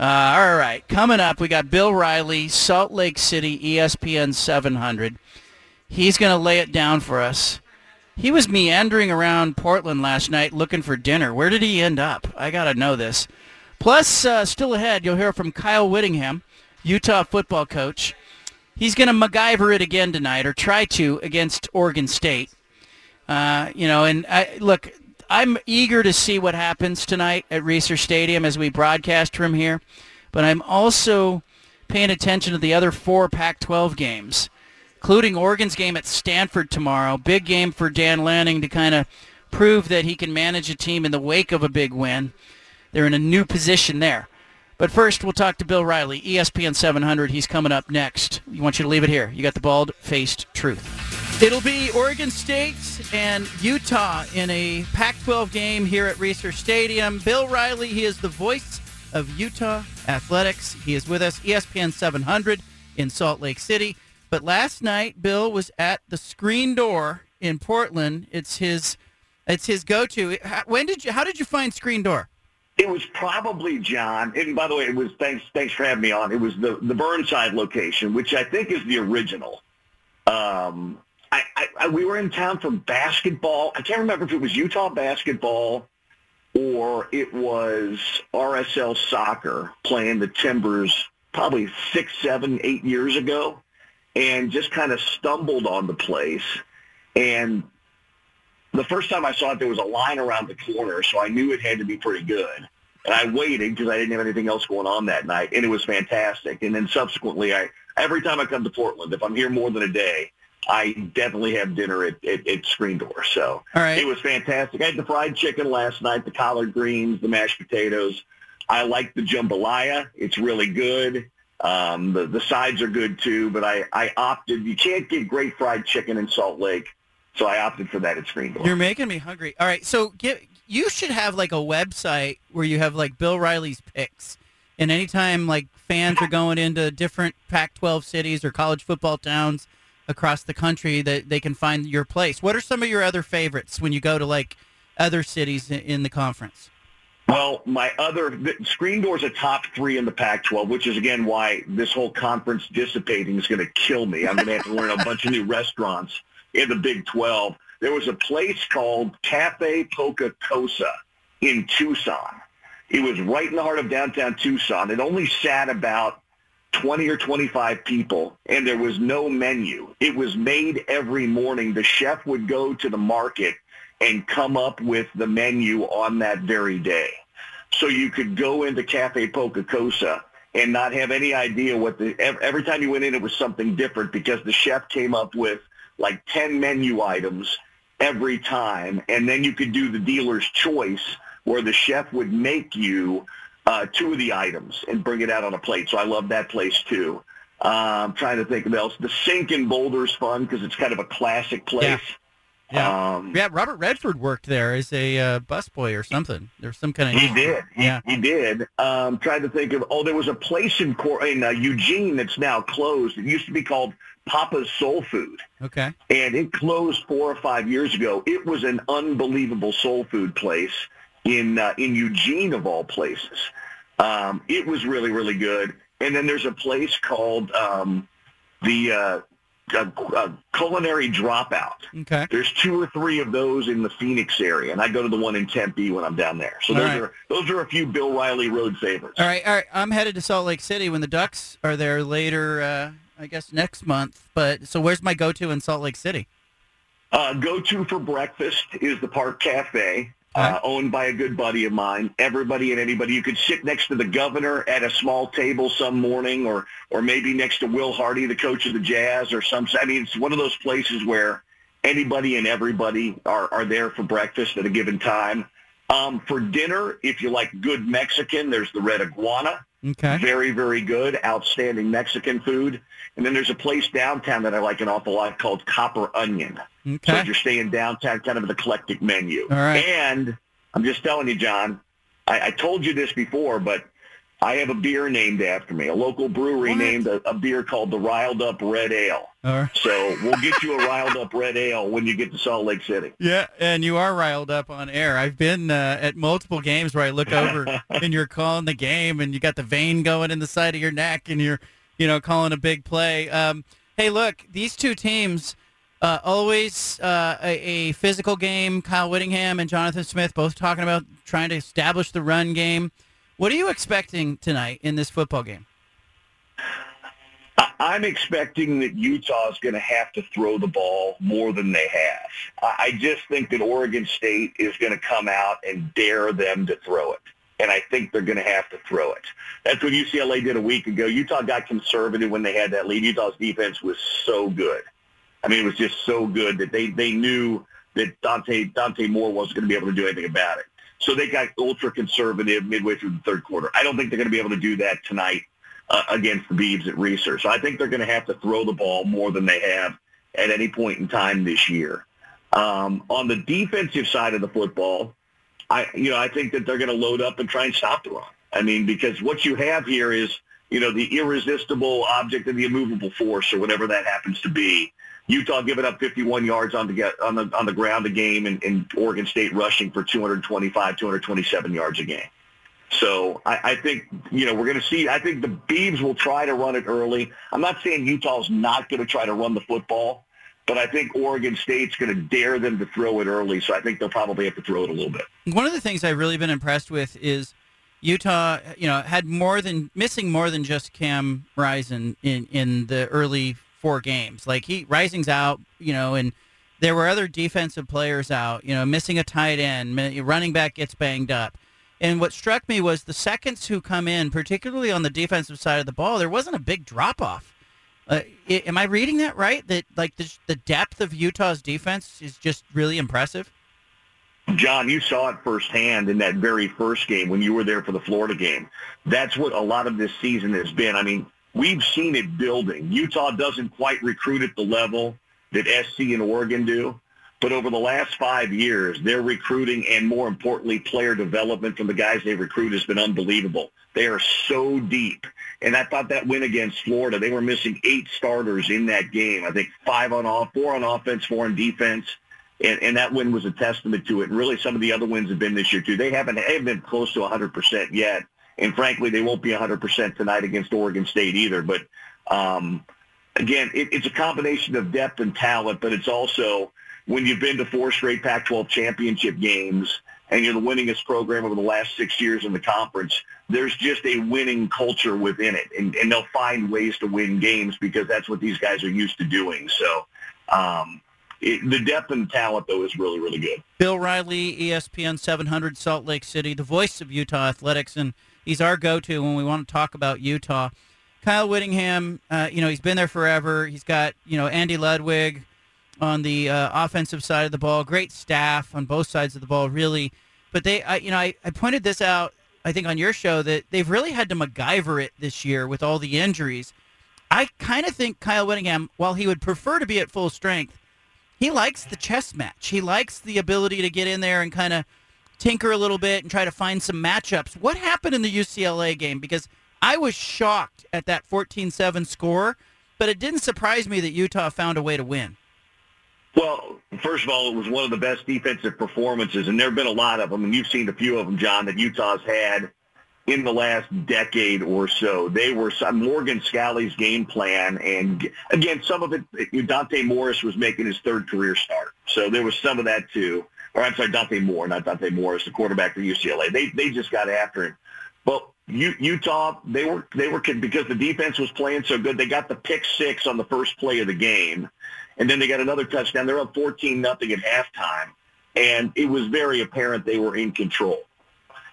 Uh, all right, coming up, we got Bill Riley, Salt Lake City, ESPN 700. He's going to lay it down for us. He was meandering around Portland last night looking for dinner. Where did he end up? I got to know this. Plus, uh, still ahead, you'll hear from Kyle Whittingham, Utah football coach. He's going to MacGyver it again tonight, or try to, against Oregon State. Uh, you know, and I, look, I'm eager to see what happens tonight at Reser Stadium as we broadcast from here, but I'm also paying attention to the other four Pac-12 games, including Oregon's game at Stanford tomorrow. Big game for Dan Lanning to kind of prove that he can manage a team in the wake of a big win. They're in a new position there. But first, we'll talk to Bill Riley, ESPN 700. He's coming up next. We want you to leave it here. You got the bald-faced truth. It'll be Oregon State and Utah in a Pac-12 game here at Reser Stadium. Bill Riley, he is the voice of Utah athletics. He is with us, ESPN 700 in Salt Lake City. but last night Bill was at the Screen Door in Portland. It's his, it's his go-to. When did you? How did you find Screen Door? It was probably John. And by the way, it was thanks thanks for having me on. It was the the Burnside location, which I think is the original. Um, I, I, I we were in town for basketball. I can't remember if it was Utah basketball or it was RSL soccer playing the Timbers probably six, seven, eight years ago, and just kind of stumbled on the place. And the first time I saw it, there was a line around the corner, so I knew it had to be pretty good. And I waited because I didn't have anything else going on that night, and it was fantastic. And then subsequently, I every time I come to Portland, if I'm here more than a day, I definitely have dinner at, at, at Screen Door. So right. it was fantastic. I had the fried chicken last night, the collard greens, the mashed potatoes. I like the jambalaya. It's really good. Um, the, the sides are good too, but I, I opted, you can't get great fried chicken in Salt Lake, so I opted for that at Screen Door. You're making me hungry. All right, so get, you should have like a website where you have like Bill Riley's picks, and anytime like fans are going into different Pac-12 cities or college football towns across the country, that they can find your place. What are some of your other favorites when you go to like other cities in, the conference? Well, my other the Screen Door's a top three in the Pac-12, which is again why this whole conference dissipating is going to kill me. I'm going to have to learn a bunch of new restaurants in the Big 12. There was a place called Cafe Poca Cosa in Tucson. It was right in the heart of downtown Tucson. It only sat about 20 or 25 people, and there was no menu. It was made every morning. The chef would go to the market and come up with the menu on that very day. So you could go into Cafe Poca Cosa and not have any idea what the every time you went in it was something different because the chef came up with like 10 menu items every time and then you could do the dealer's choice where the chef would make you uh, two of the items and bring it out on a plate. So I love that place too. Uh, I'm trying to think of else. The Sink in Boulder's fun because it's kind of a classic place. Yeah. Um, yeah, Robert Redford worked there as a uh, busboy or something. There's some kind of He did. He, Yeah. he did. Um, trying to think of. Oh, there was a place in Cor- in uh, Eugene that's now closed. It used to be called Papa's Soul Food, Okay. and it closed four or five years ago. It was an unbelievable soul food place in uh, in Eugene of all places. Um, it was really really good. And then there's a place called um, the uh, uh, uh, Culinary Dropout. Okay. There's two or three of those in the Phoenix area, and I go to the one in Tempe when I'm down there. So All those right. are those are a few Bill Riley road favorites. All right, all right. I'm headed to Salt Lake City when the Ducks are there later. I guess next month. But so, where's my go-to in Salt Lake City? Uh, go to for breakfast is the Park Cafe, uh, owned by a good buddy of mine. Everybody and anybody. You could sit next to the governor at a small table some morning, or or maybe next to Will Hardy, the coach of the Jazz, or some. I mean, it's one of those places where anybody and everybody are, are there for breakfast at a given time. Um, for dinner, if you like good Mexican, there's the Red Iguana. Okay. Very, very good, outstanding Mexican food. And then there's a place downtown that I like an awful lot called Copper Onion. So Okay. if you're staying downtown, kind of an eclectic menu. All right. And I'm just telling you, John, I, I told you this before, but I have a beer named after me. A local brewery named a, a beer called the Riled Up Red Ale. Right. So we'll get you a Riled Up Red Ale when you get to Salt Lake City. Yeah, and you are riled up on air. I've been uh, at multiple games where I look over and you're calling the game, and you got the vein going in the side of your neck, and you're, you know, calling a big play. Um, hey, look, these two teams. Uh, always uh, a, a physical game. Kyle Whittingham and Jonathan Smith both talking about trying to establish the run game. What are you expecting tonight in this football game? I'm expecting that Utah is going to have to throw the ball more than they have. I I just think that Oregon State is going to come out and dare them to throw it. And I think they're going to have to throw it. That's what UCLA did a week ago. Utah got conservative when they had that lead. Utah's defense was so good. I mean, it was just so good that they, they knew that Dante Dante Moore wasn't going to be able to do anything about it. So they got ultra conservative midway through the third quarter. I don't think they're going to be able to do that tonight uh, against the Beavs at Reser. So I think they're going to have to throw the ball more than they have at any point in time this year. Um, on the defensive side of the football, I you know I think that they're going to load up and try and stop the run. I mean, because what you have here is you know, the irresistible object of the immovable force or whatever that happens to be. Utah giving up 51 yards on the get, on the on the ground a game, and, and Oregon State rushing for 225, 227 yards a game. So I, I think you know we're going to see. I think the Beavs will try to run it early. I'm not saying Utah's not going to try to run the football, but I think Oregon State's going to dare them to throw it early. So I think they'll probably have to throw it a little bit. One of the things I've really been impressed with is Utah. You know, had more than missing more than just Cam Rising in in the early four games. Like he Rising's out. You know, and there were other defensive players out. You know, missing a tight end, running back gets banged up. And what struck me was the seconds who come in, particularly on the defensive side of the ball, there wasn't a big drop off. Uh, am I reading that right? That like the, the depth of Utah's defense is just really impressive. John, you saw it firsthand in that very first game when you were there for the Florida game. That's what a lot of this season has been. I mean, we've seen it building. Utah doesn't quite recruit at the level that SC and Oregon do. But over the last five years, their recruiting and more importantly, player development from the guys they recruit has been unbelievable. They are so deep. And I thought that win against Florida, they were missing eight starters in that game. I think five on off, four on offense, four on defense. And, and that win was a testament to it. And really some of the other wins have been this year too. They haven't, they haven't been close to 100% yet. And frankly, they won't be 100% tonight against Oregon State either. But um, again, it, it's a combination of depth and talent, but it's also when you've been to four straight Pac-12 championship games and you're the winningest program over the last six years in the conference, there's just a winning culture within it. And, and they'll find ways to win games because that's what these guys are used to doing. So um, it, the depth and talent, though, is really, really good. Bill Riley, ESPN 700 Salt Lake City, the voice of Utah athletics, and he's our go-to when we want to talk about Utah. Kyle Whittingham, uh, you know, he's been there forever. He's got, you know, Andy Ludwig, on the uh, offensive side of the ball. Great staff on both sides of the ball, really. But they, I, you know, I, I pointed this out, I think, on your show that they've really had to MacGyver it this year with all the injuries. I kind of think Kyle Whittingham, while he would prefer to be at full strength, he likes the chess match. He likes the ability to get in there and kind of tinker a little bit and try to find some matchups. What happened in the UCLA game? Because I was shocked at that 14-7 score, but it didn't surprise me that Utah found a way to win. Well, first of all, it was one of the best defensive performances, and there have been a lot of them, and you've seen a few of them, John, that Utah's had in the last decade or so. They were Morgan Scalley's game plan, and again, some of it, Dante Morris was making his third career start, so there was some of that too. Or I'm sorry, Dante Moore, not Dante Morris, the quarterback for UCLA. They they just got after him. But Utah, they were they were because the defense was playing so good. They got the pick six on the first play of the game and then they got another touchdown. They're up 14 nothing at halftime, and it was very apparent they were in control.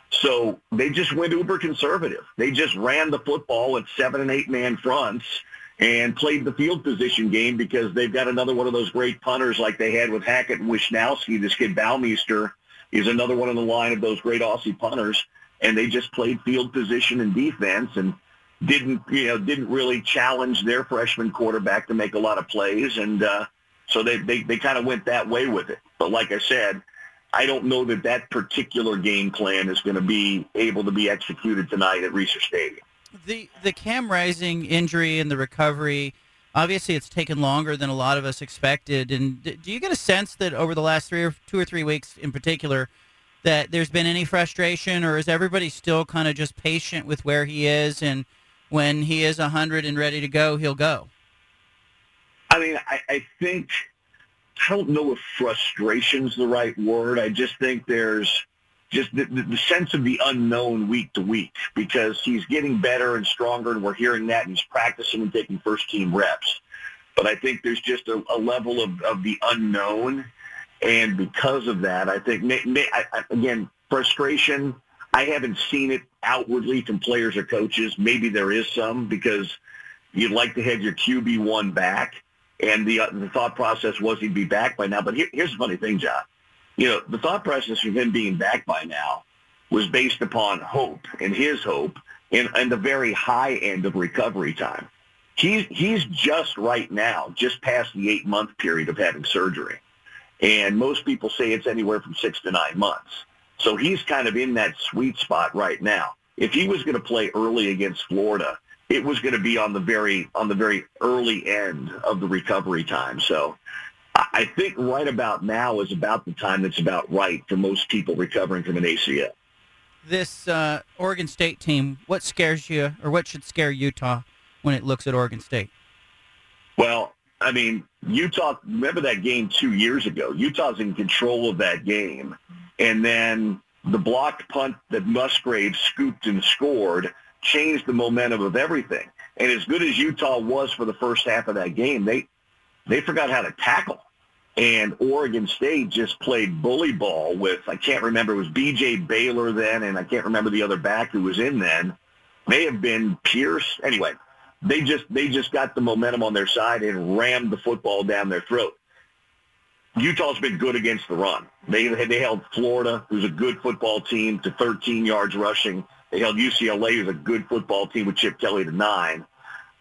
So they just went uber conservative. They just ran the football at seven and eight man fronts and played the field position game because they've got another one of those great punters like they had with Hackett and Wishnowsky. This kid Bouwmeester is another one in the line of those great Aussie punters, and they just played field position and defense and didn't you know didn't really challenge their freshman quarterback to make a lot of plays, and uh, so they they, they kind of went that way with it. But like I said, I don't know that that particular game plan is going to be able to be executed tonight at Reser Stadium. The the Cam Rising injury and the recovery. Obviously, it's taken longer than a lot of us expected. And do you get a sense that over the last three or two or three weeks, in particular, that there's been any frustration, or is everybody still kind of just patient with where he is and when he is 100 and ready to go, he'll go? I mean, I, I think, I don't know if frustration's the right word. I just think there's just the, the, sense of the unknown week to week because he's getting better and stronger, and we're hearing that, and he's practicing and taking first team reps. But I think there's just a, a level of, of the unknown, and because of that, I think may, may, I, again frustration. I haven't seen it outwardly from players or coaches. Maybe there is some because you'd like to have your QB one back, and the uh, the thought process was he'd be back by now. But here, here's the funny thing, John. You know, the thought process of him being back by now was based upon hope and his hope and, and the very high end of recovery time. He's he's just right now, just past the eight month period of having surgery, and most people say it's anywhere from six to nine months. So he's kind of in that sweet spot right now. If he was going to play early against Florida, it was going to be on the very on the very early end of the recovery time. So I think right about now is about the time that's about right for most people recovering from an ACL. This uh, Oregon State team, what scares you, or what should scare Utah when it looks at Oregon State? Well, I mean, Utah, remember that game two years ago? Utah's in control of that game. And then the blocked punt that Musgrave scooped and scored changed the momentum of everything. And as good as Utah was for the first half of that game, they they forgot how to tackle. And Oregon State just played bully ball with I can't remember it was BJ Baylor then, and I can't remember the other back who was in then. May have been Pierce. Anyway, they just they just got the momentum on their side and rammed the football down their throat. Utah's been good against the run. They they held Florida, who's a good football team, to 13 yards rushing. They held UCLA, who's a good football team, with Chip Kelly to nine.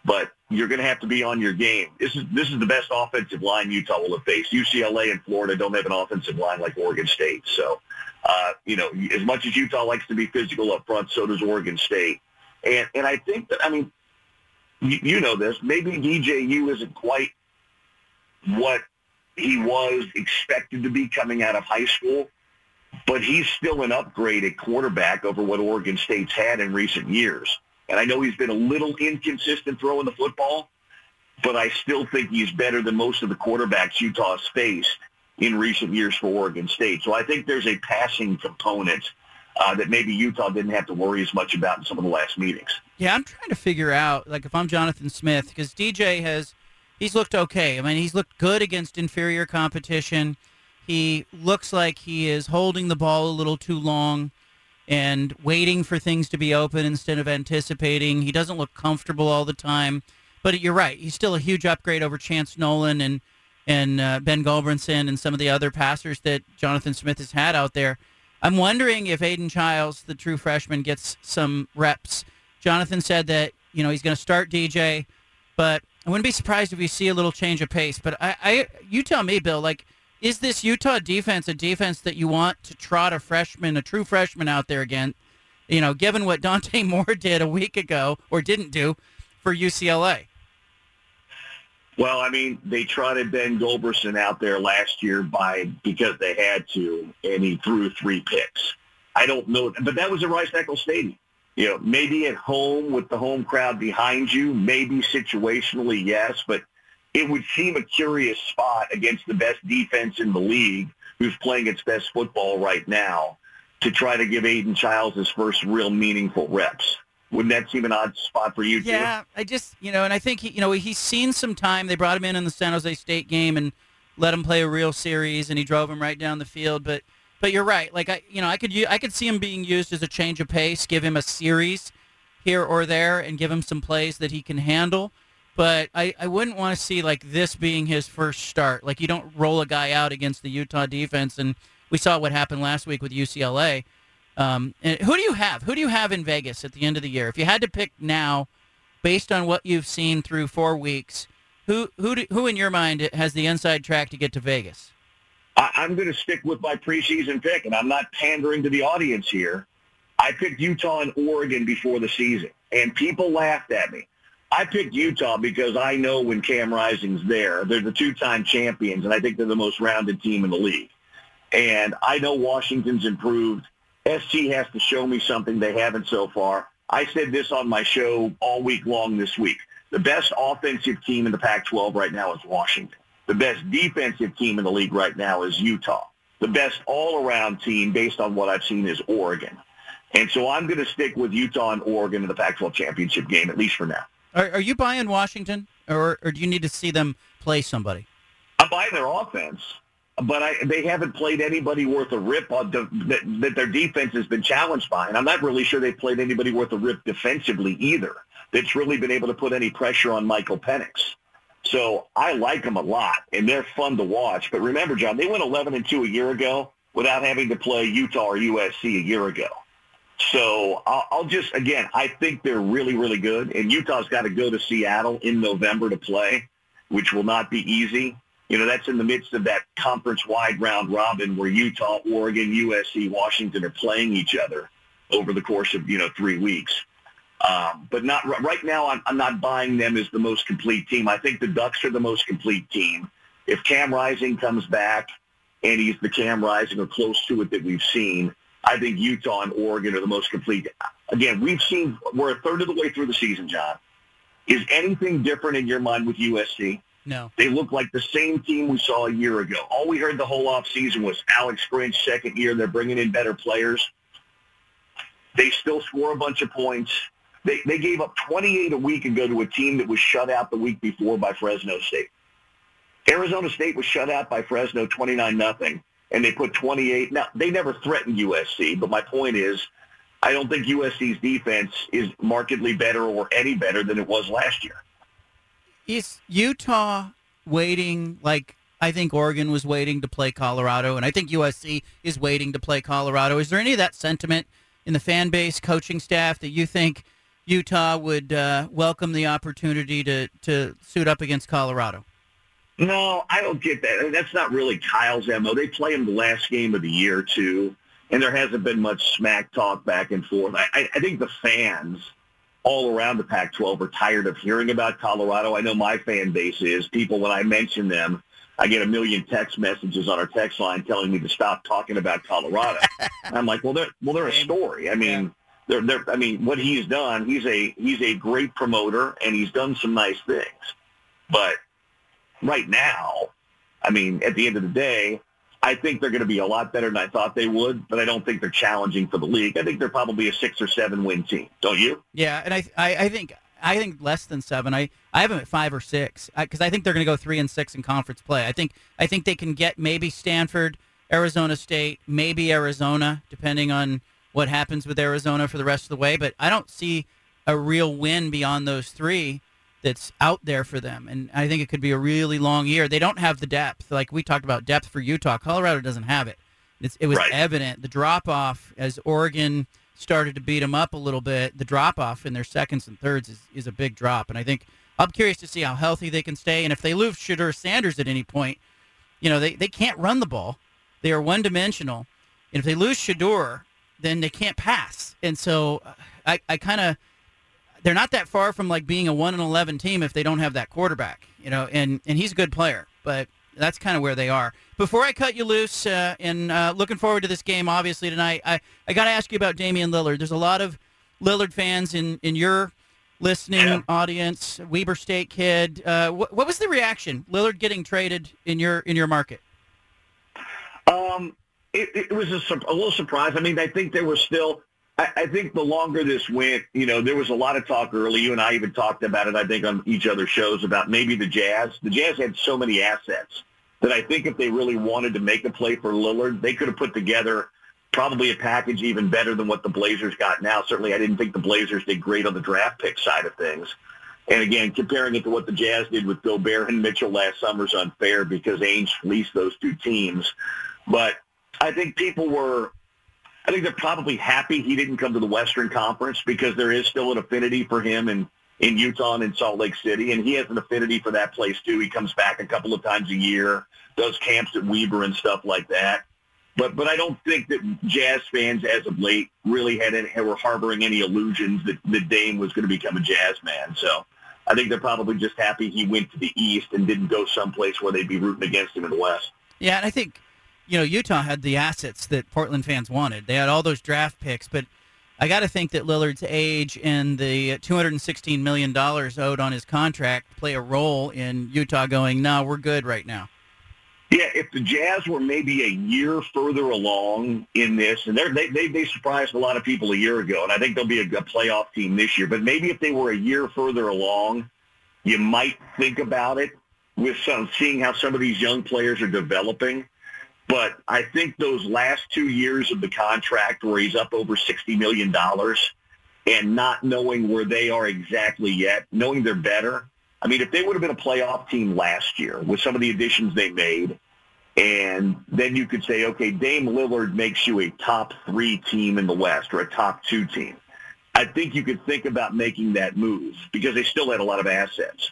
But you're going to have to be on your game. This is this is the best offensive line Utah will have faced. UCLA and Florida don't have an offensive line like Oregon State. So, uh, you know, as much as Utah likes to be physical up front, so does Oregon State. And and I think that I mean, you, you know this. Maybe DJU isn't quite what he was expected to be coming out of high school, but he's still an upgrade at quarterback over what Oregon State's had in recent years. And I know he's been a little inconsistent throwing the football, but I still think he's better than most of the quarterbacks Utah's faced in recent years for Oregon State. So I think there's a passing component uh, that maybe Utah didn't have to worry as much about in some of the last meetings. Yeah, I'm trying to figure out, like, if I'm Jonathan Smith, because DJ has, he's looked okay. I mean, he's looked good against inferior competition. He looks like he is holding the ball a little too long and waiting for things to be open instead of anticipating. He doesn't look comfortable all the time. But you're right. He's still a huge upgrade over Chance Nolan and and uh, Ben Gulbranson and some of the other passers that Jonathan Smith has had out there. I'm wondering if Aidan Chiles, the true freshman, gets some reps. Jonathan said that you know he's going to start DJ, but I wouldn't be surprised if we see a little change of pace. But I, I, you tell me, Bill. Like, is this Utah defense a defense that you want to trot a freshman, a true freshman, out there again? You know, given what Dante Moore did a week ago or didn't do for UCLA. Well, I mean, they trotted Ben Gulbranson out there last year by because they had to, and he threw three picks. I don't know, but that was a Rice Eccles Stadium. You know, maybe at home with the home crowd behind you, maybe situationally, yes, but it would seem a curious spot against the best defense in the league, who's playing its best football right now, to try to give Aidan Chiles his first real meaningful reps. Wouldn't that seem an odd spot for you too? Yeah, I just you know, and I think he, you know he's seen some time. They brought him in in the San Jose State game and let him play a real series, and he drove him right down the field. But but you're right. Like I you know I could I could see him being used as a change of pace, give him a series here or there, and give him some plays that he can handle. But I, I wouldn't want to see like this being his first start. Like you don't roll a guy out against the Utah defense, and we saw what happened last week with UCLA. Um, who do you have? Who do you have in Vegas at the end of the year? If you had to pick now, based on what you've seen through four weeks, who who do, who in your mind has the inside track to get to Vegas? I, I'm going to stick with my preseason pick, and I'm not pandering to the audience here. I picked Utah and Oregon before the season, and people laughed at me. I picked Utah because I know when Cam Rising's there, they're the two-time champions, and I think they're the most rounded team in the league. And I know Washington's improved. SC has to show me something they haven't so far. I said this on my show all week long this week. The best offensive team in the Pac-12 right now is Washington. The best defensive team in the league right now is Utah. The best all-around team, based on what I've seen, is Oregon. And so I'm going to stick with Utah and Oregon in the Pac-12 championship game, at least for now. Are, are you buying Washington, or or do you need to see them play somebody? I'm buying their offense, but I, they haven't played anybody worth a rip on de, that, that their defense has been challenged by. And I'm not really sure they've played anybody worth a rip defensively either that's really been able to put any pressure on Michael Penix. So I like them a lot, and they're fun to watch. But remember, John, they went 11 and 2 a year ago without having to play Utah or USC a year ago. So I'll, just, again, I think they're really, really good. And Utah's got to go to Seattle in November to play, which will not be easy. You know, that's in the midst of that conference-wide round robin where Utah, Oregon, USC, Washington are playing each other over the course of, you know, three weeks. Um, but not right now. I'm, I'm not buying them as the most complete team. I think the Ducks are the most complete team. If Cam Rising comes back and he's the Cam Rising or close to it that we've seen, I think Utah and Oregon are the most complete. Again, we've seen we're a third of the way through the season, John. Is anything different in your mind with USC? No. They look like the same team we saw a year ago. All we heard the whole offseason was Alex Grinch, second year. They're bringing in better players. They still score a bunch of points. They, they gave up 28 a week ago to a team that was shut out the week before by Fresno State. Arizona State was shut out by Fresno 29 nothing, and they put 28. Now, they never threatened USC, but my point is I don't think USC's defense is markedly better or any better than it was last year. Is Utah waiting like I think Oregon was waiting to play Colorado, and I think USC is waiting to play Colorado. Is there any of that sentiment in the fan base, coaching staff, that you think Utah would uh, welcome the opportunity to, to suit up against Colorado? No, I don't get that. That's not really Kyle's MO. They play him the last game of the year, too, and there hasn't been much smack talk back and forth. I, I think the fans all around the Pac-12 are tired of hearing about Colorado. I know my fan base is. People, when I mention them, I get a million text messages on our text line telling me to stop talking about Colorado. I'm like, well, they're well, they're a story. I mean, they're, they're I mean, what he's done, he's a he's a great promoter, and he's done some nice things. But right now, I mean, at the end of the day, I think they're going to be a lot better than I thought they would, but I don't think they're challenging for the league. I think they're probably a six or seven win team. Don't you? Yeah, and I I, I think I think less than seven. I, I have them at five or six uh, because I, I, think they're going to go three and six in conference play. I think I think they can get maybe Stanford, Arizona State, maybe Arizona, depending on what happens with Arizona for the rest of the way. But I don't see a real win beyond those three that's out there for them. And I think it could be a really long year. They don't have the depth. Like we talked about depth for Utah. Colorado doesn't have it. It's, it was right. evident. The drop off as Oregon started to beat them up a little bit, the drop off in their seconds and thirds is, is a big drop. And I think I'm curious to see how healthy they can stay. And if they lose Shedeur Sanders at any point, you know, they, they can't run the ball. They are one dimensional. And if they lose Shedeur, then they can't pass. And so uh, I, I kind of they're not that far from like being a one and eleven team if they don't have that quarterback, you know. And and he's a good player, but that's kind of where they are. Before I cut you loose, uh, and uh, looking forward to this game, obviously tonight, I I got to ask you about Damian Lillard. There's a lot of Lillard fans in in your listening yeah. audience. Weber State kid. Uh, what, what was the reaction? Lillard getting traded in your in your market? Um, it, it was a, a little surprise. I mean, I think there was still I, I think the longer this went, you know, there was a lot of talk early. You and I even talked about it, I think, on each other shows about maybe the Jazz. The Jazz had so many assets that I think if they really wanted to make a play for Lillard, they could have put together probably a package even better than what the Blazers got now. Certainly, I didn't think the Blazers did great on the draft pick side of things. And again, comparing it to what the Jazz did with Gobert and Mitchell last summer is unfair because Ainge fleeced those two teams. But I think people were I think they're probably happy he didn't come to the Western Conference because there is still an affinity for him in, in Utah and in Salt Lake City, and he has an affinity for that place too. He comes back a couple of times a year, does camps at Weber and stuff like that. But but I don't think that Jazz fans as of late really had any, were harboring any illusions that, that Dame was going to become a Jazz man. So I think they're probably just happy he went to the East and didn't go someplace where they'd be rooting against him in the West. Yeah, and I think you know, Utah had the assets that Portland fans wanted. They had all those draft picks, but I got to think that Lillard's age and the $216 million owed on his contract play a role in Utah going, no, we're good right now. Yeah, if the Jazz were maybe a year further along in this, and they they they surprised a lot of people a year ago, and I think they'll be a, a playoff team this year. But maybe if they were a year further along, you might think about it with some seeing how some of these young players are developing. But I think those last two years of the contract where he's up over $60 million and not knowing where they are exactly yet, knowing they're better. I mean, if they would have been a playoff team last year with some of the additions they made, and then you could say, okay, Dame Lillard makes you a top three team in the West or a top two team. I think you could think about making that move because they still had a lot of assets.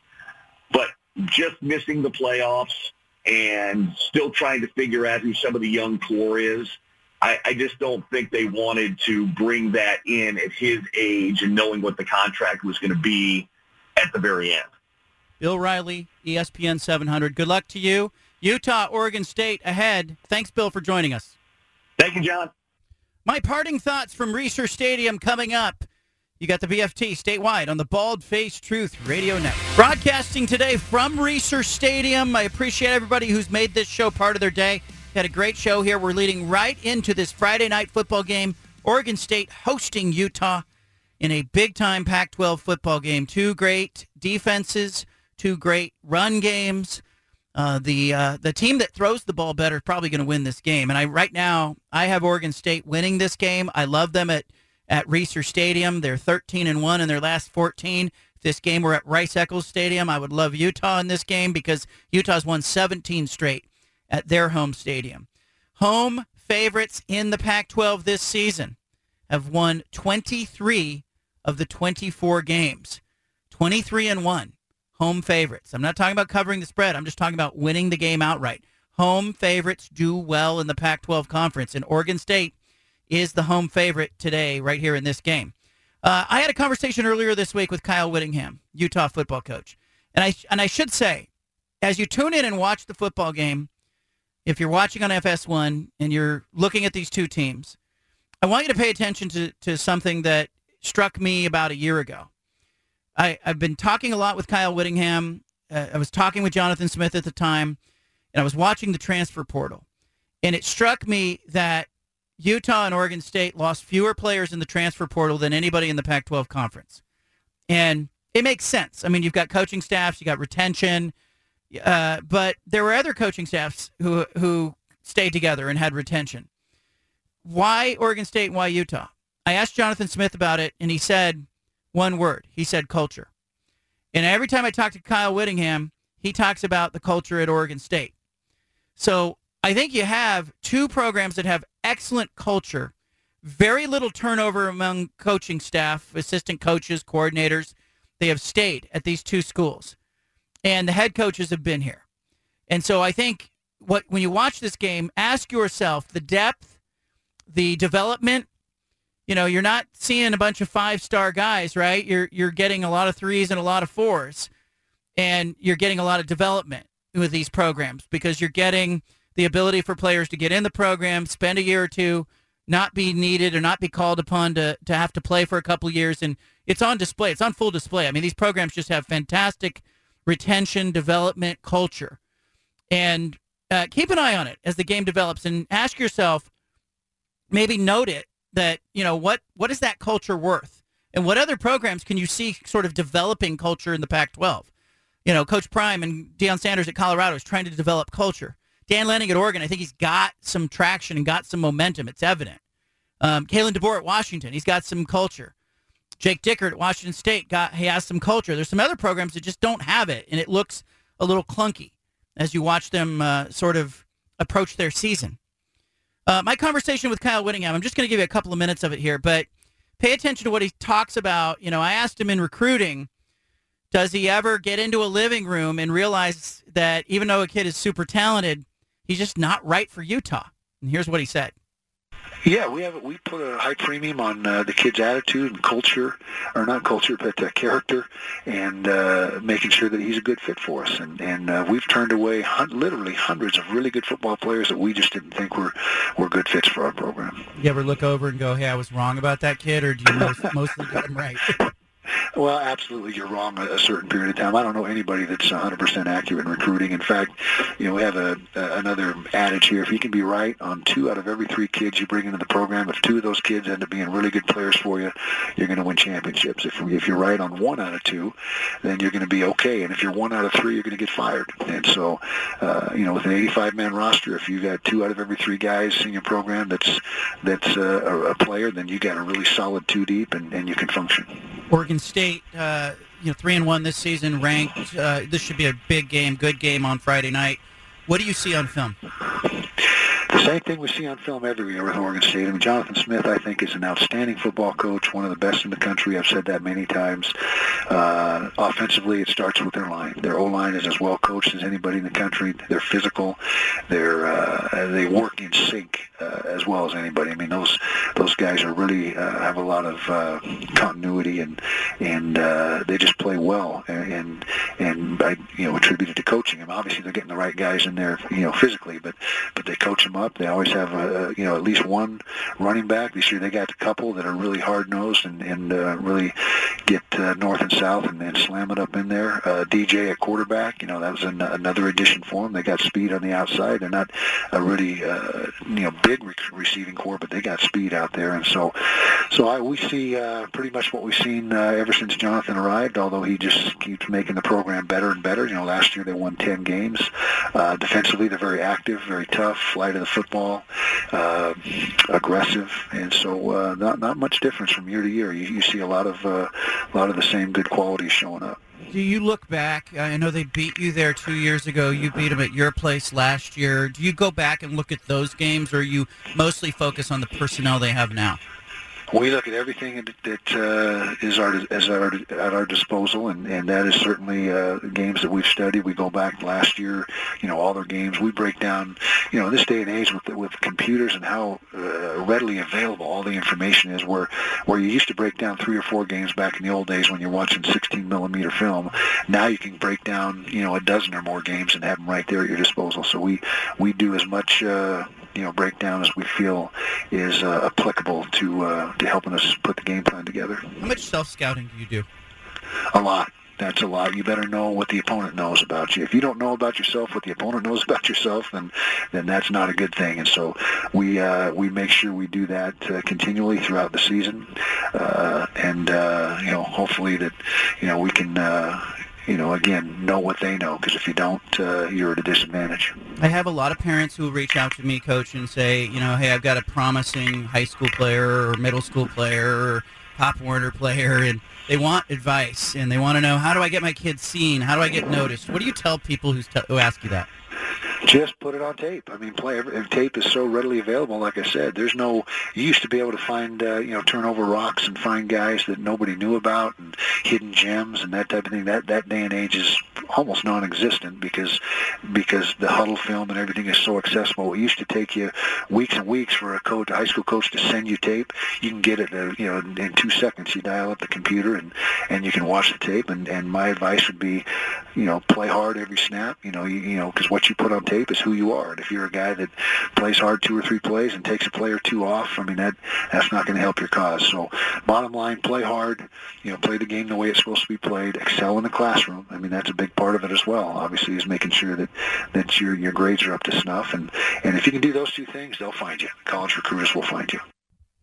But just missing the playoffs, and hmm. still trying to figure out who some of the young core is. I, I just don't think they wanted to bring that in at his age and knowing what the contract was going to be at the very end. Bill Riley, ESPN 700. Good luck to you. Utah, Oregon State ahead. Thanks, Bill, for joining us. Thank you, John. My parting thoughts from Reser Stadium coming up. You got the BFT statewide on the Bald Face Truth Radio Network. Broadcasting today from Reser Stadium. I appreciate everybody who's made this show part of their day. Had a great show here. We're leading right into this Friday night football game. Oregon State hosting Utah in a big time Pac 12 football game. Two great defenses, two great run games. Uh, the uh, the team that throws the ball better is probably going to win this game. And I right now I have Oregon State winning this game. I love them at at Reser Stadium. They're 13 and one in their last 14. If this game were at Rice Eccles Stadium, I would love Utah in this game because Utah's won 17 straight at their home stadium. Home favorites in the Pac-12 this season have won 23 of the 24 games. 23 and 1 home favorites. I'm not talking about covering the spread. I'm just talking about winning the game outright. Home favorites do well in the Pac-12 conference, and Oregon State is the home favorite today, right here in this game. Uh, I had a conversation earlier this week with Kyle Whittingham, Utah football coach, and I and I should say, as you tune in and watch the football game, if you're watching on FS1 and you're looking at these two teams, I want you to pay attention to to something that struck me about a year ago. I, I've been talking a lot with Kyle Whittingham. Uh, I was talking with Jonathan Smith at the time, and I was watching the transfer portal. And it struck me that Utah and Oregon State lost fewer players in the transfer portal than anybody in the Pac 12 conference. And it makes sense. I mean, you've got coaching staffs, you got retention, uh, but there were other coaching staffs who, who stayed together and had retention. Why Oregon State and why Utah? I asked Jonathan Smith about it, and he said, one word. He said culture. And every time I talk to Kyle Whittingham, he talks about the culture at Oregon State. So I think you have two programs that have excellent culture, very little turnover among coaching staff, assistant coaches, coordinators. They have stayed at these two schools, and the head coaches have been here. And so I think what when you watch this game, ask yourself the depth, the development, you know, you're not seeing a bunch of five star guys, right? You're you're getting a lot of threes and a lot of fours, and you're getting a lot of development with these programs because you're getting the ability for players to get in the program, spend a year or two, not be needed or not be called upon to to have to play for a couple years, and it's on display. It's on full display. I mean, these programs just have fantastic retention, development, culture, and uh, keep an eye on it as the game develops, and ask yourself, maybe note it that you know what what is that culture worth? And what other programs can you see sort of developing culture in the Pac-12 you know coach prime and Deion Sanders at Colorado is trying to develop culture Dan Lanning at Oregon I think he's got some traction and got some momentum. It's evident. Um, Kalen DeBoer at Washington he's got some culture. Jake Dickert at Washington State got he has some culture. There's some other programs that just don't have it and it looks a little clunky as you watch them uh, sort of approach their season. Uh, my conversation with Kyle Whittingham, I'm just going to give you a couple of minutes of it here, but pay attention to what he talks about. You know, I asked him in recruiting, does he ever get into a living room and realize that even though a kid is super talented, he's just not right for Utah? And here's what he said. Yeah, we have we put a high premium on uh, the kid's attitude and culture, or not culture, but uh, character, and uh, making sure that he's a good fit for us. And and uh, we've turned away hun- literally hundreds of really good football players that we just didn't think were were good fits for our program. You ever look over and go, "Hey, I was wrong about that kid," or do you most, mostly get him right? Well, absolutely, you're wrong a, a certain period of time. I don't know anybody that's 100% accurate in recruiting. In fact, you know, we have a, a another adage here: if you can be right on two out of every three kids you bring into the program, if two of those kids end up being really good players for you, you're going to win championships. If if you're right on one out of two, then you're going to be okay. And if you're one out of three, you're going to get fired. And so, uh, you know, with an 85-man roster, if you got two out of every three guys in your program that's that's uh, a, a player, then you got a really solid two deep, and, and you can function. Oregon State, uh, you know, three and one this season, ranked. Uh, this should be a big game, good game on Friday night. What do you see on film? The same thing we see on film every year with Oregon State. I mean, Jonathan Smith, I think, is an outstanding football coach, one of the best in the country. I've said that many times. Uh, offensively, it starts with their line. Their O-line is as well coached as anybody in the country. They're physical. They're uh, they work in sync uh, as well as anybody. I mean, those those guys are really uh, have a lot of uh, continuity and and uh, they just play well and and, and I you know attribute it to coaching. Mean, obviously they're getting the right guys in there, you know, physically, but but they coach them up. They always have a you know at least one running back. This year they got a couple that are really hard nosed and and uh, really get uh, north and south and, and slam it up in there. Uh, DJ at quarterback, you know, that was an, another addition for them. They got speed on the outside. They're not a really uh, you know big re- receiving corps, but they got speed out there, and so so I, we see uh, pretty much what we've seen uh, ever since Jonathan arrived. Although he just keeps making the program better and better. You know, last year they won 10 games. Uh, defensively, they're very active, very tough, flight of the football, uh, aggressive, and so uh, not not much difference from year to year. You, you see a lot of uh, a lot of the same good qualities showing up. Do you look back? I know they beat you there two years ago. You beat them at your place last year. Do you go back and look at those games, or you mostly focus on the personnel they have now? We look at everything that, that uh, is our is our at our disposal, and, and that is certainly uh, games that we've studied. We go back last year, you know, all their games. We break down, you know, in this day and age with with computers and how uh, readily available all the information is. Where where you used to break down three or four games back in the old days when you're watching 16 millimeter film, now you can break down, you know, a dozen or more games and have them right there at your disposal. So we we do as much. Uh, you know, breakdown as we feel is uh, applicable to uh, to helping us put the game plan together. How much self scouting do you do? A lot. That's a lot. You better know what the opponent knows about you. If you don't know about yourself what the opponent knows about yourself, then then that's not a good thing. And so we uh, we make sure we do that uh, continually throughout the season, uh, and uh, you know hopefully that you know we can uh, you know, again, know what they know because if you don't, uh, you're at a disadvantage. I have a lot of parents who reach out to me, coach, and say, you know, hey, I've got a promising high school player or middle school player or Pop Warner player, and they want advice and they want to know how do I get my kids seen? How do I get noticed? What do you tell people who, who ask you that? Just put it on tape. I mean, play tape is so readily available. Like I said, there's no. You used to be able to find, uh, you know, turn over rocks and find guys that nobody knew about and hidden gems and that type of thing. That that day and age is almost non-existent because because the Hudl film and everything is so accessible. It used to take you weeks and weeks for a coach, a high school coach, to send you tape. You can get it, uh, you know, in two seconds. You dial up the computer and and you can watch the tape. And and my advice would be, you know, play hard every snap. You know, you, you know, because what you put on tape is who you are. And if you're a guy that plays hard two or three plays and takes a play or two off, I mean that that's not going to help your cause. So, bottom line, play hard. You know, play the game the way it's supposed to be played. Excel in the classroom. I mean that's a big part of it as well. Obviously, is making sure that that your your grades are up to snuff. And and if you can do those two things, they'll find you. College recruiters will find you.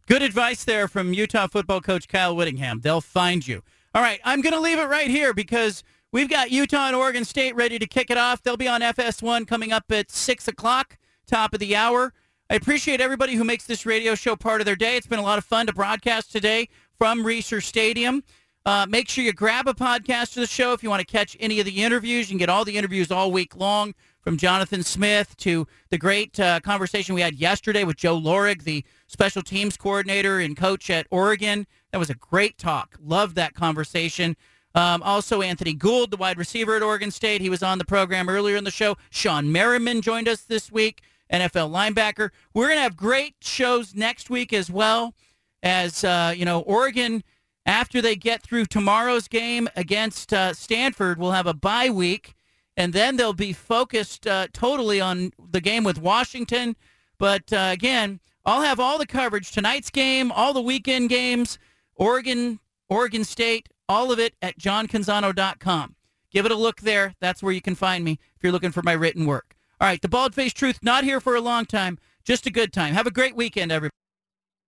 Good advice there from Utah football coach Kyle Whittingham. They'll find you. All right, I'm going to leave it right here because We've got Utah and Oregon State ready to kick it off. They'll be on FS1 coming up at 6 o'clock, top of the hour. I appreciate everybody who makes this radio show part of their day. It's been a lot of fun to broadcast today from Reser Stadium. Uh, make sure you grab a podcast of the show if you want to catch any of the interviews. You can get all the interviews all week long from Jonathan Smith to the great uh, conversation we had yesterday with Joe Lorig, the special teams coordinator and coach at Oregon. That was a great talk. Loved that conversation. Um, also, Anthony Gould, the wide receiver at Oregon State. He was on the program earlier in the show. Shawne Merriman joined us this week, NFL linebacker. We're going to have great shows next week as well as, uh, you know, Oregon, after they get through tomorrow's game against uh, Stanford, will have a bye week, and then they'll be focused uh, totally on the game with Washington. But uh, again, I'll have all the coverage tonight's game, all the weekend games, Oregon, Oregon State, all of it at johncanzano.com. Give it a look there. That's where you can find me if you're looking for my written work. All right, the Bald Faced Truth, not here for a long time, just a good time. Have a great weekend, everybody.